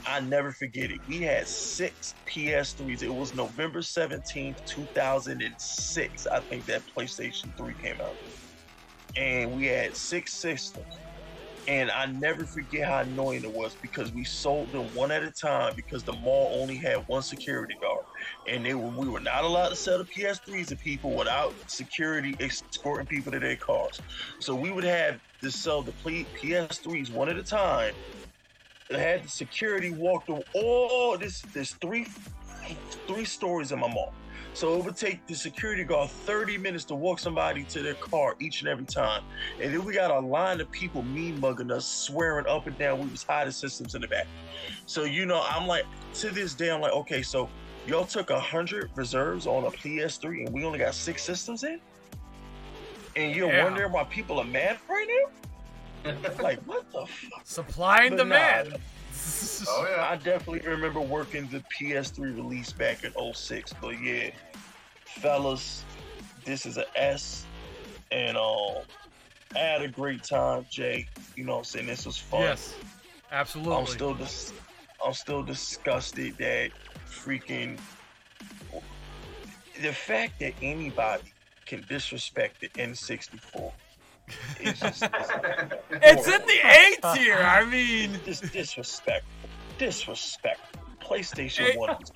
I never forget it. We had six PS3s. It was November 17th, 2006. I think that PlayStation 3 came out. And we had six systems. And I never forget how annoying it was because we sold them one at a time because the mall only had one security guard. and they were, we were not allowed to sell the PS3s to people without security escorting people to their cars. So we would have to sell the ple- PS3s one at a time. It had the security walk through all this. There's three three stories in my mall. So it would take the security guard 30 minutes to walk somebody to their car each and every time. And then we got a line of people mean mugging us, swearing up and down we was hiding systems in the back. So you know, I'm like, to this day, I'm like, okay, so y'all took hundred reserves on a PS3 and we only got six systems in? And you're Yeah. wondering why people are mad right now? like, what the fuck? Supply and But nah, demand. Oh yeah. I definitely remember working the PS3 release back in 06. But yeah, fellas, this is a S. And um, I had a great time, Jay. You know what I'm saying? This was fun. yes, absolutely. I'm still dis- I'm still disgusted that freaking the fact that anybody can disrespect the N64. It's just it's in the A tier. I mean, dis- disrespectful. Disrespectful. PlayStation Hey. One was.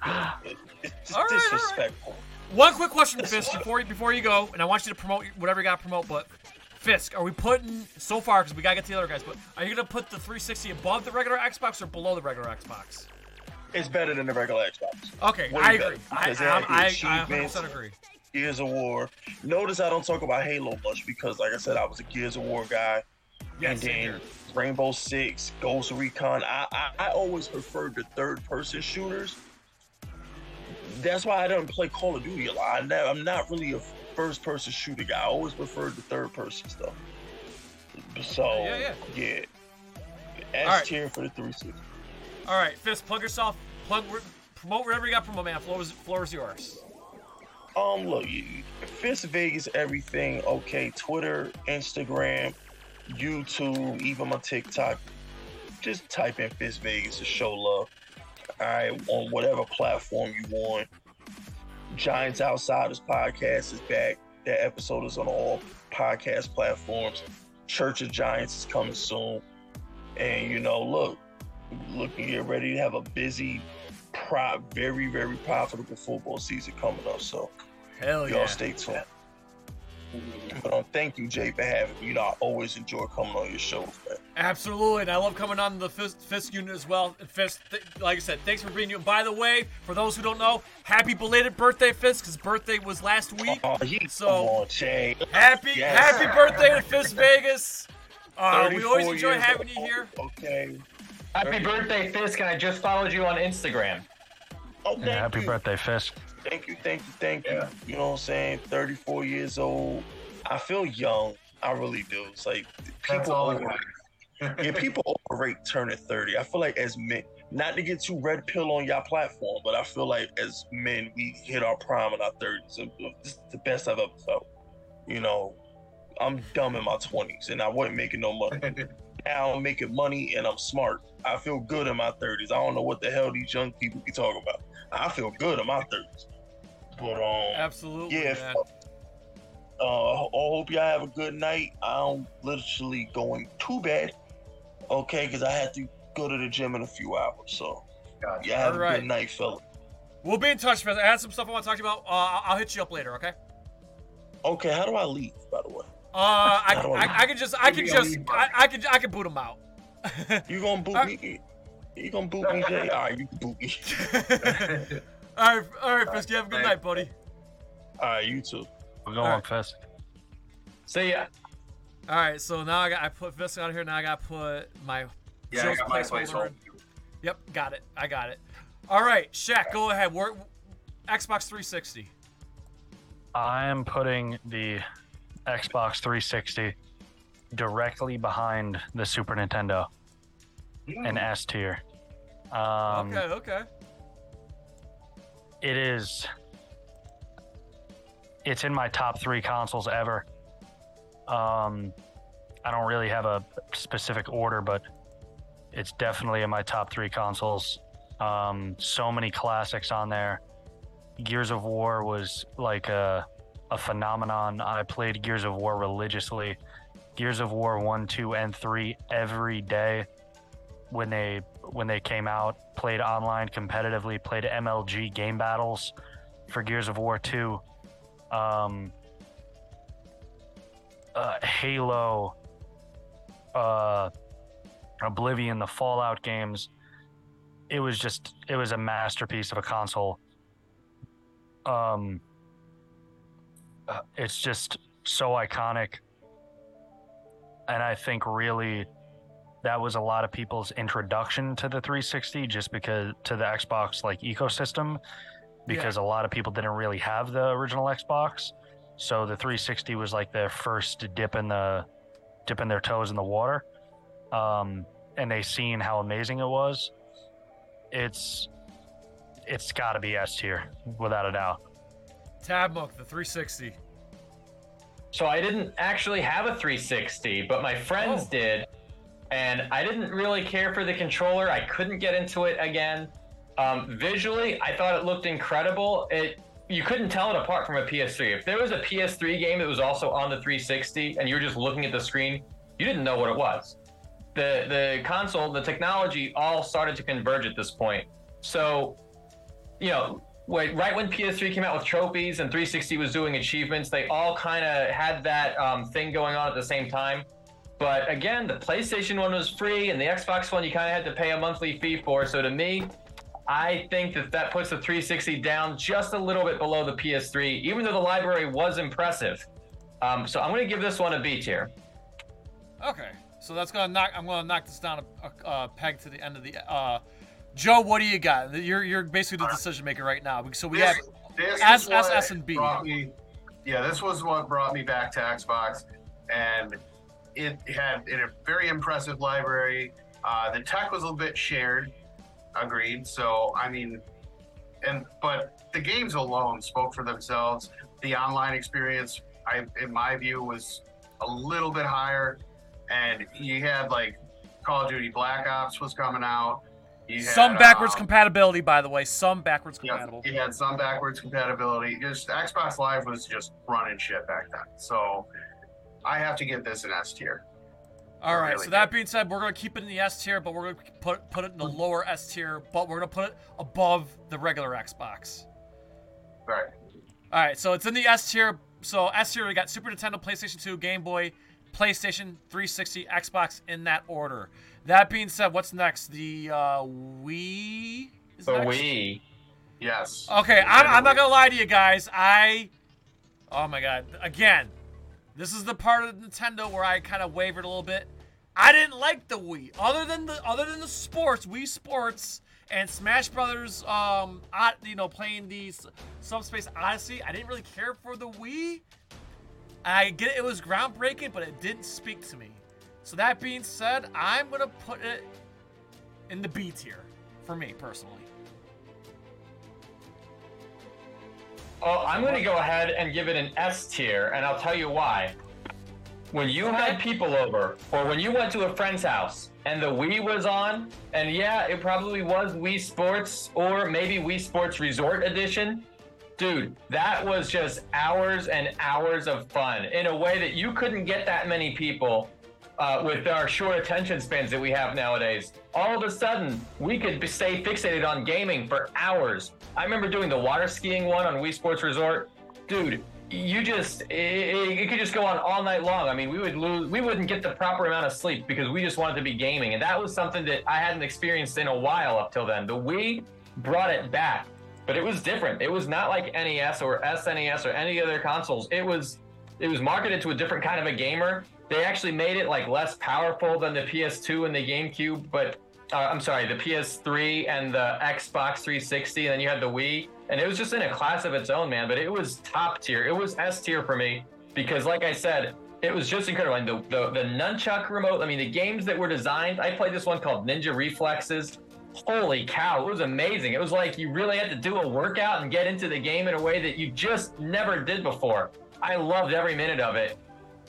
It's just All right, all right. disrespectful. one quick question, Fisk, before you, before you go, and I want you to promote whatever you got to promote. But Fisk, are we putting so far because we gotta get to the other guys? But are you gonna put the 360 above the regular Xbox or below the regular Xbox? It's better than the regular Xbox. Okay, Way I agree. I, because I, I, I 100% agree. Gears of War. Notice I don't talk about Halo much because, like I said, I was a Gears of War guy. Yes, and then. Rainbow Six, Ghost Recon. I, I I always preferred the third person shooters. That's why I don't play Call of Duty a lot. I never, I'm not really a first person shooter guy. I always preferred the third person stuff. So Yeah, yeah. yeah. S right. tier for the 360. All right, Fisk, plug yourself. Plug, promote wherever you got promote, man. Floor is, floor is yours. Um, look, Fisk Vegas, everything. Okay, Twitter, Instagram, YouTube, even my TikTok. Just type in Fisk Vegas to show love. All right, on whatever platform you want. Giants Outsiders podcast is back. That episode is on all podcast platforms. Church of Giants is coming soon. And you know, look, look, get ready to have a busy, pro- very, very profitable football season coming up. So Hell y'all yeah. stay tuned. But um, thank you, Jay, for having me. You know, I always enjoy coming on your shows, man. Absolutely, and I love coming on the Fisk, Fisk unit as well. And Fisk, th- like I said, thanks for being you. And by the way, for those who don't know, happy belated birthday, Fisk. because birthday was last week. Oh, you, So- come on, Jay. Happy, Yes. happy birthday to Fisk Vegas. Uh, we always enjoy years having you here. Okay. Happy birthday, Fisk, and I just followed you on Instagram. Oh, thank Yeah, happy you. birthday, Fisk. Thank you, thank you, thank you. You know what I'm saying? 34 years old. I feel young. I really do. It's like people all. over, yeah, people overrate turning 30. I feel like as men, not to get too red pill on your platform, but I feel like as men, we hit our prime in our 30s. And uh, This is the best I've ever felt. You know, I'm dumb in my 20s and I wasn't making no money. now I'm making money and I'm smart. I feel good in my 30s. I don't know what the hell these young people be talking about. I feel good in my 30s. But um, Absolutely, yeah. man. Uh, I hope y'all have a good night. I'm literally going to bed, okay, because I had to go to the gym in a few hours. So, Gotcha. y'all have a Alright. good night, fella. We'll be in touch, man. I had some stuff I want to talk to you about. Uh, I'll hit you up later, okay? Okay, how do I leave, by the way? Uh, I, I- I, I can just, I can just, I'll I. I can, I can boot him out. You gonna boot Uh, me? You gonna boot me, Jay? All right, you can boot me. all right, all right, Fisk. You have a good Thanks. night, buddy. All right, you too. We're going Alright. Fisk. See ya. All right, so now I got, I put Fisk out of here. Now I got to put my Yeah, I got my placeholder placeholder. in. Yep, got it. I got it. All right, Shaq, go ahead. We're, Xbox 360. I am putting the Xbox 360 directly behind the Super Nintendo in S tier. Um, okay, okay. It is. It's in my top three consoles ever. Um, I don't really have a specific order, but it's definitely in my top three consoles. Um, so many classics on there. Gears of War was like a, a phenomenon. I played Gears of War religiously. Gears of War 1, 2, and 3 every day when they when they came out, played online competitively, played MLG game battles for Gears of War 2. Um, uh, Halo, uh, Oblivion, the Fallout games. It was just, it was a masterpiece of a console. Um, uh, it's just so iconic. And I think really that was a lot of people's introduction to the 360 just because to the Xbox like ecosystem because a lot of people didn't really have the original Xbox. So the 360 was like their first dip in the dipping their toes in the water. Um, and they seen how amazing it was. It's it's got to be S tier without a doubt. Tabmok, the 360. So I didn't actually have a 360, but my friends Oh. did, and I didn't really care for the controller. I couldn't get into it again. Um, visually, I thought it looked incredible. It you couldn't tell it apart from a PS3. If there was a PS3 game that was also on the 360, and you were just looking at the screen, you didn't know what it was. The the console, the technology, all started to converge at this point. So, you know, right when PS3 came out with trophies and 360 was doing achievements, they all kind of had that um, thing going on at the same time. But again, the PlayStation one was free, and the Xbox one you kind of had to pay a monthly fee for. So to me, I think that that puts the 360 down just a little bit below the PS3, even though the library was impressive. Um, so I'm going to give this one a B tier. Okay, so that's gonna knock. I'm gonna knock this down a, a, a peg to the end of the. Uh, Joe, what do you got? You're you're basically the decision maker right now. So we this, have this S, S, S, and B. me- yeah, this was what brought me back to Xbox, and it had a very impressive library. Uh, the tech was a little bit shared, agreed. So I mean, and but the games alone spoke for themselves. The online experience, I in my view, was a little bit higher, and you had like Call of Duty Black Ops was coming out. You had, some backwards um, compatibility, by the way. Some backwards yeah, compatible. you had some backwards compatibility. Just Xbox Live was just running shit back then. So I have to give this an S tier. All right. really so that being said, we're gonna keep it in the S tier, but we're gonna put put it in the lower S tier, but we're gonna put it above the regular Xbox. Right. All right, so it's in the S tier. So S tier, we got Super Nintendo, PlayStation 2, Game Boy, PlayStation 360, Xbox in that order. That being said, what's next? The uh, Wii. Is The next? Wii. Yes. Okay, I'm, I'm not gonna lie to you guys. I, oh my god, again, this is the part of Nintendo where I kind of wavered a little bit. I didn't like the Wii, other than the other than the sports, Wii Sports and Smash Brothers. Um, you know, playing the Subspace Odyssey. I didn't really care for the Wii. I get it, it was groundbreaking, but it didn't speak to me. So that being said, I'm gonna put it in the B tier for me personally. Oh, I'm going to go ahead and give it an S tier, and I'll tell you why. When you had people over, or when you went to a friend's house and the Wii was on, and yeah, it probably was Wii Sports or maybe Wii Sports Resort Edition, dude, that was just hours and hours of fun in a way that you couldn't get that many people uh, with our short attention spans that we have nowadays. All of a sudden, we could stay fixated on gaming for hours. I remember doing the water skiing one on Wii Sports Resort. Dude, you just it, it, could just go on all night long. I mean, we would lose, we wouldn't get the proper amount of sleep because we just wanted to be gaming, and that was something that I hadn't experienced in a while up till then. The Wii brought it back, but it was different. It was not like NES or SNES or any other consoles. It was it was marketed to a different kind of a gamer. They actually made it like less powerful than the PS2 and the GameCube, but uh, I'm sorry, the PS3 and the Xbox 360, and then you had the Wii, and it was just in a class of its own, man. But it was top tier. It was S tier for me because, like I said, it was just incredible. And the, the the nunchuck remote. I mean, the games that were designed. I played this one called Ninja Reflexes. Holy cow, it was amazing. It was like you really had to do a workout and get into the game in a way that you just never did before. I loved every minute of it.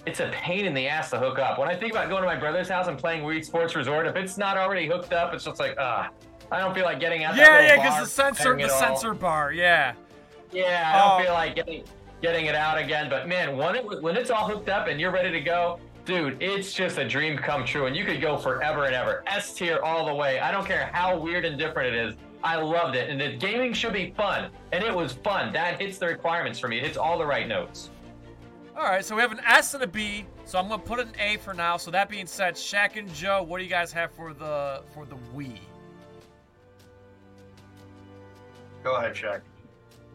It's a pain in the ass to hook up. When I think about going to my brother's house and playing Wii Sports Resort, if it's not already hooked up, it's just like, ah, I don't feel like getting out. Yeah, yeah, because the sensor, the it all. sensor bar, yeah. Yeah, I don't Oh. feel like getting getting it out again. But man, when it when it's all hooked up and you're ready to go, Dude, it's just a dream come true, and you could go forever and ever. S tier all the way. I don't care how weird and different it is. I loved it, and the gaming should be fun, and it was fun. That hits the requirements for me. It hits all the right notes. All right, so we have an S and a B. So I'm gonna put an A for now. So that being said, Shaq and Joe, what do you guys have for the for the Wii? Go ahead, Shaq.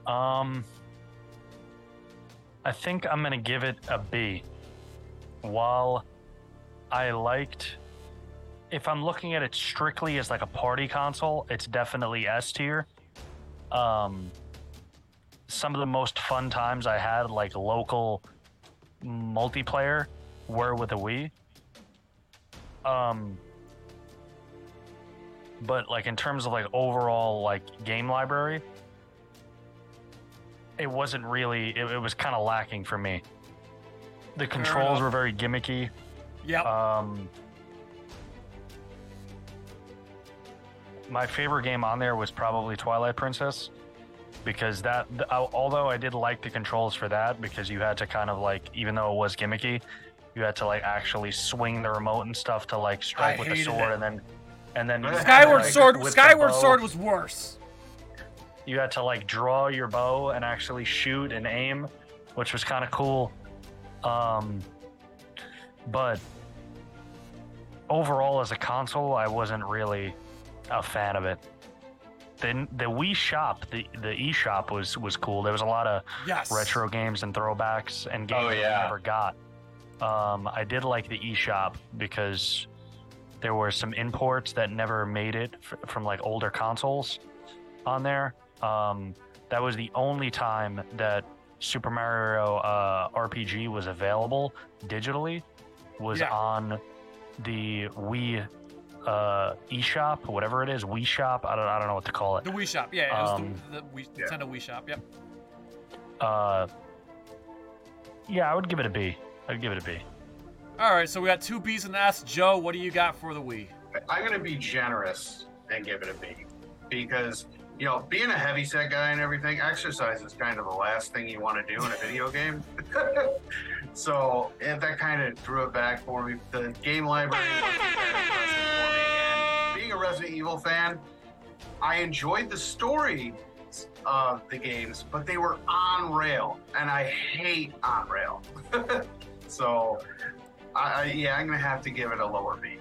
Um, I think I'm gonna give it a B. While I liked, if I'm looking at it strictly as like a party console, it's definitely S tier. Um, some of the most fun times I had, like local multiplayer, were with a Wii. Um, but like in terms of like overall like game library, it wasn't really it, it was kind of lacking for me the controls were very gimmicky Yep. um my favorite game on there was probably twilight princess because that although i did like the controls for that because you had to kind of like even though it was gimmicky you had to like actually swing the remote and stuff to like strike I with the sword it. and then and then Skyward like, Sword. Skyward Sword was worse. you had to like draw your bow and actually shoot and aim, which was kind of cool. Um, but overall, as a console, I wasn't really a fan of it. Then the Wii Shop, the the eShop was was cool. There was a lot of Yes. retro games and throwbacks and games Oh, that yeah. I never got. Um, I did like the eShop because there were some imports that never made it f- from like older consoles on there. Um, that was the only time that Super Mario uh, RPG was available digitally. Was Yeah. on the Wii uh, eShop, whatever it is, Wii Shop. I don't, I don't know what to call it. The Wii Shop. Yeah, it was Um, the, the Wii, yeah. Nintendo Wii Shop. Yep. Uh, yeah, I would give it a B. I'd give it a B. All right, so we got two B's and an S. Joe, what do you got for the Wii? I'm gonna be generous and give it a B because you know, being a heavy set guy and everything, exercise is kind of the last thing you want to do in a video game. so and that kind of drew it back for me. The game library impressive for me, and being a Resident Evil fan, I enjoyed the story of the games, but they were on rail, and I hate on rail. so, I, I yeah, I'm gonna have to give it a lower B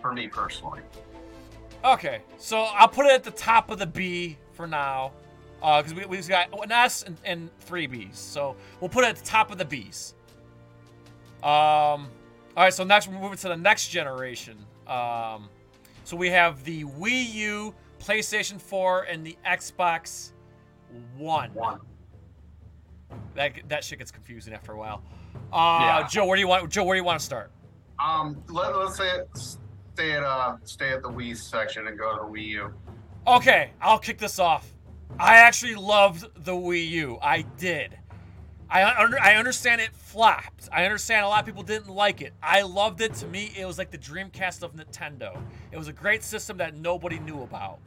for me personally. Okay, so I'll put it at the top of the B for now, because we we've got an S and, and three B's. So we'll put it at the top of the B's. Um, all right, so next we're moving to the next generation. Um, so we have the Wii U, PlayStation 4, and the Xbox One. One. That that shit gets confusing after a while. Uh, Yeah. Joe, where do you want? Joe, where do you want to start? Um, let, let's say stay at uh stay at the Wii section and go to the Wii U. Okay, I'll kick this off. I actually loved the Wii U. I did. I under, I understand it flopped. I understand a lot of people didn't like it. I loved it. To me, it was like the Dreamcast of Nintendo. It was a great system that nobody knew about.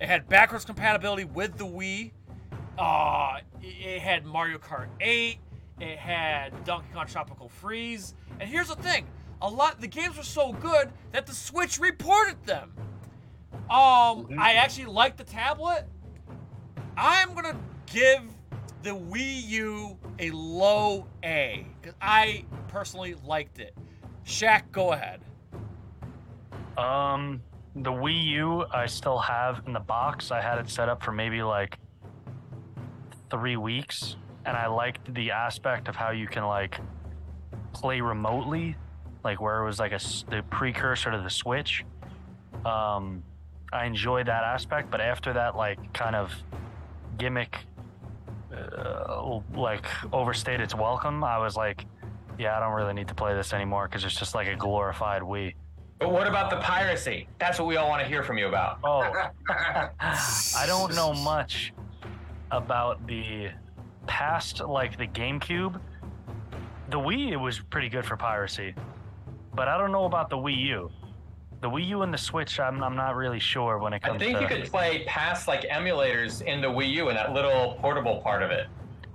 It had backwards compatibility with the Wii. Uh, it it had Mario Kart 8. It had Donkey Kong Tropical Freeze. And here's the thing: a lot the games were so good that the Switch reported them. Um, I actually liked the tablet. I'm gonna give the Wii U a low A because I personally liked it. Shaq, go ahead. Um, the Wii U I still have in the box. I had it set up for maybe like three weeks, and I liked the aspect of how you can like play remotely, like where it was like a the precursor to the Switch. Um, I enjoyed that aspect, but after that, like kind of gimmick, uh, like overstayed its welcome, I was like, yeah, I don't really need to play this anymore because it's just like a glorified Wii. But what about the piracy? That's what we all want to hear from you about. Oh, I don't know much about the past, like the GameCube. The Wii, it was pretty good for piracy, but I don't know about the Wii U. The Wii U and the Switch, I'm, I'm not really sure when it comes. To. I think to. you could play past like emulators in the Wii U and that little portable part of it.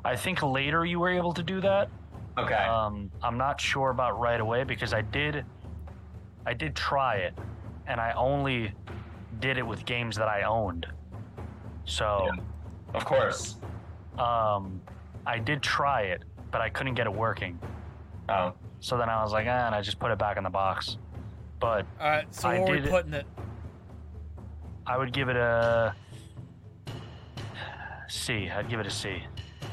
I think later you were able to do that. Okay. Um, I'm not sure about right away because I did, I did try it, and I only did it with games that I owned. So, of course. um, I did try it, but I couldn't get it working. Oh. So then I was like, ah, and I just put it back in the box. But All right, so I where are we did putting it? I would give it a C. I'd give it a C.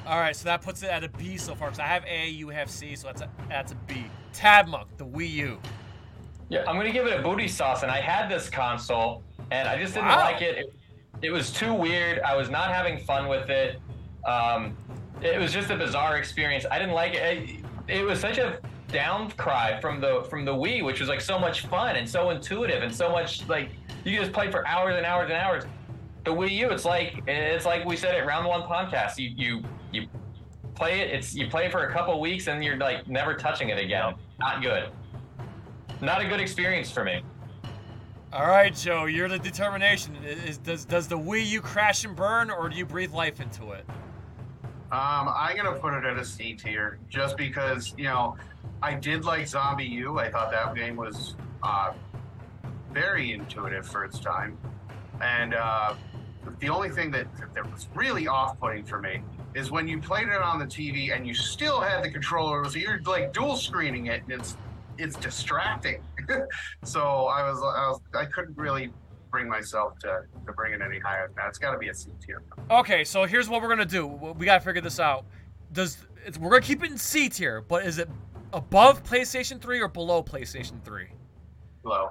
All right, so that puts it at a B so far. Because I have A, you have C, so that's a that's a B. Tabmok, the Wii U. Yeah, I'm gonna give it a booty sauce, and I had this console, and I just didn't Wow. like it. it. It was too weird. I was not having fun with it. Um, it was just a bizarre experience. I didn't like it. It, it was such a down cry from the from the Wii, which was like so much fun and so intuitive and so much like you could just play for hours and hours and hours. The Wii U, it's like it's like we said at Round One podcast. You you you play it. It's you play it for a couple weeks and you're like never touching it again. Not good. Not a good experience for me. All right, Joe, you're the determination. Is, does does the Wii U crash and burn, or do you breathe life into it? Um, I'm gonna put it at a C tier, just because you know I did like ZombiU. I thought that game was uh, very intuitive for its time, and uh, the only thing that that was really off-putting for me is when you played it on the TV and you still had the controller. So you're like dual screening it, and it's it's distracting. so I was I was I couldn't really bring myself to to bring it any higher than that. It's got to be a C tier. Okay, so here's what we're gonna do. We gotta figure this out. Does we're gonna keep it in C tier, but is it above PlayStation 3 or below PlayStation 3? Low.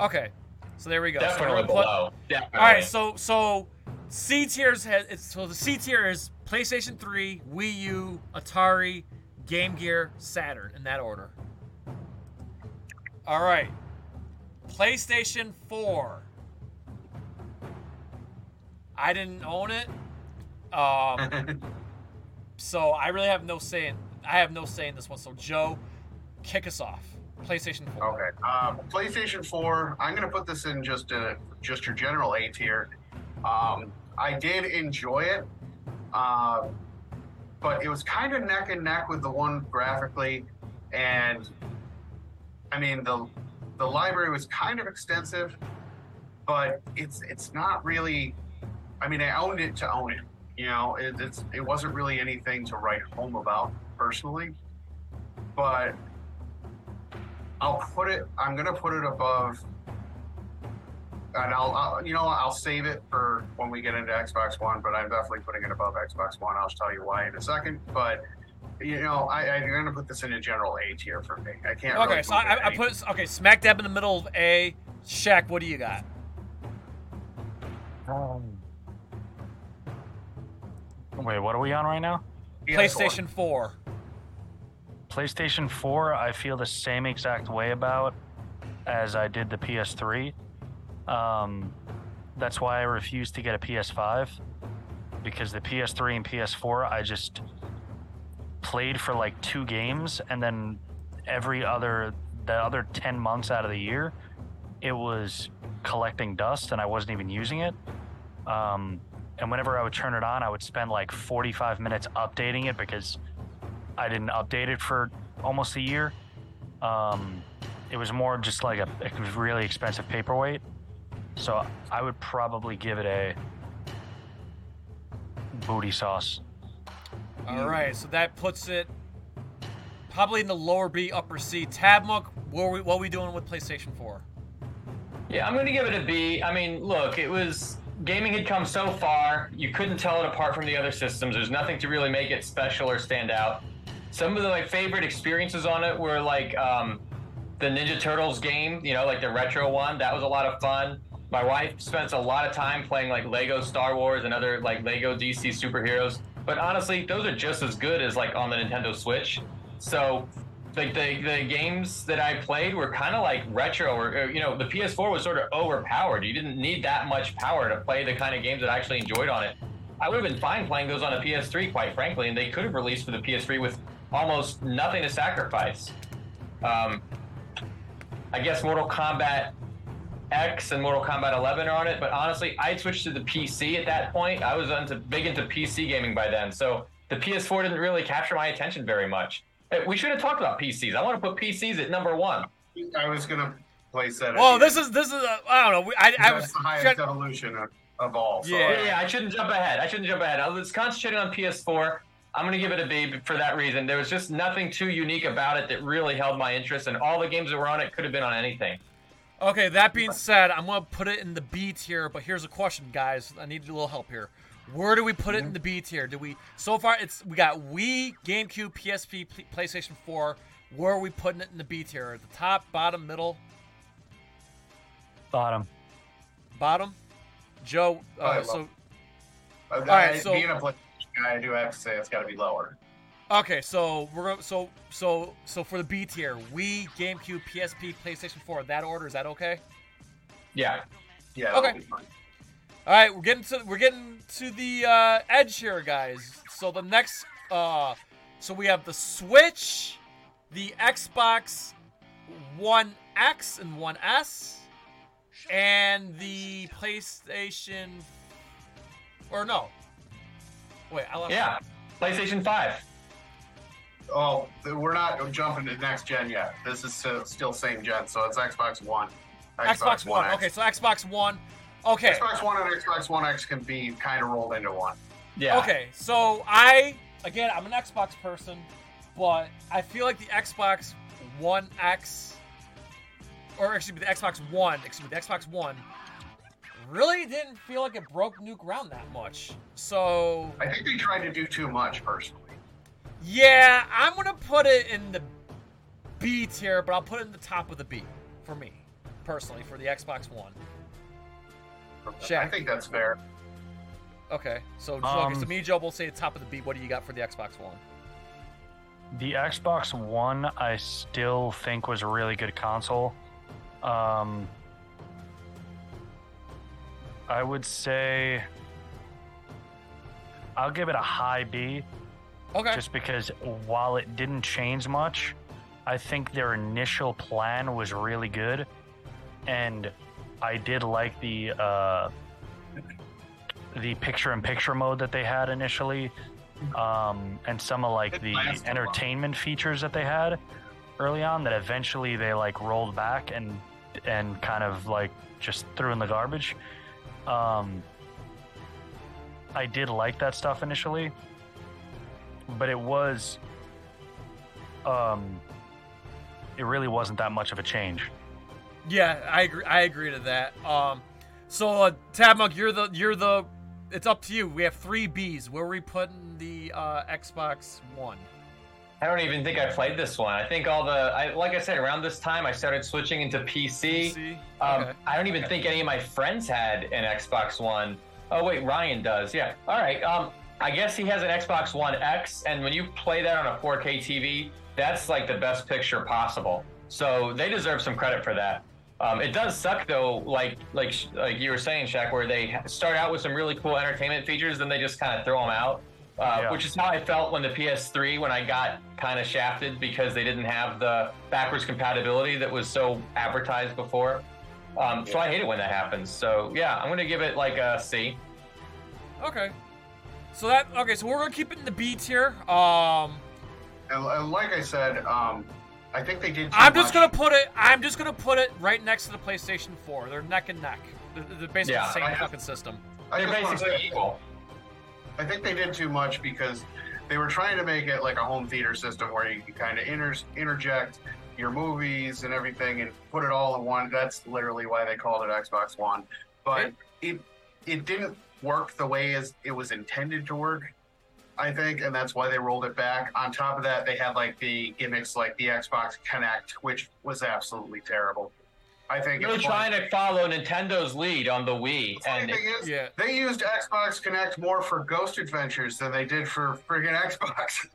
Okay, so there we go. Definitely put- below. Definitely. All right, so so C tiers has so the C tier is PlayStation 3, Wii U, Atari, Game Gear, Saturn in that order. All right. PlayStation 4. I didn't own it. Um, so I really have no say in I have no say in this one. So Joe, kick us off. PlayStation 4. Okay. Uh, PlayStation 4. I'm gonna put this in just a just your general A tier. Um, I did enjoy it, uh, but it was kind of neck and neck with the one graphically, and I mean the the library was kind of extensive, but it's it's not really. I mean, I owned it to own it. You know, it, it's it wasn't really anything to write home about personally, but I'll put it. I'm gonna put it above, and I'll, I'll, you know, I'll save it for when we get into Xbox One. But I'm definitely putting it above Xbox One. I'll tell you why in a second. But you know, I, I'm gonna put this in a general A tier for me. I can't. Okay, really so I, I put okay smack dab in the middle of A. Shaq, what do you got? Um, wait, what are we on right now? PS4. PlayStation 4. PlayStation 4, I feel the same exact way about as I did the PS3. Um, that's why I refused to get a PS5 because the PS3 and PS4, I just played for like two games and then every other, the other 10 months out of the year, it was collecting dust and I wasn't even using it. Um, and whenever I would turn it on, I would spend like 45 minutes updating it because I didn't update it for almost a year. Um, it was more just like a, a really expensive paperweight. So I would probably give it a booty sauce. All right, so that puts it probably in the lower B, upper C. Tabmok, what are we, what are we doing with PlayStation 4? Yeah, I'm going to give it a B. I mean, look, it was gaming had come so far, you couldn't tell it apart from the other systems. There's nothing to really make it special or stand out. Some of the like favorite experiences on it were like um, the Ninja Turtles game, you know, like the retro one. That was a lot of fun. My wife spends a lot of time playing like Lego Star Wars and other like Lego DC superheroes. But honestly, those are just as good as like on the Nintendo Switch. So like the the games that I played were kind of like retro, or, or, you know, the PS4 was sort of overpowered. You didn't need that much power to play the kind of games that I actually enjoyed on it. I would have been fine playing those on a PS3, quite frankly, and they could have released for the PS3 with almost nothing to sacrifice. Um, I guess Mortal Kombat X and Mortal Kombat 11 are on it, but honestly, I switched to the PC at that point. I was into big into PC gaming by then, so the PS4 didn't really capture my attention very much. Hey, we should have talked about PCs. I want to put PCs at number one. I was gonna place that. at Well, this is this is uh, I don't know. we- I, I That's was the highest trying- evolution of, of all. So Yeah. Yeah, yeah, I shouldn't jump ahead. I shouldn't jump ahead. I was concentrating on PS4. I'm going to give it a B for that reason. There was just nothing too unique about it that really held my interest, and all the games that were on it could have been on anything. Okay, that being said, I'm gonna put it in the B tier. But here's a question, guys. I need a little help here. Where do we put it in the B tier? Do we so far? It's we got Wii, GameCube, PSP, P- PlayStation 4. Where are we putting it in the B tier? At the top, bottom, middle, Bottom. bottom. Joe. Uh, so Uh, right, I- so- being a PlayStation guy, I do have to say it's got to be lower. okay, so we're gonna so so so for the B tier, Wii, GameCube, PSP, PlayStation 4. That order is that okay? Yeah. Yeah. Okay. That'll be fine. All right, we're getting to we're getting to the uh, edge here, guys. So the next, uh, so we have the Switch, the Xbox One X and One S, and the PlayStation. Or no, wait, I left. Yeah. PlayStation 5. Oh, we're not jumping to next gen yet. This is still, same gen, so it's Xbox One. Xbox, One. X. Okay, so Xbox One. Okay. Xbox One and Xbox One X can be kind of rolled into one. Yeah. Okay, so I again I'm an Xbox person, but I feel like the Xbox One X or excuse me the Xbox One, excuse me, the Xbox One really didn't feel like it broke new ground that much. So I think they tried to do too much, personally. yeah, I'm gonna put it in the B tier, but I'll put it in the top of the B for me, personally, for the Xbox One. I Shaq. think that's fair. Okay, so okay, so Um, me and Joe will say the top of the B. What do you got for the Xbox One? The Xbox One, I still think was a really good console. Um, I would say I'll give it a high B, Okay. just because while it didn't change much, I think their initial plan was really good, and I did like the uh, the picture-in-picture mode that they had initially, um, and some of like the entertainment features that they had early on that eventually they like rolled back and and kind of like just threw in the garbage. Um, I did like that stuff initially, but it was um, it really wasn't that much of a change. Yeah, I agree. I agree to that. Um, so uh, Tabmok, you're the you're the. It's up to you. We have three Bs. Where are we putting the uh, Xbox One? I don't even think I played this one. I think all the, I, like I said, around this time I started switching into PC. PC? Um, Okay. I don't even think any of my friends had an Xbox One. Oh wait, Ryan does. Yeah. All right. Um, I guess he has an Xbox One X, and when you play that on a 4K TV, that's like the best picture possible. So they deserve some credit for that. Um, it does suck though, like like like you were saying, Shaq, where they start out with some really cool entertainment features, then they just kind of throw them out. Uh, Yeah. Which is how I felt when the PS3 when I got kind of shafted because they didn't have the backwards compatibility that was so advertised before. Um, So I hate it when that happens. So yeah, I'm gonna give it like a C. Okay. So that okay. So we're gonna keep it in the B tier. Um, And, and like I said, um, I think they did. Too I'm just much. gonna put it. I'm just gonna put it right next to the PlayStation 4. They're neck and neck. They're, they're basically Yeah, the same I- fucking system. I They're basically equal. I think they did too much because they were trying to make it like a home theater system where you can kind of inter- interject your movies and everything and put it all in one. That's literally why they called it Xbox One. But it it didn't work the way as it was intended to work. I think, and that's why they rolled it back. On top of that, they had like the gimmicks like the Xbox Kinect, which was absolutely terrible. I think Really it's trying to follow Nintendo's lead on the Wii, Funny and thing is, Yeah. they used Xbox Kinect more for Ghost Adventures than they did for friggin' Xbox.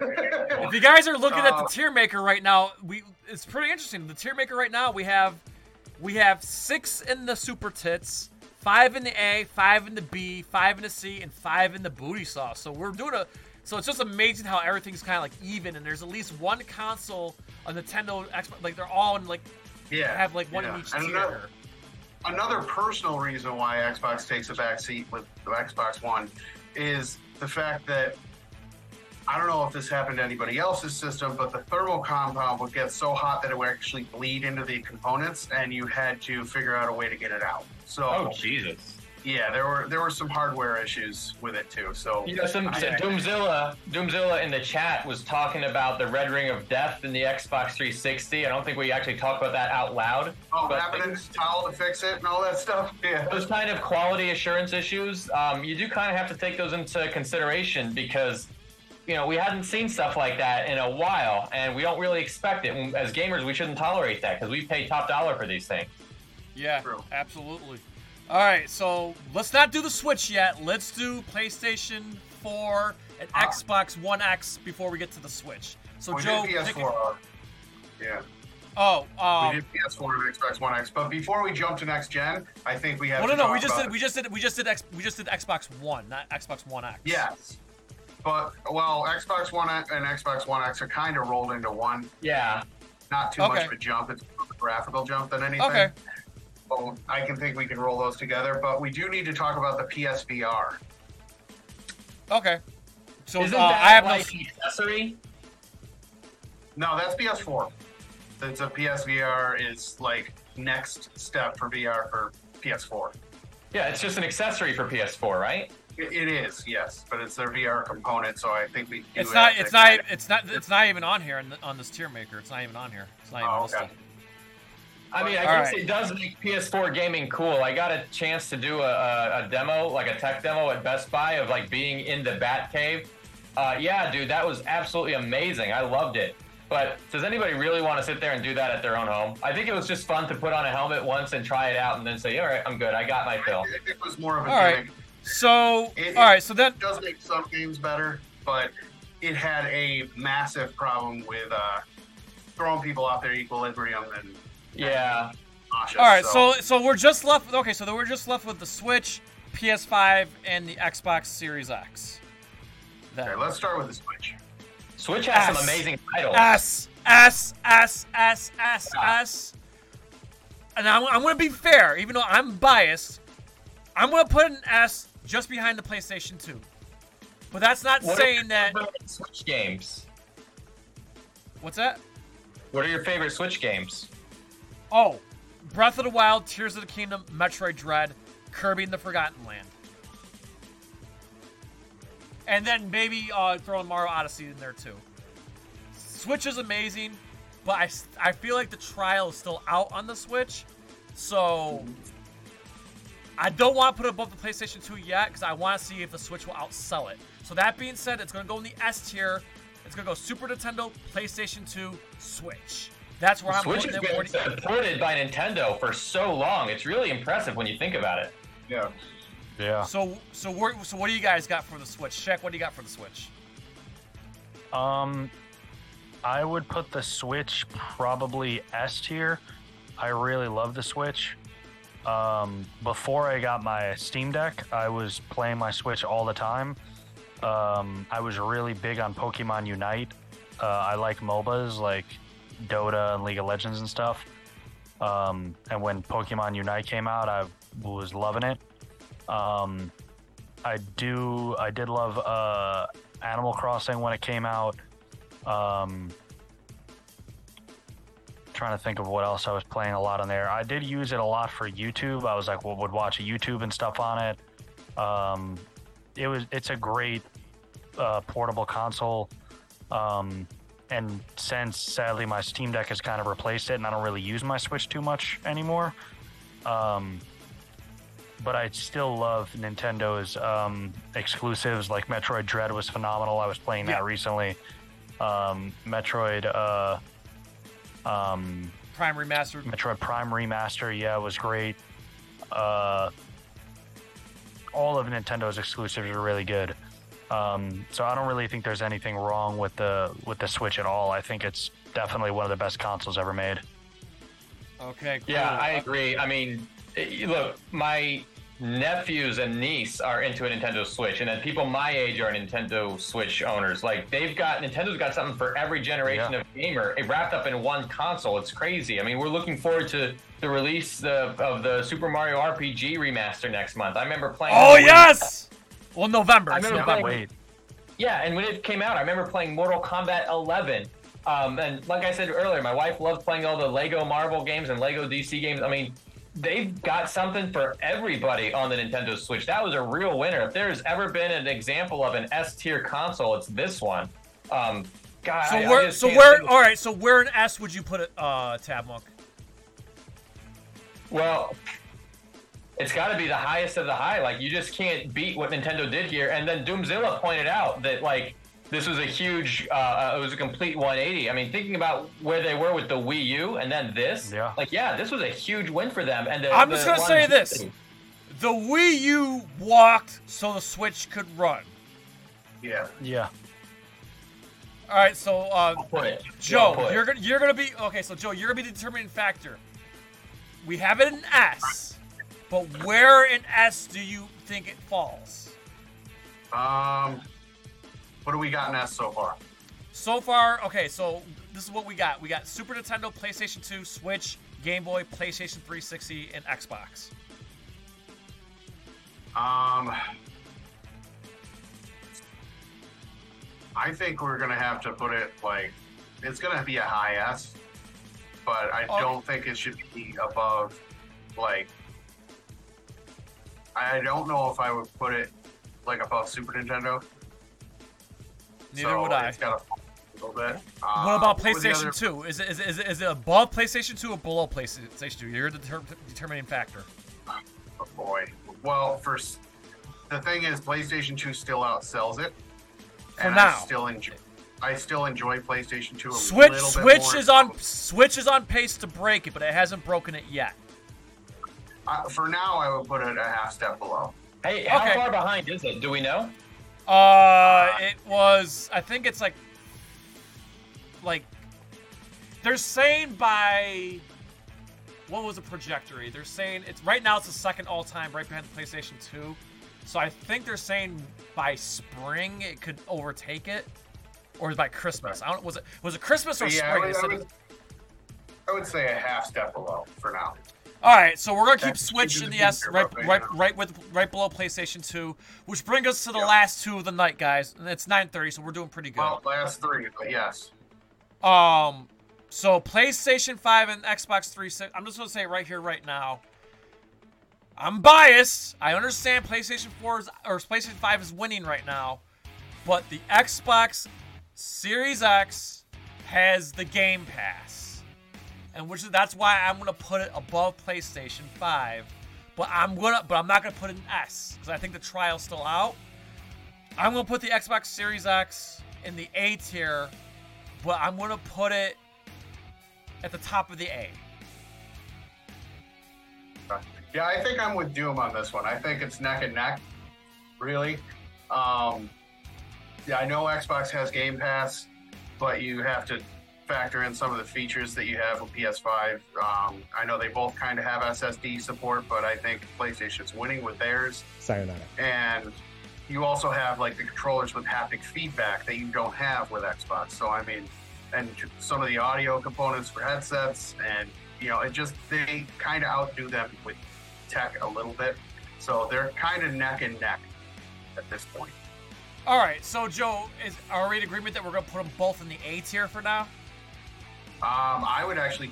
If you guys are looking at the Uh, tier maker right now, we it's pretty interesting. The tier maker right now we have we have six in the super tits, five in the A, five in the B, five in the C, and five in the booty sauce. So we're doing a so it's just amazing how everything's kind of like even, and there's at least one console, a Nintendo Xbox, like they're all in like yeah, have like one yeah. in each And tier. Another, another personal reason why Xbox takes a back seat with the Xbox One is the fact that I don't know if this happened to anybody else's system, but the thermal compound would get so hot that it would actually bleed into the components, and you had to figure out a way to get it out. So Oh Jesus! Yeah, there were there were some hardware issues with it too. So You know, some I- Doomzilla, Doomzilla in the chat was talking about the Red Ring of Death in the Xbox 360. I don't think we actually talked about that out loud. oh, but happening towel to fix it and all that stuff. Yeah. those kind of quality assurance issues, um, you do kind of have to take those into consideration because, you know, we hadn't seen stuff like that in a while, and we don't really expect it. As gamers, we shouldn't tolerate that because we pay top dollar for these things. Yeah, True. absolutely. All right, so let's not do the Switch yet. Let's do PlayStation 4 and Ah. Xbox One X before we get to the Switch. So we Joe, did PS4. it- Yeah, oh, we um, did PS4 and Xbox One X. But before we jump to next gen, I think we have. well, no, to no, talk we just about did, we just did, we just did, X, we just did Xbox One, not Xbox One X. Yes. But well, Xbox One X and Xbox One X are kind of rolled into one. Yeah. Not too Okay. much of a jump. It's more of a graphical jump than anything. Okay. So I can think we can roll those together, but we do need to talk about the PSVR. Okay. So Isn't uh, that I have like no. accessory? No, that's PS4. It's a PSVR is like next step for VR for PS4. Yeah, it's just an accessory for PS4, right? It, it is, yes, but it's their VR component, so I think we. Do It's not. It's not. It's not. It's not even on here on, the, on this tier maker. It's not even on here. It's not even Oh, okay. Listed. I mean, I All guess right. it does make PS4 gaming cool. I got a chance to do a, a, a demo, like a tech demo at Best Buy of like being in the Batcave. Uh, yeah, dude, that was absolutely amazing. I loved it. But does anybody really want to sit there and do that at their own home? I think it was just fun to put on a helmet once and try it out and then say, all right, I'm good. I got my fill. It, it was more of a All right. So It- all right. So that does make some games better, but it had a massive problem with uh, throwing people off their equilibrium and Yeah. nauseous. All right, so so we're just left. Okay, so then we're just left with the Switch, PS5, and the Xbox Series X. Then okay, let's start with the Switch. Switch has some amazing titles. S S S S S S. And I'm, I'm gonna be fair, even though I'm biased. I'm gonna put an S just behind the PlayStation 2. But that's not What are saying your that. Switch games. What's that? What are your favorite Switch games? Oh, Breath of the Wild, Tears of the Kingdom, Metroid Dread, Kirby and the Forgotten Land. And then maybe uh, throw in Mario Odyssey in there too. Switch is amazing, but I, I feel like the trial is still out on the Switch. So I don't want to put it above the PlayStation 2 yet because I want to see if the Switch will outsell it. So that being said, it's going to go in the S tier. It's going to go Super Nintendo, PlayStation 2, Switch. That's where I'm Switch putting has been What supported by Nintendo for so long. It's really impressive when you think about it. Yeah. Yeah. So so where, so what do you guys got for the Switch? Shaq. What do you got for the Switch? Um, I would put the Switch probably S tier. I really love the Switch. Um, before I got my Steam Deck, I was playing my Switch all the time. Um, I was really big on Pokemon Unite. Uh, I like MOBAs like Dota and League of Legends and stuff. Um, and when Pokemon Unite came out, I was loving it. Um, I do. I did love uh, Animal Crossing when it came out. Um, trying to think of what else I was playing a lot on there. I did use it a lot for YouTube. I was like, well, would watch YouTube and stuff on it. Um, it was. It's a great uh, portable console. Um, and since sadly my Steam Deck has kind of replaced it, and I don't really use my Switch too much anymore. Um, but I still love Nintendo's um, exclusives. Like Metroid Dread was phenomenal. I was playing that Yeah. recently. Um, Metroid, uh, um, Prime remastered. Metroid Prime Remaster, yeah, was great. Uh, all of Nintendo's exclusives are really good. Um, so I don't really think there's anything wrong with the with the Switch at all. I think it's definitely one of the best consoles ever made. Okay. Cool. Yeah, I agree. I mean, eh, look, my nephews and niece are into a Nintendo Switch, and then people my age are Nintendo Switch owners. Like they've got Nintendo's got something for every generation Yeah. of gamer, it wrapped up in one console. It's crazy. I mean, we're looking forward to the release of, of the Super Mario RPG remaster next month. I remember playing. Oh yes. the Wii. Well, November. I remember November. playing- Yeah, and when it came out, I remember playing Mortal Kombat 11. Um, and like I said earlier, my wife loves playing all the Lego Marvel games and Lego DC games. I mean, they've got something for everybody on the Nintendo Switch. That was a real winner. If there's ever been an example of an S tier console, it's this one. Um, God, So I- I where? just So where? All right. So where in S would you put it, uh, Tabmok? Well, it's got to be the highest of the high. Like you just can't beat what Nintendo did here. And then Doomzilla pointed out that like this was a huge, uh, uh, it was a complete 180. I mean, thinking about where they were with the Wii U and then this, Yeah. like yeah, this was a huge win for them. And the, I'm just gonna say this. longevity- The Wii U walked so the Switch could run. Yeah. Yeah. All right. So uh, Joe, Well put. you're gonna you're gonna be okay. So Joe, you're gonna be the determining factor. We have it in S, but where in S do you think it falls? Um, what do we got in S so far? So far, okay. So this is what we got. We got Super Nintendo, PlayStation 2, Switch, Game Boy, PlayStation 360, and Xbox. Um, I think we're gonna have to put it like it's gonna be a high S, but I Oh. don't think it should be above like. I don't know if I would put it like above Super Nintendo. Neither so would I. It's got a little bit. Uh, What about PlayStation other- 2? Is it, is, it, is, it, is it above PlayStation 2 or below PlayStation 2? You're the deter- determining factor. Oh boy. Well, first, the thing is, PlayStation 2 still outsells it. For and now. I still enjoy. I still enjoy PlayStation 2 a Switch little bit Switch is on Switch is on pace to break it, but it hasn't broken it yet. Uh, for now, I would put it a half step below. Hey, how Okay. far behind is it? Do we know? Uh, it was. I think it's like, like, they're saying by. What was the trajectory? They're saying it's right now. It's the second all time, right behind the PlayStation 2. So I think they're saying by spring it could overtake it, or by Christmas. I don't. Was it was it Christmas or Yeah, I spring? would, I, would, I would say a half step below for now. All right, so we're gonna keep That's- Switch it's the S right, right, right with, right below PlayStation 2, which brings us to the Yeah. last two of the night, guys. And it's 9:30, so we're doing pretty good. Well, last three, but yes. Um, so PlayStation 5 and Xbox 360. I'm just gonna say right here, right now. I'm biased. I understand PlayStation 4 is, or PlayStation 5 is winning right now, but the Xbox Series X has the Game Pass, and which is that's why I'm gonna put it above PlayStation 5. But I'm gonna, but I'm not gonna put an S because I think the trial's still out. I'm gonna put the Xbox Series X in the A tier but I'm gonna put it at the top of the A. Yeah, I think I'm with Doom on this one. I think it's neck and neck, really. Um, yeah, I know Xbox has Game Pass, but you have to factor in some of the features that you have with PS5. Um, I know they both kind of have SSD support, but I think PlayStation's winning with theirs. Sayonara. And you also have like the controllers with haptic feedback that you don't have with Xbox. So I mean, and some of the audio components for headsets, and you know, it just they kind of outdo them with tech a little bit. So they're kind of neck and neck at this point. All right, so Joe, is are we in agreement that we're gonna put them both in the A tier for now? Um, I would actually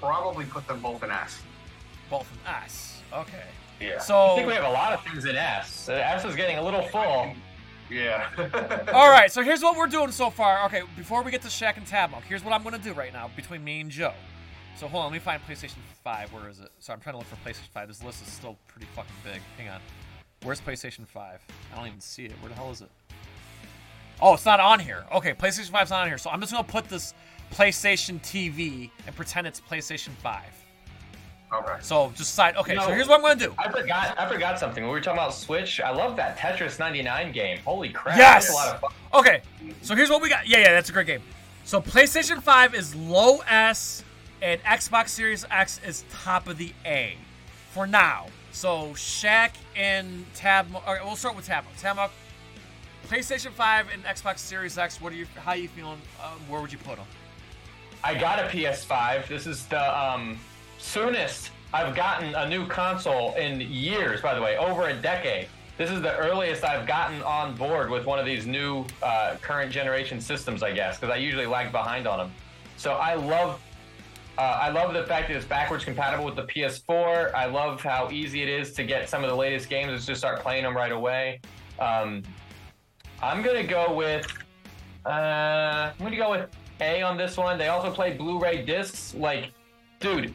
probably put them both in S. Both in S. Okay. Yeah. So I think we have a lot of things in S. S is getting a little full. Yeah. All right, so here's what we're doing so far. Okay, before we get to Shaq and Tabmo, here's what I'm gonna do right now between me and Joe. So hold on, let me find PlayStation 5. Where is it? So I'm trying to look for PlayStation 5. This list is still pretty fucking big. Hang on. Where's PlayStation 5? I don't even see it. Where the hell is it? Oh, it's not on here. Okay, PlayStation 5's not on here. So I'm just gonna put this PlayStation TV and pretend it's PlayStation 5. okay. So just side. Okay, so here's what I'm gonna do. I forgot. I forgot something. When we were talking about Switch, I love that Tetris 99 game. Holy crap! Yes! That's a lot of fun. Okay, so here's what we got. Yeah, yeah, that's a great game. So PlayStation 5 is low S, and Xbox Series X is top of the A for now. So Shaq and Tab. Okay, we'll start with Tab. Tab. PlayStation 5 and Xbox Series X. What are you? How are you feeling? Uh, where would you put them? I got a PS5. This is the um, soonest I've gotten a new console in years. By the way, over a decade. this is the earliest I've gotten on board with one of these new uh, current generation systems, I guess, because I usually lag behind on them. So I love, uh, I love the fact that it's backwards compatible with the PS4. I love how easy it is to get some of the latest games and just start playing them right away. Um, I'm gonna go with, uh, I'm gonna go with A on this one. They also play Blu-ray discs. Like, dude,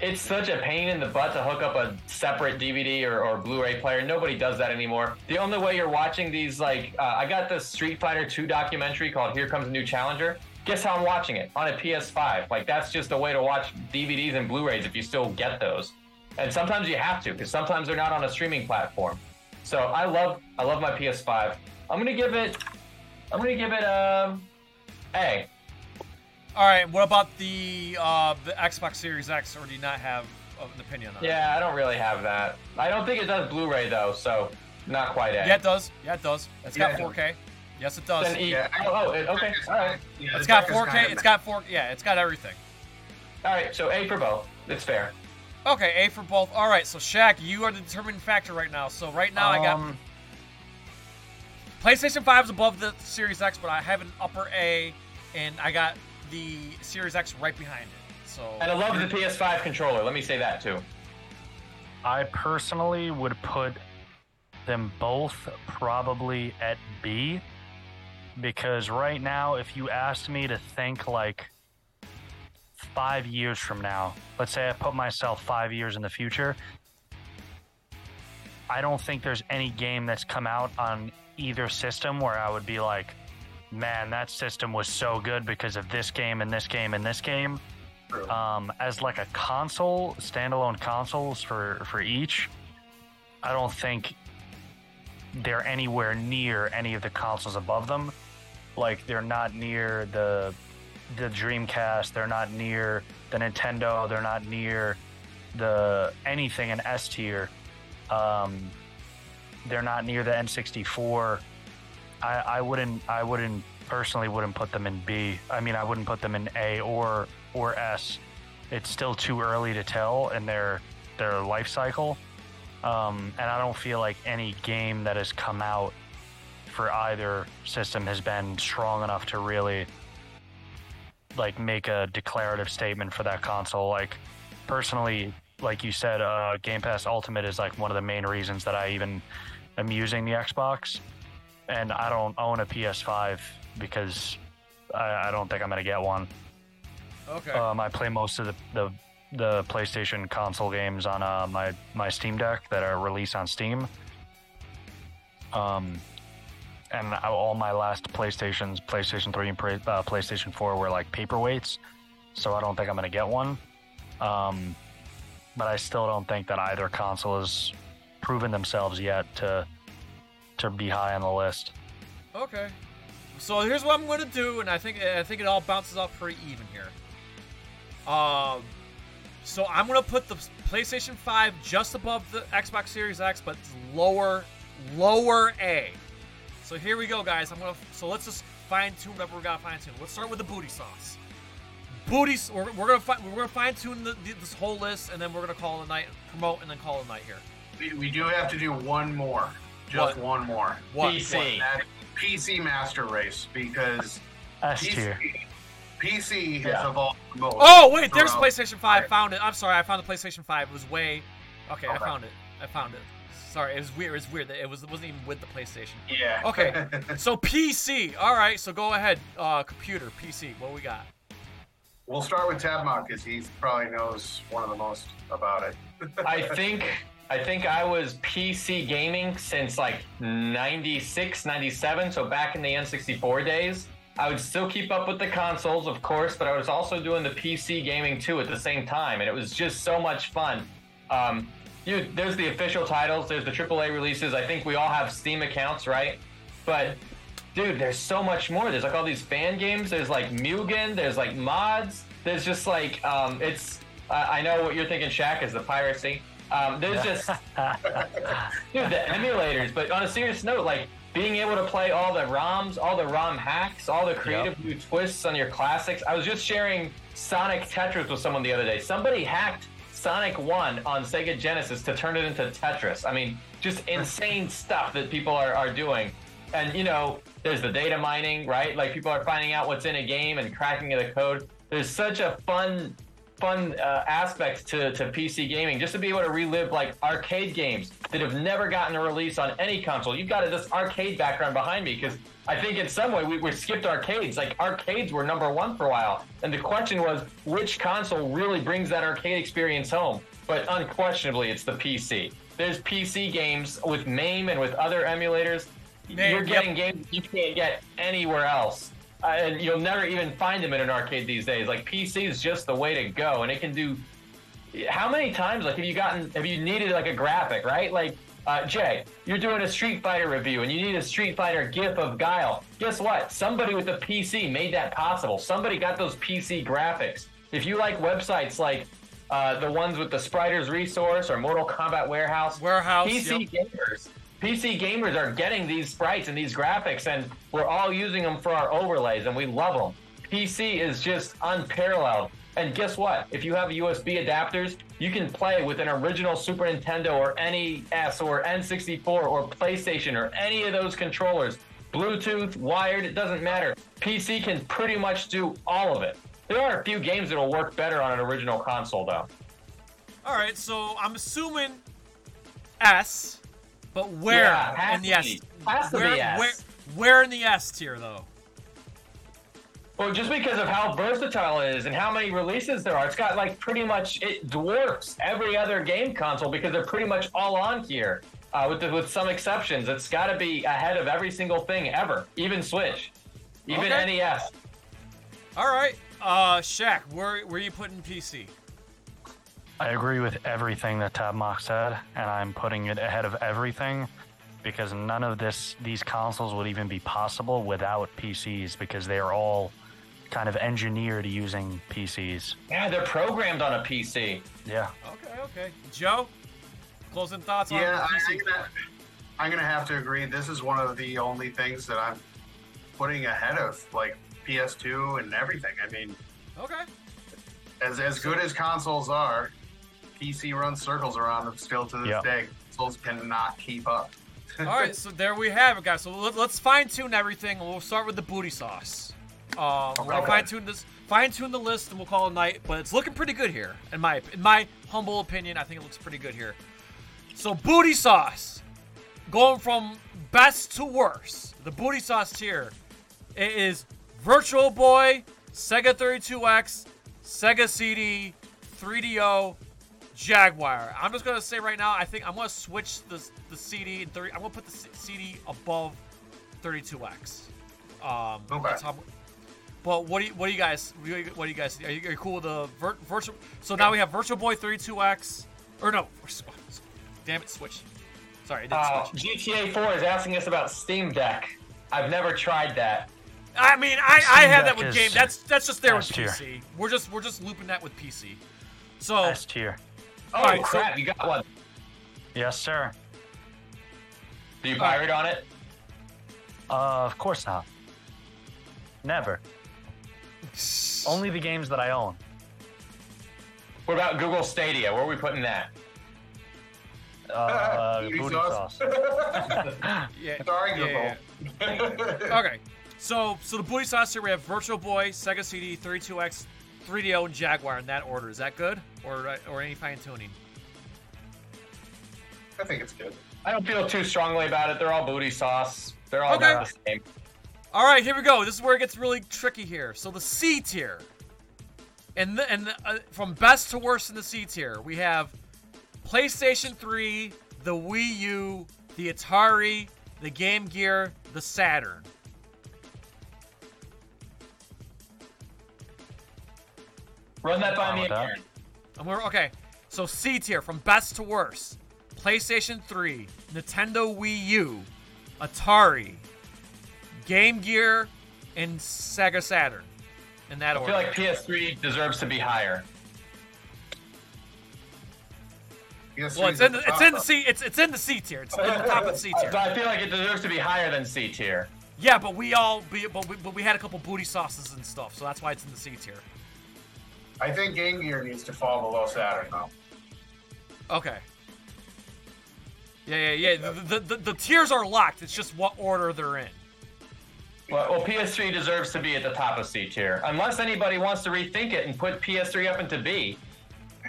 it's such a pain in the butt to hook up a separate DVD or, or Blu-ray player. Nobody does that anymore. The only way you're watching these, like, uh, I got the Street Fighter 2 documentary called "Here Comes a New Challenger." Guess how I'm watching it on a PS5. Like, that's just a way to watch DVDs and Blu-rays if you still get those. And sometimes you have to, because sometimes they're not on a streaming platform. So I love, I love my PS5. I'm gonna give it, I'm gonna give it um, a. All right. What about the uh, the Xbox Series X? Or do you not have an opinion on? it? Yeah, I don't really have that. I don't think it does Blu-ray though, so not quite A. Yeah, it does. Yeah, it does. It's got 4K. Yes, it does. Then E. Yeah. Oh, oh, it- okay, all right, Yeah, It's the got 4K. kinda- It's got 4. Yeah, it's got everything. all right. So A for both. It's fair. Okay, A for both. All right, so Shaq, you are the determining factor right now. So right now I got Um, PlayStation 5 is above the Series X, but I have an upper A, and I got the Series X right behind it. So And I love the PS5 controller. Let me say that too. I personally would put them both probably at B because right now, if you asked me to think like five years from now, let's say I put myself five years in the future, I don't think there's any game that's come out on either system where I would be like, man, that system was so good because of this game and this game and this game um, as like a console, standalone consoles for for each. I don't think they're anywhere near any of the consoles above them. Like they're not near the the Dreamcast. They're not near the Nintendo. They're not near the anything in S tier. Um, they're not near the N64. I, I wouldn't. I wouldn't personally wouldn't put them in B. I mean, I wouldn't put them in A or or S. It's still too early to tell in their their life cycle, um, and I don't feel like any game that has come out for either system has been strong enough to really like make a declarative statement for that console. Like personally, like you said, uh, Game Pass Ultimate is like one of the main reasons that I even am using the Xbox, and I don't own a PS5 because I, I don't think I'm gonna get one. okay. Um, I play most of the, the the PlayStation console games on uh, my my Steam Deck that are released on Steam. Um, and I- all my last PlayStations, PlayStation Three and uh, PlayStation Four, were like paperweights, so I don't think I'm gonna get one. Um, but I still don't think that either console has proven themselves yet to to be high on the list. Okay. So here's what I'm going to do, and I think I think it all bounces off pretty even here. Um, so I'm going to put the PlayStation 5 just above the Xbox Series X, but lower, lower A. So here we go, guys. I'm gonna. So let's just fine tune whatever we got to fine tune. Let's start with the booty sauce. Booty. We're, we're gonna fi- we're gonna fine tune the, the, this whole list, and then we're gonna call it a night, promote, and then call it a night here. We, we do have to do one more. Just What? one more. What? PC. That PC Master Race because S tier. PC, PC has Yeah. evolved the most. Oh wait, there's PlayStation 5. Right. Found it. I'm sorry, I found the PlayStation 5. It was way. Okay, I found it. I found it. Sorry, it was weird. It was weird that it was it wasn't even with the PlayStation. Yeah. Okay. So PC. All right. So go ahead. Uh, computer. PC. What we got? we'll start with Tabmok because he probably knows one of the most about it. I think I think I was PC gaming since like 96, 97, so back in the N64 days. I would still keep up with the consoles, of course, but I was also doing the PC gaming too at the same time, and it was just so much fun. Um, there's the official titles, there's the AAA releases. I think we all have Steam accounts, right? But dude, there's so much more. There's like all these fan games. There's like Mugen. There's like mods. There's just like um, it's. I I know what you're thinking, Shaq, is the piracy. Um, there's just dude the emulators. But on a serious note, like being able to play all the ROMs, all the ROM hacks, all the creative new twists on your classics. I was just sharing Sonic Tetris with someone the other day. Somebody hacked Sonic 1 on Sega Genesis to turn it into Tetris. I mean, just insane stuff that people are, are doing. And, you know, there's the data mining, right? Like, people are finding out what's in a game and cracking the code. There's such a fun, fun uh, aspect to, to PC gaming just to be able to relive, like, arcade games that have never gotten a release on any console. You've got this arcade background behind me because I think in some way we, we skipped arcades. Like arcades were number one for a while, and the question was which console really brings that arcade experience home. But unquestionably, it's the PC. There's PC games with MAME and with other emulators. You're getting games you can't get anywhere else. Uh, and you'll never even find them in an arcade these days. Like PC is just the way to go, and it can do. How many times, like, have you gotten, have you needed like a graphic, right? Like, uh, Jay, you're doing a Street Fighter review and you need a Street Fighter GIF of Guile. Guess what? Somebody with a PC made that possible. Somebody got those PC graphics. If you like websites like uh, the ones with the Spriters Resource or Mortal Kombat Warehouse, Warehouse, PC gamers, PC gamers are getting these sprites and these graphics, and we're all using them for our overlays, and we love them. PC is just unparalleled. And guess what? If you have USB adapters, you can play with an original Super Nintendo or NES or N64 or PlayStation or any of those controllers. Bluetooth, wired, it doesn't matter. PC can pretty much do all of it. There are a few games that'll work better on an original console, though. All right, so I'm assuming S, but where Yeah, in the S? Has to be where, S. where where in the S tier though? Well, just because of how versatile it is and how many releases there are, it's got like pretty much it dwarfs every other game console because they're pretty much all on here. Uh, with the, with some exceptions, it's got to be ahead of every single thing ever, even Switch, even Okay. NES. All right, uh, Shaq, where where you putting PC? I agree with everything that Tab Tabmok said, and I'm putting it ahead of everything because none of this these consoles would even be possible without PCs because they are all kind of engineered using PCs. Yeah, they're programmed on a PC. Yeah. Okay, okay. Joe, closing thoughts on Yeah, I, PC? I'm gonna, I'm gonna have to agree. This is one of the only things that I'm putting ahead of like PS2 and everything. I mean, Okay. as as good as consoles are, PC runs circles around them still to this Yeah. day. Consoles cannot keep up. All right, so there we have it, guys. So let, let's fine tune everything. We'll start with the booty sauce. Um, we're Okay. fine tune this, fine tune the list, and we'll call it a night. But it's looking pretty good here, in my in my humble opinion. I think it looks pretty good here. So booty sauce, going from best to worst. The booty sauce tier, it is Virtual Boy, Sega 32X, Sega CD, 3DO, Jaguar. I'm just gonna say right now, I think I'm gonna switch the the CD and 30. I'm gonna put the C- CD above 32X. Um, Okay. how. But what do you what do you guys what do you, what do you guys are you, are you cool with the vir- virtual? So now we have Virtual Boy 32X or no? Damn it, switch. Sorry, I didn't Uh, switch. GTA 4 is asking us about Steam Deck. I've never tried that. I mean, I, I Steam have that with game. That's that's just there with S tier. PC. We're just we're just looping that with PC. So S tier. Oh Alright, so- crap! you got one. Yes, sir. Do you pirate on it? Uh, of course not. Never. Only the games that I own. What about Google Stadia? Where are we putting that? Uh, Booty booty sauce. sauce. yeah, It's arguable. yeah. okay. So so the booty sauce here we have Virtual Boy, Sega CD, 32X, 3DO, and Jaguar in that order. Is that good or or any fine tuning? I think it's good. I don't feel too strongly about it. They're all booty sauce. They're all Okay. the same. All right, here we go. This is where it gets really tricky here. So the C tier, and the, and the, uh, from best to worst in the C tier, we have PlayStation 3, the Wii U, the Atari, the Game Gear, the Saturn. Run that by me again. And we're okay. So C tier from best to worst: PlayStation 3, Nintendo Wii U, Atari, Game Gear, and Sega Saturn. In that I order. feel like PS3 deserves to be higher. PS3's well, it's in the, the it's in the. C it's it's in the C tier. It's in the top of the C tier. But I feel like it deserves to be higher than C tier. Yeah, but we all be, but we, but we had a couple booty sauces and stuff, so that's why it's in the C tier. I think Game Gear needs to fall below Saturn though. Okay. Yeah, yeah, yeah. The, the, the, the tiers are locked. It's just what order they're in. Well, well, PS3 deserves to be at the top of C tier, unless anybody wants to rethink it and put PS3 up into B.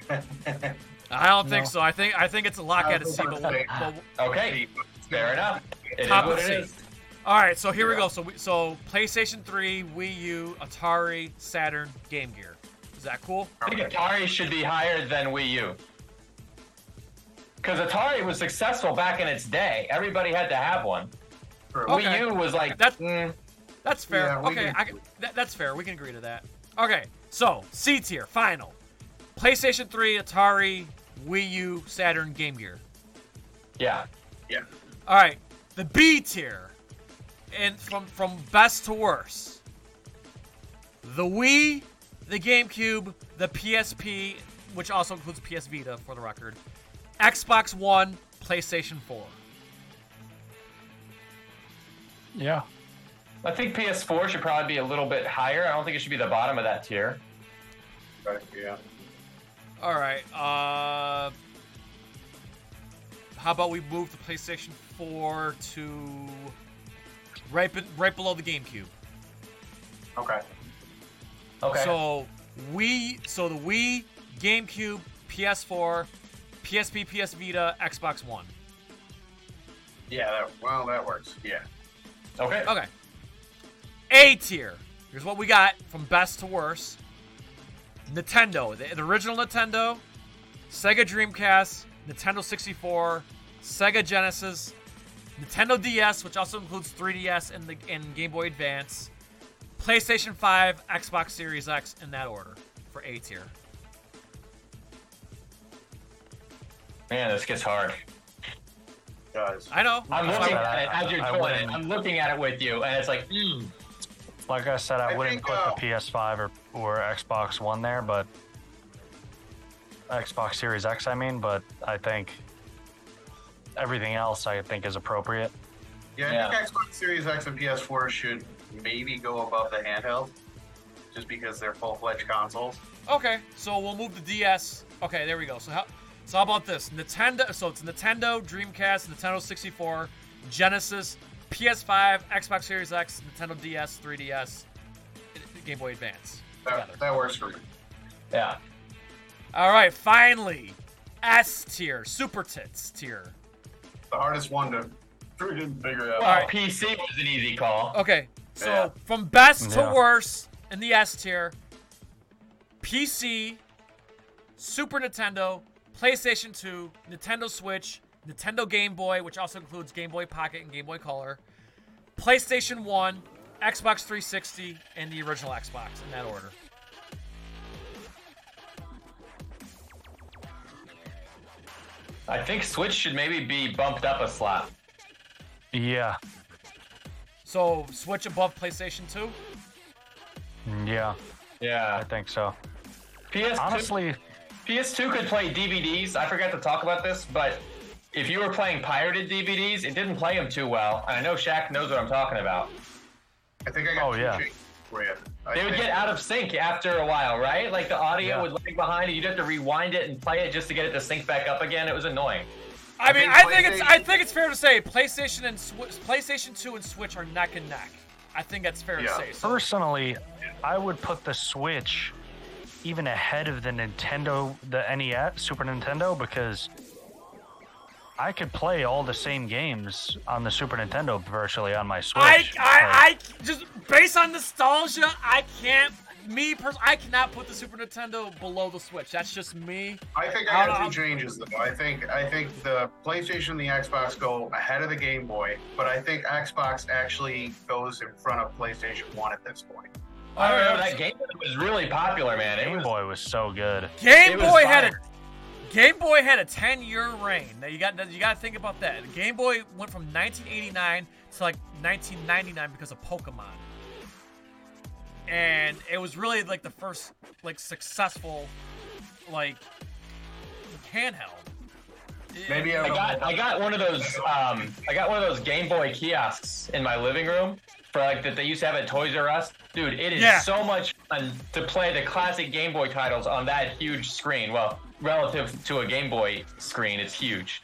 I don't think No. so. I think I think it's a lock I at a was C. But, to say. but- Okay, fair enough. It is Top what of C. is. all right, so here we go. So we, so PlayStation 3, Wii U, Atari, Saturn, Game Gear. Is that cool? I think Atari should be higher than Wii U. Because Atari was successful back in its day. Everybody had to have one. Okay. Wii U was like, That's- mm, That's fair. Yeah, okay, can- I that, that's fair. We can agree to that. Okay, so C tier, final. PlayStation 3, Atari, Wii U, Saturn, Game Gear. Yeah. Yeah. All right, the B tier, and from from best to worst. The Wii, the GameCube, the PSP, which also includes PS Vita for the record, Xbox One, PlayStation 4. Yeah. I think PS4 should probably be a little bit higher. I don't think it should be the bottom of that tier. Right, yeah. All right. Uh, how about we move the PlayStation 4 to right, be- right below the GameCube? Okay. Okay. So Wii, so the Wii, GameCube, PS4, PSP, PS Vita, Xbox One. Yeah, that, well, that works. Yeah. okay. Okay. A tier. Here's what we got from best to worst. Nintendo, the, the original Nintendo, Sega Dreamcast, Nintendo 64, Sega Genesis, Nintendo DS, which also includes 3DS and the and Game Boy Advance, PlayStation 5, Xbox Series X in that order for A tier. Man, this gets hard. Guys. I know. I'm I- looking at it as you're doing it. I'm looking at it with you, and it's like, mm. Like I said, I, I wouldn't think, put uh, the PS5 or, or Xbox One there, but Xbox Series X, I mean, but I think everything else I think is appropriate. Yeah, I Yeah. think Xbox Series X and PS4 should maybe go above the handheld, just because they're full-fledged consoles. Okay, so we'll move the DS. Okay, there we go. So how so how about this? Nintendo so it's Nintendo, Dreamcast, Nintendo 64, Genesis, PS5, Xbox Series X, Nintendo DS, 3DS, Game Boy Advance. That, that works for me. yeah. All right, finally, S tier, Super Tits tier. The hardest one to freaking figure out. All right. PC was an easy call. Okay, so Yeah. from best to Yeah. worst in the S tier, PC, Super Nintendo, PlayStation 2, Nintendo Switch, Nintendo Game Boy, which also includes Game Boy Pocket and Game Boy Color, PlayStation 1, Xbox 360, and the original Xbox in that order. I think Switch should maybe be bumped up a slot. Yeah, So Switch above PlayStation 2? yeah, Yeah. I think so. PS2, Honestly, PS2 could play DVDs. I forgot to talk about this, but if you were playing pirated DVDs, it didn't play them too well. And I know Shaq knows what I'm talking about. I think I got Oh, two yeah. for you. I They would get out of sync after a while, right? Like the audio Yeah. would lag behind it. You'd have to rewind it and play it just to get it to sync back up again. It was annoying. I mean, think I think it's I think it's fair to say PlayStation and Swi- PlayStation 2 and Switch are neck and neck. I think that's fair Yeah. to say. So, personally, I would put the Switch even ahead of the Nintendo, the NES, Super Nintendo, because I could play all the same games on the Super Nintendo virtually on my Switch. I, Like, I, I just based on nostalgia, I can't. Me personally, I cannot put the Super Nintendo below the Switch. That's just me. I think I'll- I two changes though. I think I think the PlayStation and the Xbox go ahead of the Game Boy, but I think Xbox actually goes in front of PlayStation One at this point. I Alright, remember that game Boy was really popular, man. Game was, Boy was so good. Game It was Boy had a. Game Boy had a 10 year reign. Now you got you got to think about that. The Game Boy went from 1989 to like 1999 because of Pokemon. And it was really like the first like successful like handheld. Maybe I got I got one of those um I got one of those Game Boy kiosks in my living room for like that they used to have at Toys R Us. Dude, it is Yeah. so much fun to play the classic Game Boy titles on that huge screen. Well, relative to a Game Boy screen, it's huge.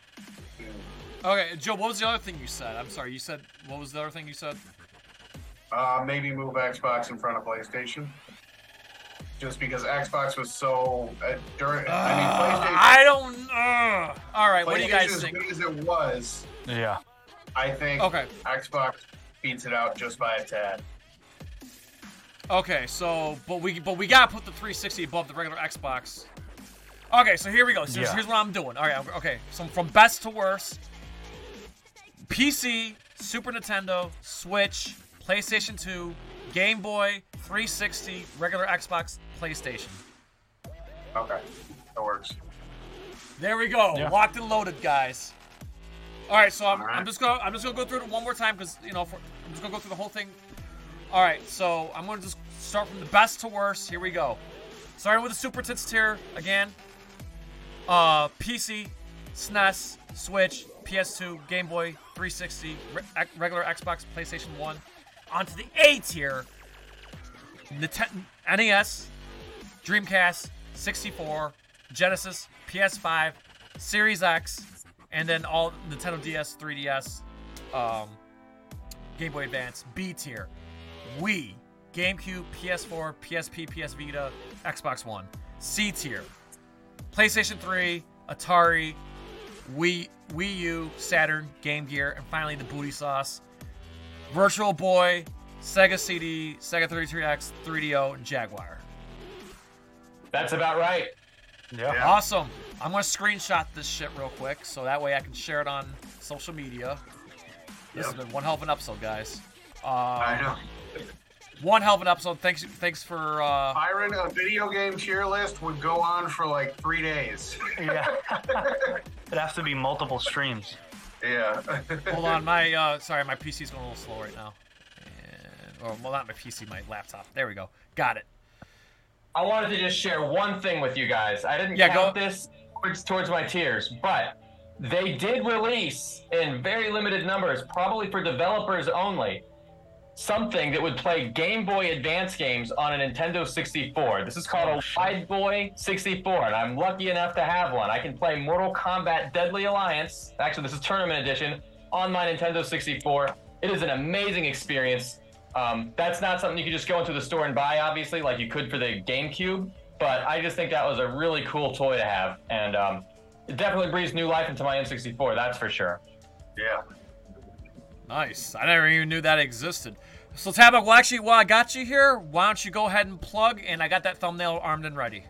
Okay, Joe, what was the other thing you said? I'm sorry, you said what was the other thing you said? Uh, maybe move Xbox in front of PlayStation. Just because Xbox was so uh, during. Uh, I mean, PlayStation. I don't. Uh, all right, what do you guys PlayStation, think? As good as it was, Yeah. I think Okay. Xbox beats it out just by a tad. Okay, so but we but we gotta put the 360 above the regular Xbox. Okay, so here we go. So Yeah. here's what I'm doing. All right, okay. So from best to worst: PC, Super Nintendo, Switch, PlayStation 2, Game Boy, 360, regular Xbox, PlayStation. Okay, that works. There we go. Yeah. Locked and loaded, guys. All right, so I'm, All right. I'm just gonna I'm just gonna go through it one more time because you know for, I'm just gonna go through the whole thing. All right, so I'm gonna just start from the best to worst. Here we go. Starting with the Super Tits tier again. Uh, PC, SNES, Switch, PS2, Game Boy, 360, re- regular Xbox, PlayStation 1. Onto the A tier. Niten- NES, Dreamcast, 64, Genesis, PS5, Series X, and then all Nintendo DS, 3DS, um, Game Boy Advance, B tier, Wii, GameCube, PS4, PSP, PS Vita, Xbox One, C tier, PlayStation 3, Atari, Wii, Wii U, Saturn, Game Gear, and finally the booty sauce, Virtual Boy, Sega CD, Sega 33X, 3DO, and Jaguar. That's about right. Yeah. Yeah. Awesome. I'm gonna screenshot this shit real quick so that way I can share it on social media. This has been one hell of an episode, guys. Uh, I know. One hell of an episode. Thanks, thanks for. Uh, Byron, a video game tier list would go on for like three days. Yeah. it has to be multiple streams. Yeah. hold on, my uh, sorry, my PC's going a little slow right now. And, or well, not my PC, my laptop. There we go. Got it. I wanted to just share one thing with you guys. I didn't Yeah, count go- this towards, towards my tears, but they did release in very limited numbers, probably for developers only, something that would play Game Boy Advance games on a Nintendo 64. This is called a Wide Boy 64, and I'm lucky enough to have one. I can play Mortal Kombat Deadly Alliance. Actually, this is Tournament Edition on my Nintendo 64. It is an amazing experience. Um, that's not something you could just go into the store and buy, obviously, like you could for the GameCube. But I just think that was a really cool toy to have, and um, it definitely breathes new life into my N64. That's for sure. yeah. Nice. I never even knew that existed. So Tabmok, well, actually, while I got you here, why don't you go ahead and plug? And I got that thumbnail armed and ready.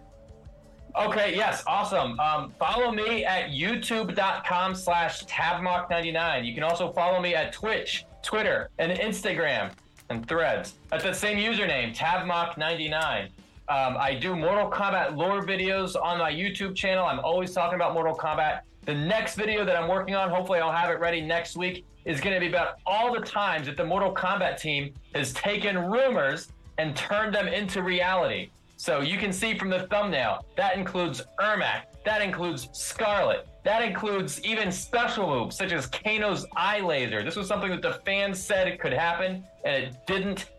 Okay, yes, awesome. Um, follow me at youtube.com slash tabmok99. You can also follow me at Twitch, Twitter, and Instagram, and Threads. At the same username, tabmok99. Um, I do Mortal Kombat lore videos on my YouTube channel. I'm always talking about Mortal Kombat. The next video that I'm working on, hopefully I'll have it ready next week, is going to be about all the times that the Mortal Kombat team has taken rumors and turned them into reality. So you can see from the thumbnail, that includes Ermac, that includes Scarlet, that includes even special moves such as Kano's eye laser. This was something that the fans said could happen, and it didn't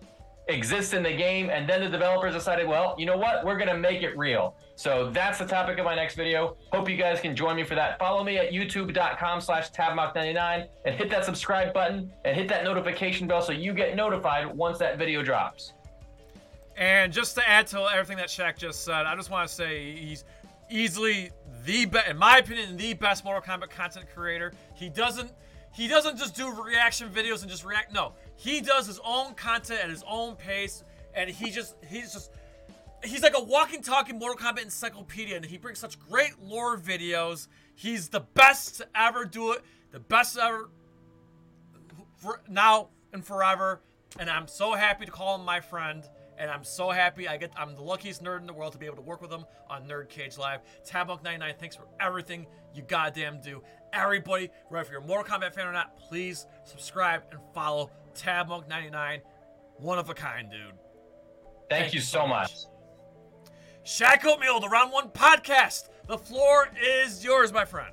exist in the game. And then the developers decided, well, you know what? We're going to make it real. So that's the topic of my next video. Hope you guys can join me for that. Follow me at youtube.com slash tabmok99 and hit that subscribe button and hit that notification bell so you get notified once that video drops. And just to add to everything that Shaq just said, I just want to say he's easily the best, in my opinion, the best Mortal Kombat content creator. He doesn't he doesn't just do reaction videos and just react. No, he does his own content at his own pace, and he just he's just he's like a walking, talking Mortal Kombat encyclopedia, and he brings such great lore videos. He's the best to ever do it, the best ever for now and forever. And I'm so happy to call him my friend. And I'm so happy I get I'm the luckiest nerd in the world to be able to work with him on Nerd Cage Live. Tabmok99, thanks for everything you goddamn do. Everybody, whether you're a Mortal Kombat fan or not, please subscribe and follow Tabmok99. One of a kind, dude. Thank, you so much. Shaq Oatmeal, the Round One podcast. The floor is yours, my friend.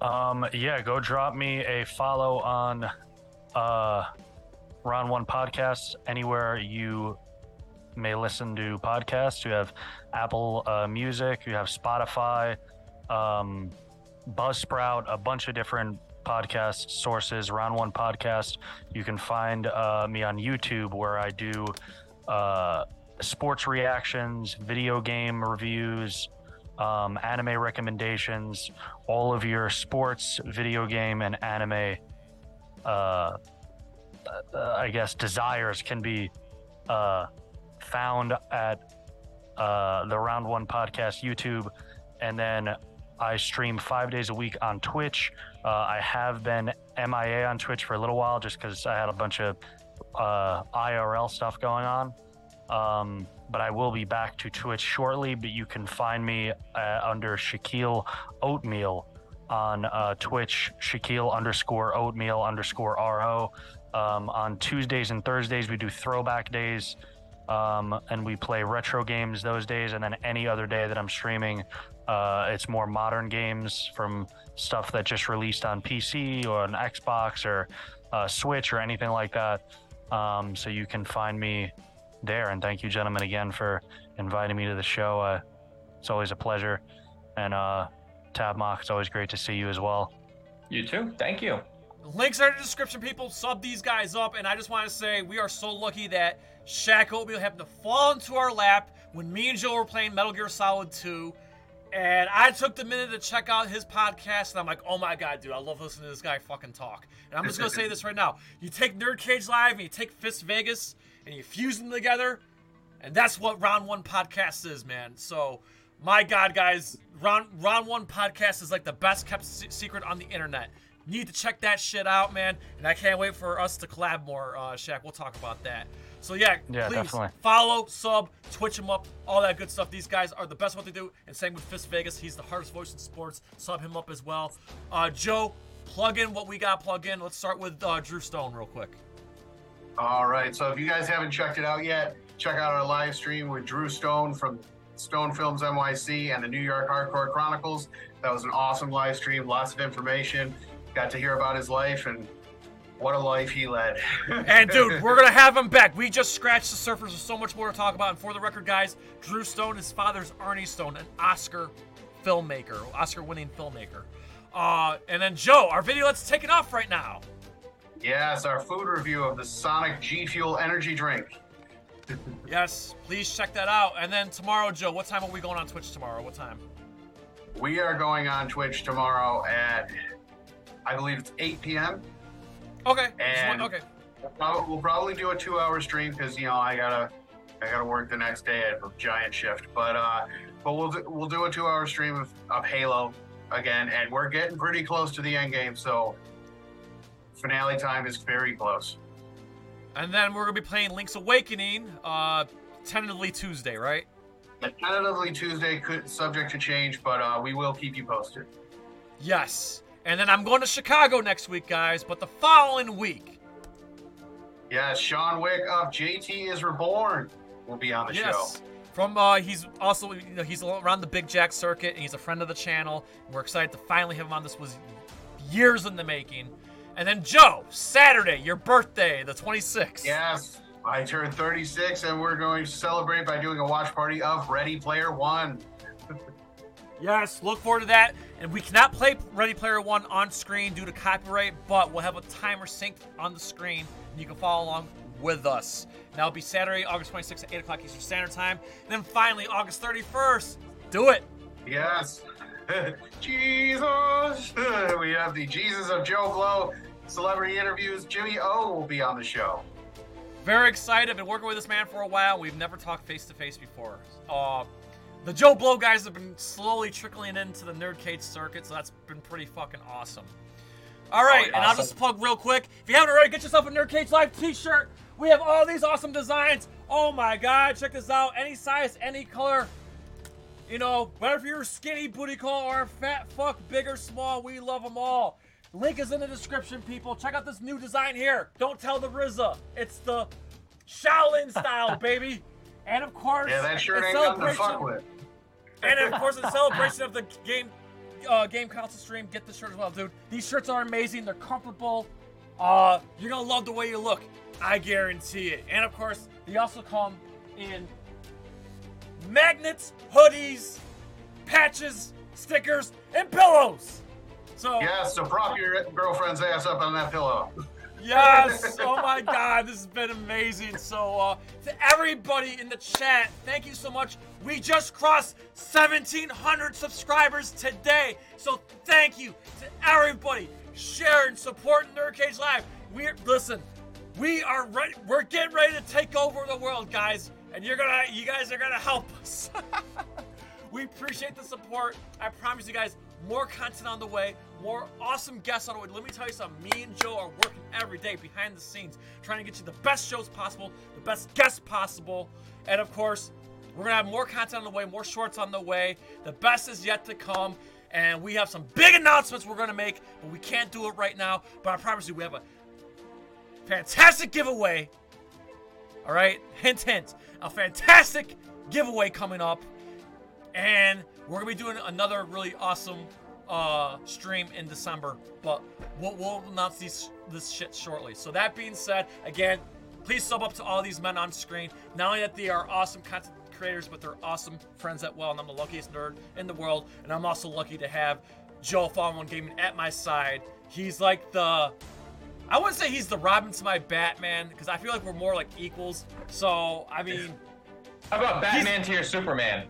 Um, yeah, go drop me a follow on uh, Round One Podcast anywhere you may listen to podcasts. You have Apple uh, Music, you have Spotify, um, Buzzsprout, a bunch of different podcast sources. Round One Podcast. You can find uh, me on YouTube where I do uh, sports reactions, video game reviews, um, anime recommendations, all of your sports, video game, and anime, uh, uh, I guess, desires can be uh, found at uh, the Round One Podcast YouTube. And then I stream five days a week on Twitch. Uh, I have been MIA on Twitch for a little while just because I had a bunch of uh, IRL stuff going on. Um, but I will be back to Twitch shortly. But you can find me uh, under Shaquille Oatmeal on uh, Twitch, Shaquille underscore Oatmeal underscore RO. Um, on Tuesdays and Thursdays, we do throwback days. Um, and we play retro games those days. And then any other day that I'm streaming, uh, it's more modern games from stuff that just released on PC or an Xbox or uh, Switch or anything like that. Um, so you can find me there. And thank you, gentlemen, again for inviting me to the show. Uh, it's always a pleasure. And uh, Tabmok, it's always great to see you as well. You too. Thank you. Links are in the description, people. Sub these guys up. And I just want to say we are so lucky that Shaq Oatmeal happened to fall into our lap when me and Joe were playing Metal Gear Solid 2. And I took the minute to check out his podcast, and I'm like, oh my god, dude, I love listening to this guy fucking talk. And I'm just gonna say this right now. You take Nerd Cage Live and you take Fisk Vegas and you fuse them together, and that's what Round One Podcast is, man. So, my God, guys, Round Round One Podcast is like the best kept se- secret on the internet. You need to check that shit out, man. And I can't wait for us to collab more, uh, Shaq. We'll talk about that. So yeah, Yeah, please definitely. follow, sub, Twitch them up, all that good stuff. These guys are the best at what they do. And same with Fisk Vegas. He's the hardest voice in sports. Sub him up as well. Uh, Joe, plug in what we got. Plug in. Let's start with uh, Drew Stone real quick. All right. So if you guys haven't checked it out yet, check out our live stream with Drew Stone from Stone Films NYC and the New York Hardcore Chronicles. That was an awesome live stream. Lots of information. Got to hear about his life and what a life he led. And dude, we're gonna have him back. We just scratched the surface. There's so much more to talk about. And for the record, guys, Drew Stone, his father's Arnie Stone, an Oscar filmmaker, Oscar-winning filmmaker. Uh, and then Joe, our video let's take it off right now. Yes, our food review of the Sonic G Fuel energy drink. Yes, please check that out. And then tomorrow, Joe, what time are we going on Twitch tomorrow? What time? We are going on Twitch tomorrow at, I believe it's 8 p.m. Okay. And- okay. We'll We'll probably do a two-hour stream because you know I gotta, I gotta work the next day at a giant shift. But uh, but we'll do, we'll do a two-hour stream of, of Halo again, and we're getting pretty close to the end game. So finale time is very close. And then we're gonna be playing Link's Awakening, uh, tentatively Tuesday, right? Tentatively Tuesday, could subject to change, but uh, we will keep you posted. Yes. And then I'm going to Chicago next week, guys. But the following week, Yes, Sean Wick of JT is Reborn will be on the show. yes, from uh, he's also you know he's around the Big Jack circuit and he's a friend of the channel. We're excited to finally have him on. This was years in the making. And then Joe, Saturday, your birthday, the 26th. Yes, I turned 36, and we're going to celebrate by doing a watch party of Ready Player One. Yes, look forward to that. And we cannot play Ready Player One on screen due to copyright, but we'll have a timer synced on the screen, and you can follow along with us. And that'll be Saturday, August 26th at 8 o'clock Eastern Standard Time. And then finally, August 31st, do it. Yes. Jesus. We have the Jesus of JoBlo celebrity interviews. Jimmy O will be on the show. Very excited. I've been working with this man for a while. We've never talked face to face before. Uh, the JoBlo guys have been slowly trickling into the Nerd Cage circuit, so that's been pretty fucking awesome. All right, and I'll just plug real quick. If you haven't already, get yourself a Nerd Cage Live t-shirt. We have all these awesome designs. Oh my god, check this out. Any size, any color. You know, whether if you're skinny, booty call, or a fat fuck, big or small, we love them all. Link is in the description, people. Check out this new design here. Don't tell the RZA. It's the Shaolin style, baby. And of course, Yeah, that shirt in ain't nothing to celebration- fuck with. and of course, in celebration of the game uh, game console stream, get the shirt as well, dude. These shirts are amazing. They're comfortable. Uh, you're gonna love the way you look. I guarantee it. And of course, they also come in magnets, hoodies, patches, stickers, and pillows. So Yes, so prop your girlfriend's ass up on that pillow. Yes! Oh my god, this has been amazing. So, uh, to everybody in the chat, thank you so much. We just crossed 1,700 subscribers today. So, thank you to everybody sharing, supporting Nerd Cage Live. We're, listen, we are ready, we're getting ready to take over the world, guys. And you're gonna, you guys are gonna help us. We appreciate the support. I promise you guys more content on the way, more awesome guests on the way. Let me tell you something. Me and Joe are working every day behind the scenes, trying to get you the best shows possible, the best guests possible, and of course, we're gonna have more content on the way, more shorts on the way. The best is yet to come, and we have some big announcements we're gonna make, but we can't do it right now. But I promise you, we have a fantastic giveaway. All right, hint, hint, a fantastic giveaway coming up and we're gonna be doing another really awesome uh, stream in December, but we'll, we'll announce these this shit shortly. So that being said, again, please sub up to all these men on screen. Not only that they are awesome content creators, but they're awesome friends at well, and I'm the luckiest nerd in the world, and I'm also lucky to have Joe Fallen Gaming at my side. He's like the I wouldn't say he's the Robin to my Batman, because I feel like we're more like equals. So I mean. How about Batman to your Superman?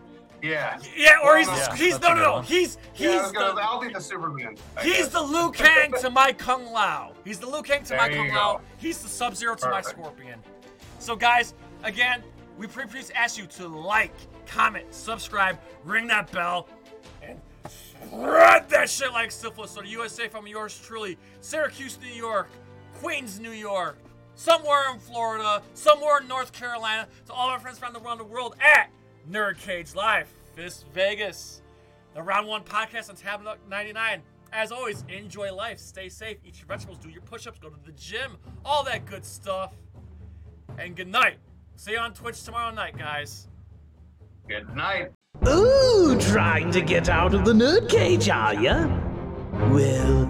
Yeah. Yeah, or he's Yeah, he's no no no one. he's he's yeah, I was the I'll be the Superman. I he's guess. the Liu Kang to my Kung Lao. He's the Liu Kang to my Kung you Lao. He's the Sub Zero to my Scorpion. So guys, again, we pre- please ask you to like, comment, subscribe, ring that bell, and spread that shit like syphilis. So the USA from yours truly, Syracuse, New York, Queens, New York, somewhere in Florida, somewhere in North Carolina, to all our friends around the, around the world at Nerd Cage Live, Fisk Vegas, the Round One podcast on Tab 99. As always, enjoy life, stay safe, eat your vegetables, do your push-ups, go to the gym, all that good stuff. And good night. See you on Twitch tomorrow night, guys. Good night. Ooh, trying to get out of the nerd cage, are ya? Well,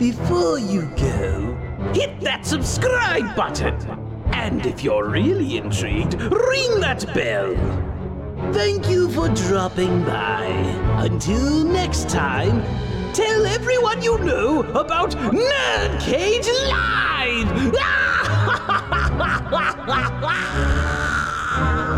before you go, hit that subscribe button. And if you're really intrigued, ring that bell. Thank you for dropping by. Until next time, tell everyone you know about Nerd Cage Live!